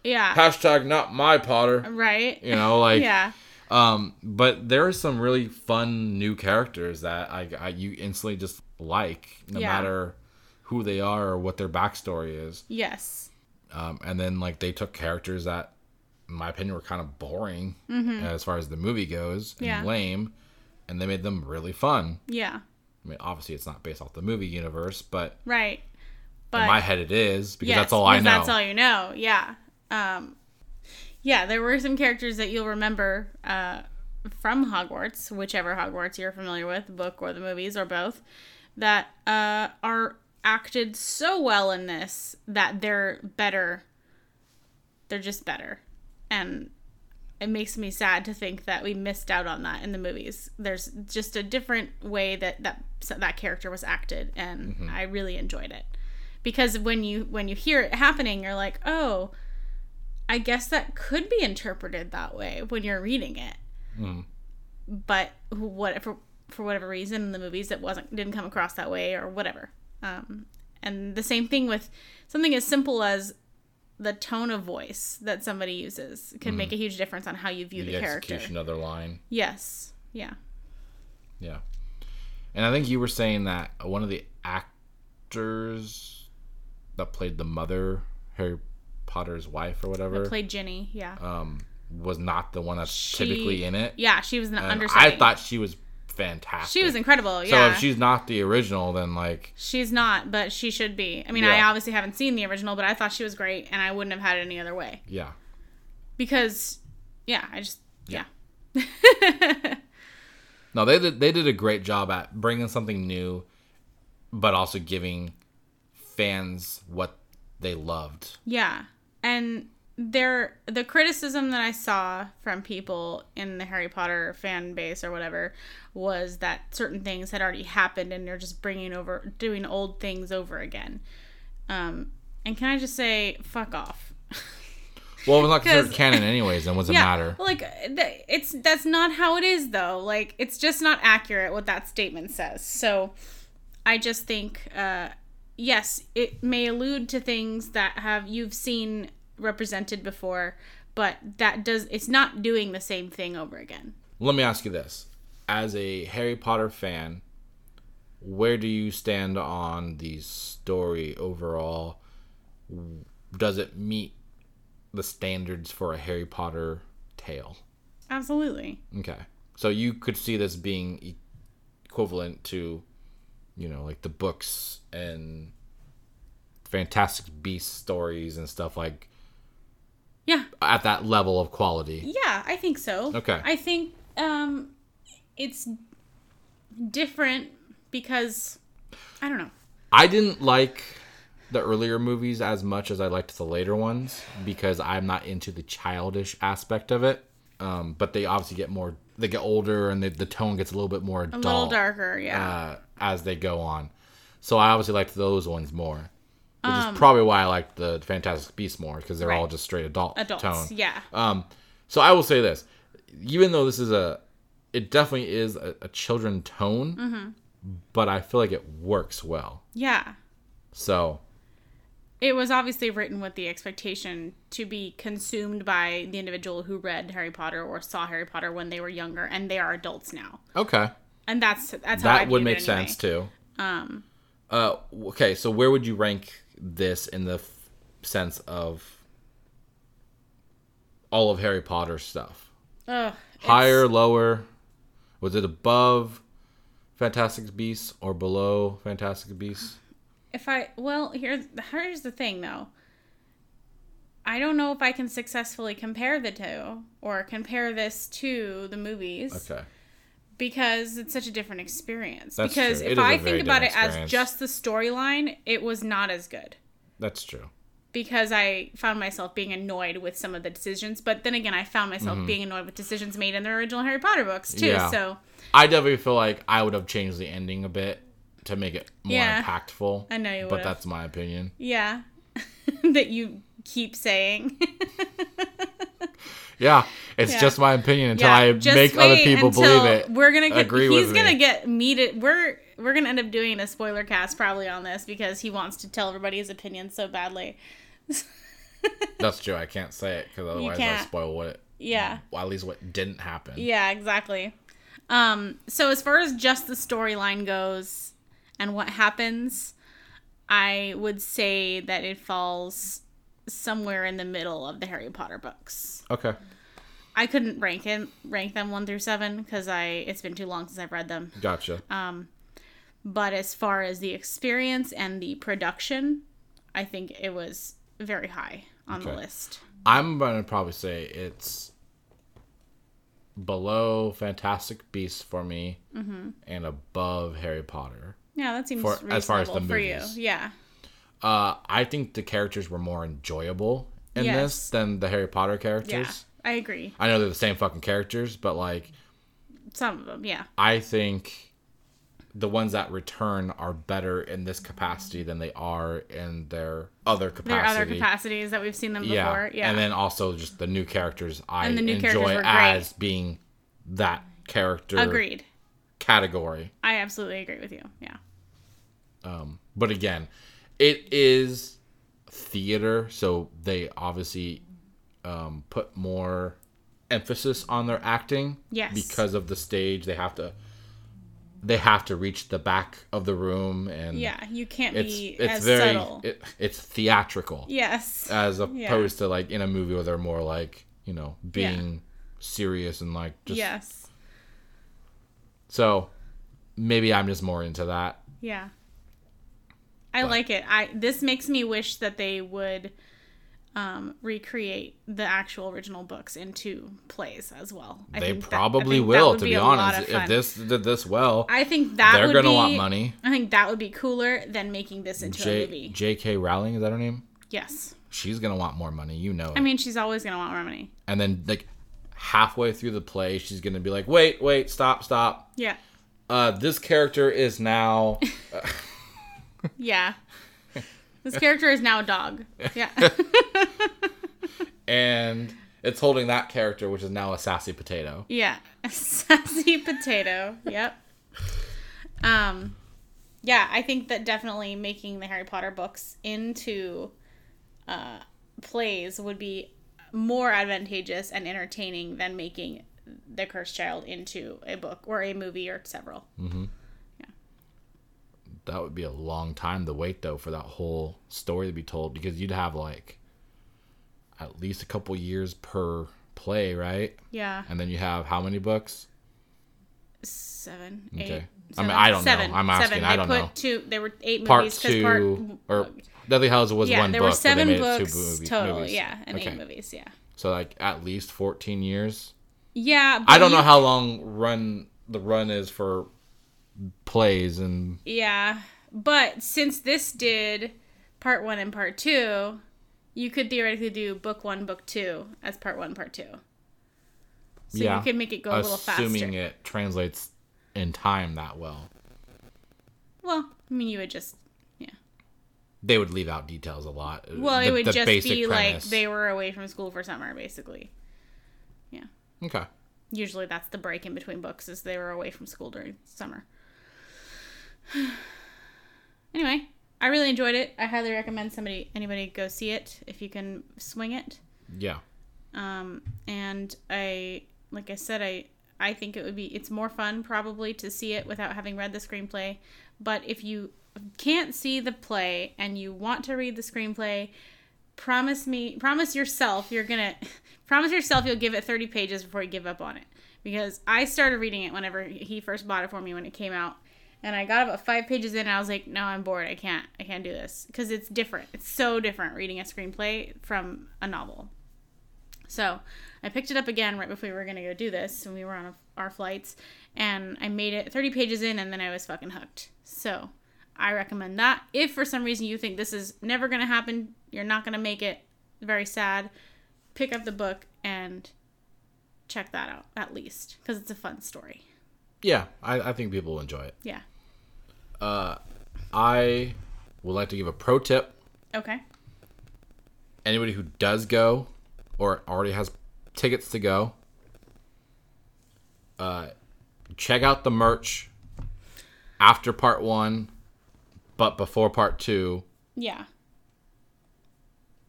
Yeah. hashtag not my Potter, right. you know, like yeah. Um, but there are some really fun new characters that I, I you instantly just like, no Yeah. matter who they are or what their backstory is. Yes. Um, and then like they took characters that, in my opinion, were kind of boring as far as the movie goes and Mm-hmm. Yeah. lame, and they made them really fun. Yeah. I mean, obviously it's not based off the movie universe, but Right. But in my head it is because yes, that's all I know. That's all you know. Yeah. Um, yeah, there were some characters that you'll remember uh, from Hogwarts, whichever Hogwarts you're familiar with, the book or the movies or both, that uh, are acted so well in this that they're better. They're just better. And it makes me sad to think that we missed out on that in the movies. There's just a different way that that that character was acted, and Mm-hmm. I really enjoyed it because when you when you hear it happening, you're like, oh, I guess that could be interpreted that way when you're reading it. Mm. But what for for whatever reason in the movies it wasn't didn't come across that way or whatever. Um, and the same thing with something as simple as the tone of voice that somebody uses can make a huge difference on how you view the, the character. execution of their line. Yes. Yeah. Yeah. And I think you were saying that one of the actors that played the mother, Harry Potter's wife or whatever, Played Ginny. Yeah. um, was not the one that's She- typically in it. yeah. She was an understudy. I thought she was fantastic. she was incredible. Yeah. So if she's not the original, then like, She's not, but she should be. I mean, I obviously haven't seen the original, but I thought she was great, and I wouldn't have had it any other way. yeah, Because, yeah, I just, yeah. no, they did they did a great job at bringing something new, but also giving fans what they loved. Yeah. And there the criticism that I saw from people in the Harry Potter fan base or whatever was that certain things had already happened and they're just bringing over doing old things over again. Um and can I just say fuck off. Well, it was not considered canon anyways, and was it matter? Like it's that's not how it is though. Like it's just not accurate what that statement says. So I just think uh yes, it may allude to things that have you've seen represented before, but that does it's not doing the same thing over again. Let me ask you this: as a Harry Potter fan, where do you stand on the story overall? Does it meet the standards for a Harry Potter tale? Absolutely. Okay, so you could see this being equivalent to, you know, like the books and Fantastic Beast stories and stuff like Yeah. at that level of quality. Yeah, I think so. Okay. I think um it's different because I don't know. I didn't like the earlier movies as much as I liked the later ones because I'm not into the childish aspect of it. Um, but they obviously get more, they get older and the, the tone gets a little bit more A adult little darker, yeah. uh, as they go on. So I obviously liked those ones more, which Um, is probably why I liked the Fantastic Beasts more because they're all just straight adult Adults, tone. yeah. Um, so I will say this, even though this is a, it definitely is a, a children tone, Mm-hmm. but I feel like it works well. Yeah. So It was obviously written with the expectation to be consumed by the individual who read Harry Potter or saw Harry Potter when they were younger, and they are adults now. okay, And that's that's how I that would make anyway. sense too. Um, Uh, okay, so where would you rank this in the f- sense of all of Harry Potter stuff? ugh, it's- Higher, lower? Was it above Fantastic Beasts or below Fantastic Beasts? If I well, here's here's the thing though. I don't know if I can successfully compare the two or compare this to the movies Okay. Because it's such a different experience. That's because true. if It is a I think about it different as just the storyline, it was not as good. That's true. because I found myself being annoyed with some of the decisions. But then again, I found myself Mm-hmm. being annoyed with decisions made in the original Harry Potter books too. Yeah. So I definitely feel like I would have changed the ending a bit to make it more Yeah. impactful. I know you But would've. that's my opinion. yeah, that you keep saying. Yeah, it's Yeah. just my opinion until yeah, I just make other people believe it. We're gonna get. agree he's gonna me. get meted. We're we're gonna end up doing a spoiler cast probably on this because he wants to tell everybody his opinion so badly. That's true. I can't say it because otherwise I'll spoil what it, Yeah. well, at least what didn't happen. Yeah, exactly. Um, so as far as just the storyline goes and what happens, I would say that it falls somewhere in the middle of the Harry Potter books. Okay. I couldn't rank it, rank them one through seven because I it's been too long since I've read them. Gotcha. Um, but as far as the experience and the production, I think it was very high on the list. I'm gonna probably say it's below Fantastic Beasts for me, Mm-hmm. and above Harry Potter. Yeah, that seems For- reasonable as far as the for you. Yeah. Uh, I think the characters were more enjoyable in Yes. this than the Harry Potter characters. Yeah. characters. I agree. I know they're the same fucking characters, but like Some of them, yeah. I think the ones that return are better in this capacity than they are in their other capacity. There are other capacities that we've seen them yeah. before. Yeah. And then also just the new characters I new characters enjoy great. as being that character Agreed. category. I absolutely agree with you. Yeah. Um, but again, it is theater, so they obviously um, put more emphasis on their acting. Yes. Because of the stage, they have to they have to reach the back of the room, and Yeah. You can't it's be it's as very subtle. it, it's theatrical yes. as Yeah. opposed to like in a movie where they're more like you know being serious and like just yes. so maybe I'm just more into that. Yeah. I But- like it. I this makes me wish that they would um, recreate the actual original books into plays as well. I they think that- probably think will, to be be honest. If this did this well, I think that they're gonna be, want money. I think that would be cooler than making this into a J- movie. J.K. Rowling is that her name? yes. She's gonna want more money, you know. it. I mean, she's always gonna want more money. and then like halfway through the play, she's gonna be like, "Wait, wait, stop, stop. Yeah. Uh, this character is now." Yeah. This character is now a dog. Yeah. and it's holding that character, which is now a sassy potato. yeah. A Sassy potato. Yep. Um yeah, I think that definitely making the Harry Potter books into uh plays would be more advantageous and entertaining than making the cursed child into a book or a movie or several. That would be a long time to wait though for that whole story to be told because you'd have like at least a couple years per play, right? Yeah. And then you have how many books? Seven, Okay. eight. I mean, I don't know. I'm asking. seven. I don't put know. Two. There were eight Part movies. two Part, or Deathly Hallows was yeah, one there book. were but they seven made books two movie- total. movies. Yeah, and Okay. eight movies. Yeah. So like at least 14 years. Yeah. I don't know how long run the run is for plays and Yeah, but since this did part one and part two, you could theoretically do book one, book two as part one, part two. So Yeah. you could make it go a little faster. assuming it translates in time that well. Well, I mean, you would just Yeah. They would leave out details a lot. well, The- it would just be like they were away from school for summer, basically. Yeah. Okay. Usually, that's the break in between books is they were away from school during summer. anyway, I really enjoyed it. I highly recommend somebody anybody go see it if you can swing it. Yeah. Um, and I, like I said, I I think it would be it's more fun probably to see it without having read the screenplay. But if you can't see the play and you want to read the screenplay, promise me, promise yourself you're gonna promise yourself you'll give it 30 pages before you give up on it. Because I started reading it whenever he first bought it for me when it came out. And I got about five pages in, and I was like, "No, I'm bored. I can't. I can't do this because it's different. It's so different reading a screenplay from a novel." So I picked it up again right before we were to go do this and we were on our flights. and I made it 30 pages in, and then I was fucking hooked. So I recommend that. If for some reason you think this is never gonna happen, you're not gonna make it, very sad, pick up the book and check that out at least because it's a fun story. Yeah, I, I think people will enjoy it. Yeah. Uh, I would like to give a pro tip. Okay. Anybody who does go or already has tickets to go, uh, check out the merch after part one, but before part two. Yeah.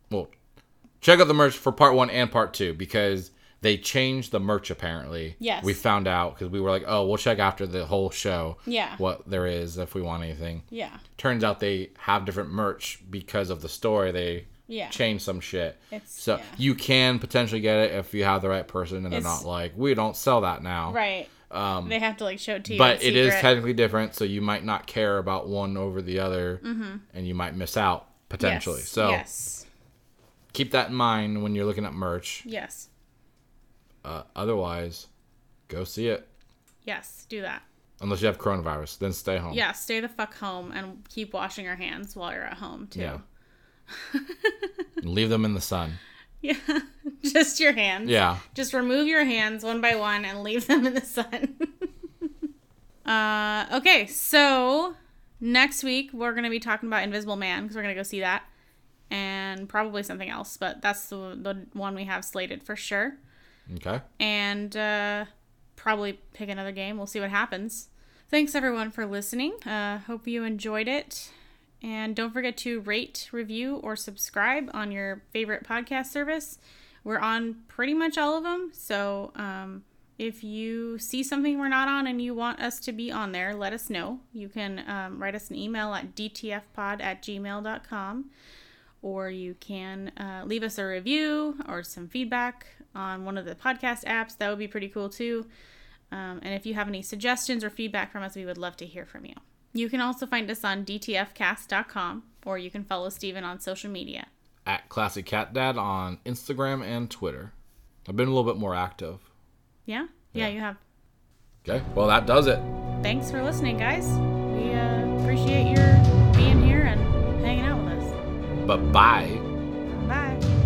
Well, check out the merch for part one and part two because they changed the merch apparently. Yes. We found out because we were like, oh, we'll check after the whole show Yeah. what there is if we want anything. Yeah. Turns out they have different merch because of the story. They Yeah. changed some shit. It's- so yeah. you can potentially get it if you have the right person and they're It's- not like, we don't sell that now. Right. Um, they have to like show it to you. But it is technically different, so you might not care about one over the other and you might miss out potentially. Yes. So yes. keep that in mind when you're looking at merch. Yes. Uh, otherwise, go see it. Yes. Do that. Unless you have coronavirus, then stay home. Yeah. Stay the fuck home and keep washing your hands while you're at home too. Yeah. Leave them in the sun. Yeah. Just your hands. Yeah. Just remove your hands one by one and leave them in the sun. uh, okay, so next week we're going to be talking about Invisible Man because we're going to go see that and probably something else, but that's the, the one we have slated for sure. Okay. And uh, probably pick another game. We'll see what happens. Thanks everyone for listening. Uh, hope you enjoyed it. And don't forget to rate, review, or subscribe on your favorite podcast service. We're on pretty much all of them. So um, if you see something we're not on and you want us to be on there, let us know. You can um, write us an email at dtfpod at gmail.com or you can uh, leave us a review or some feedback on one of the podcast apps. That would be pretty cool too. Um, and if you have any suggestions or feedback from us, we would love to hear from you. You can also find us on dtfcast.com or you can follow Steven on social media. At Classic Cat Dad on Instagram and Twitter. I've been a little bit more active. Yeah? Yeah, Yeah. you have. Okay. Well, that does it. Thanks for listening, guys. We uh, appreciate your being here and hanging out with us. But bye. bye.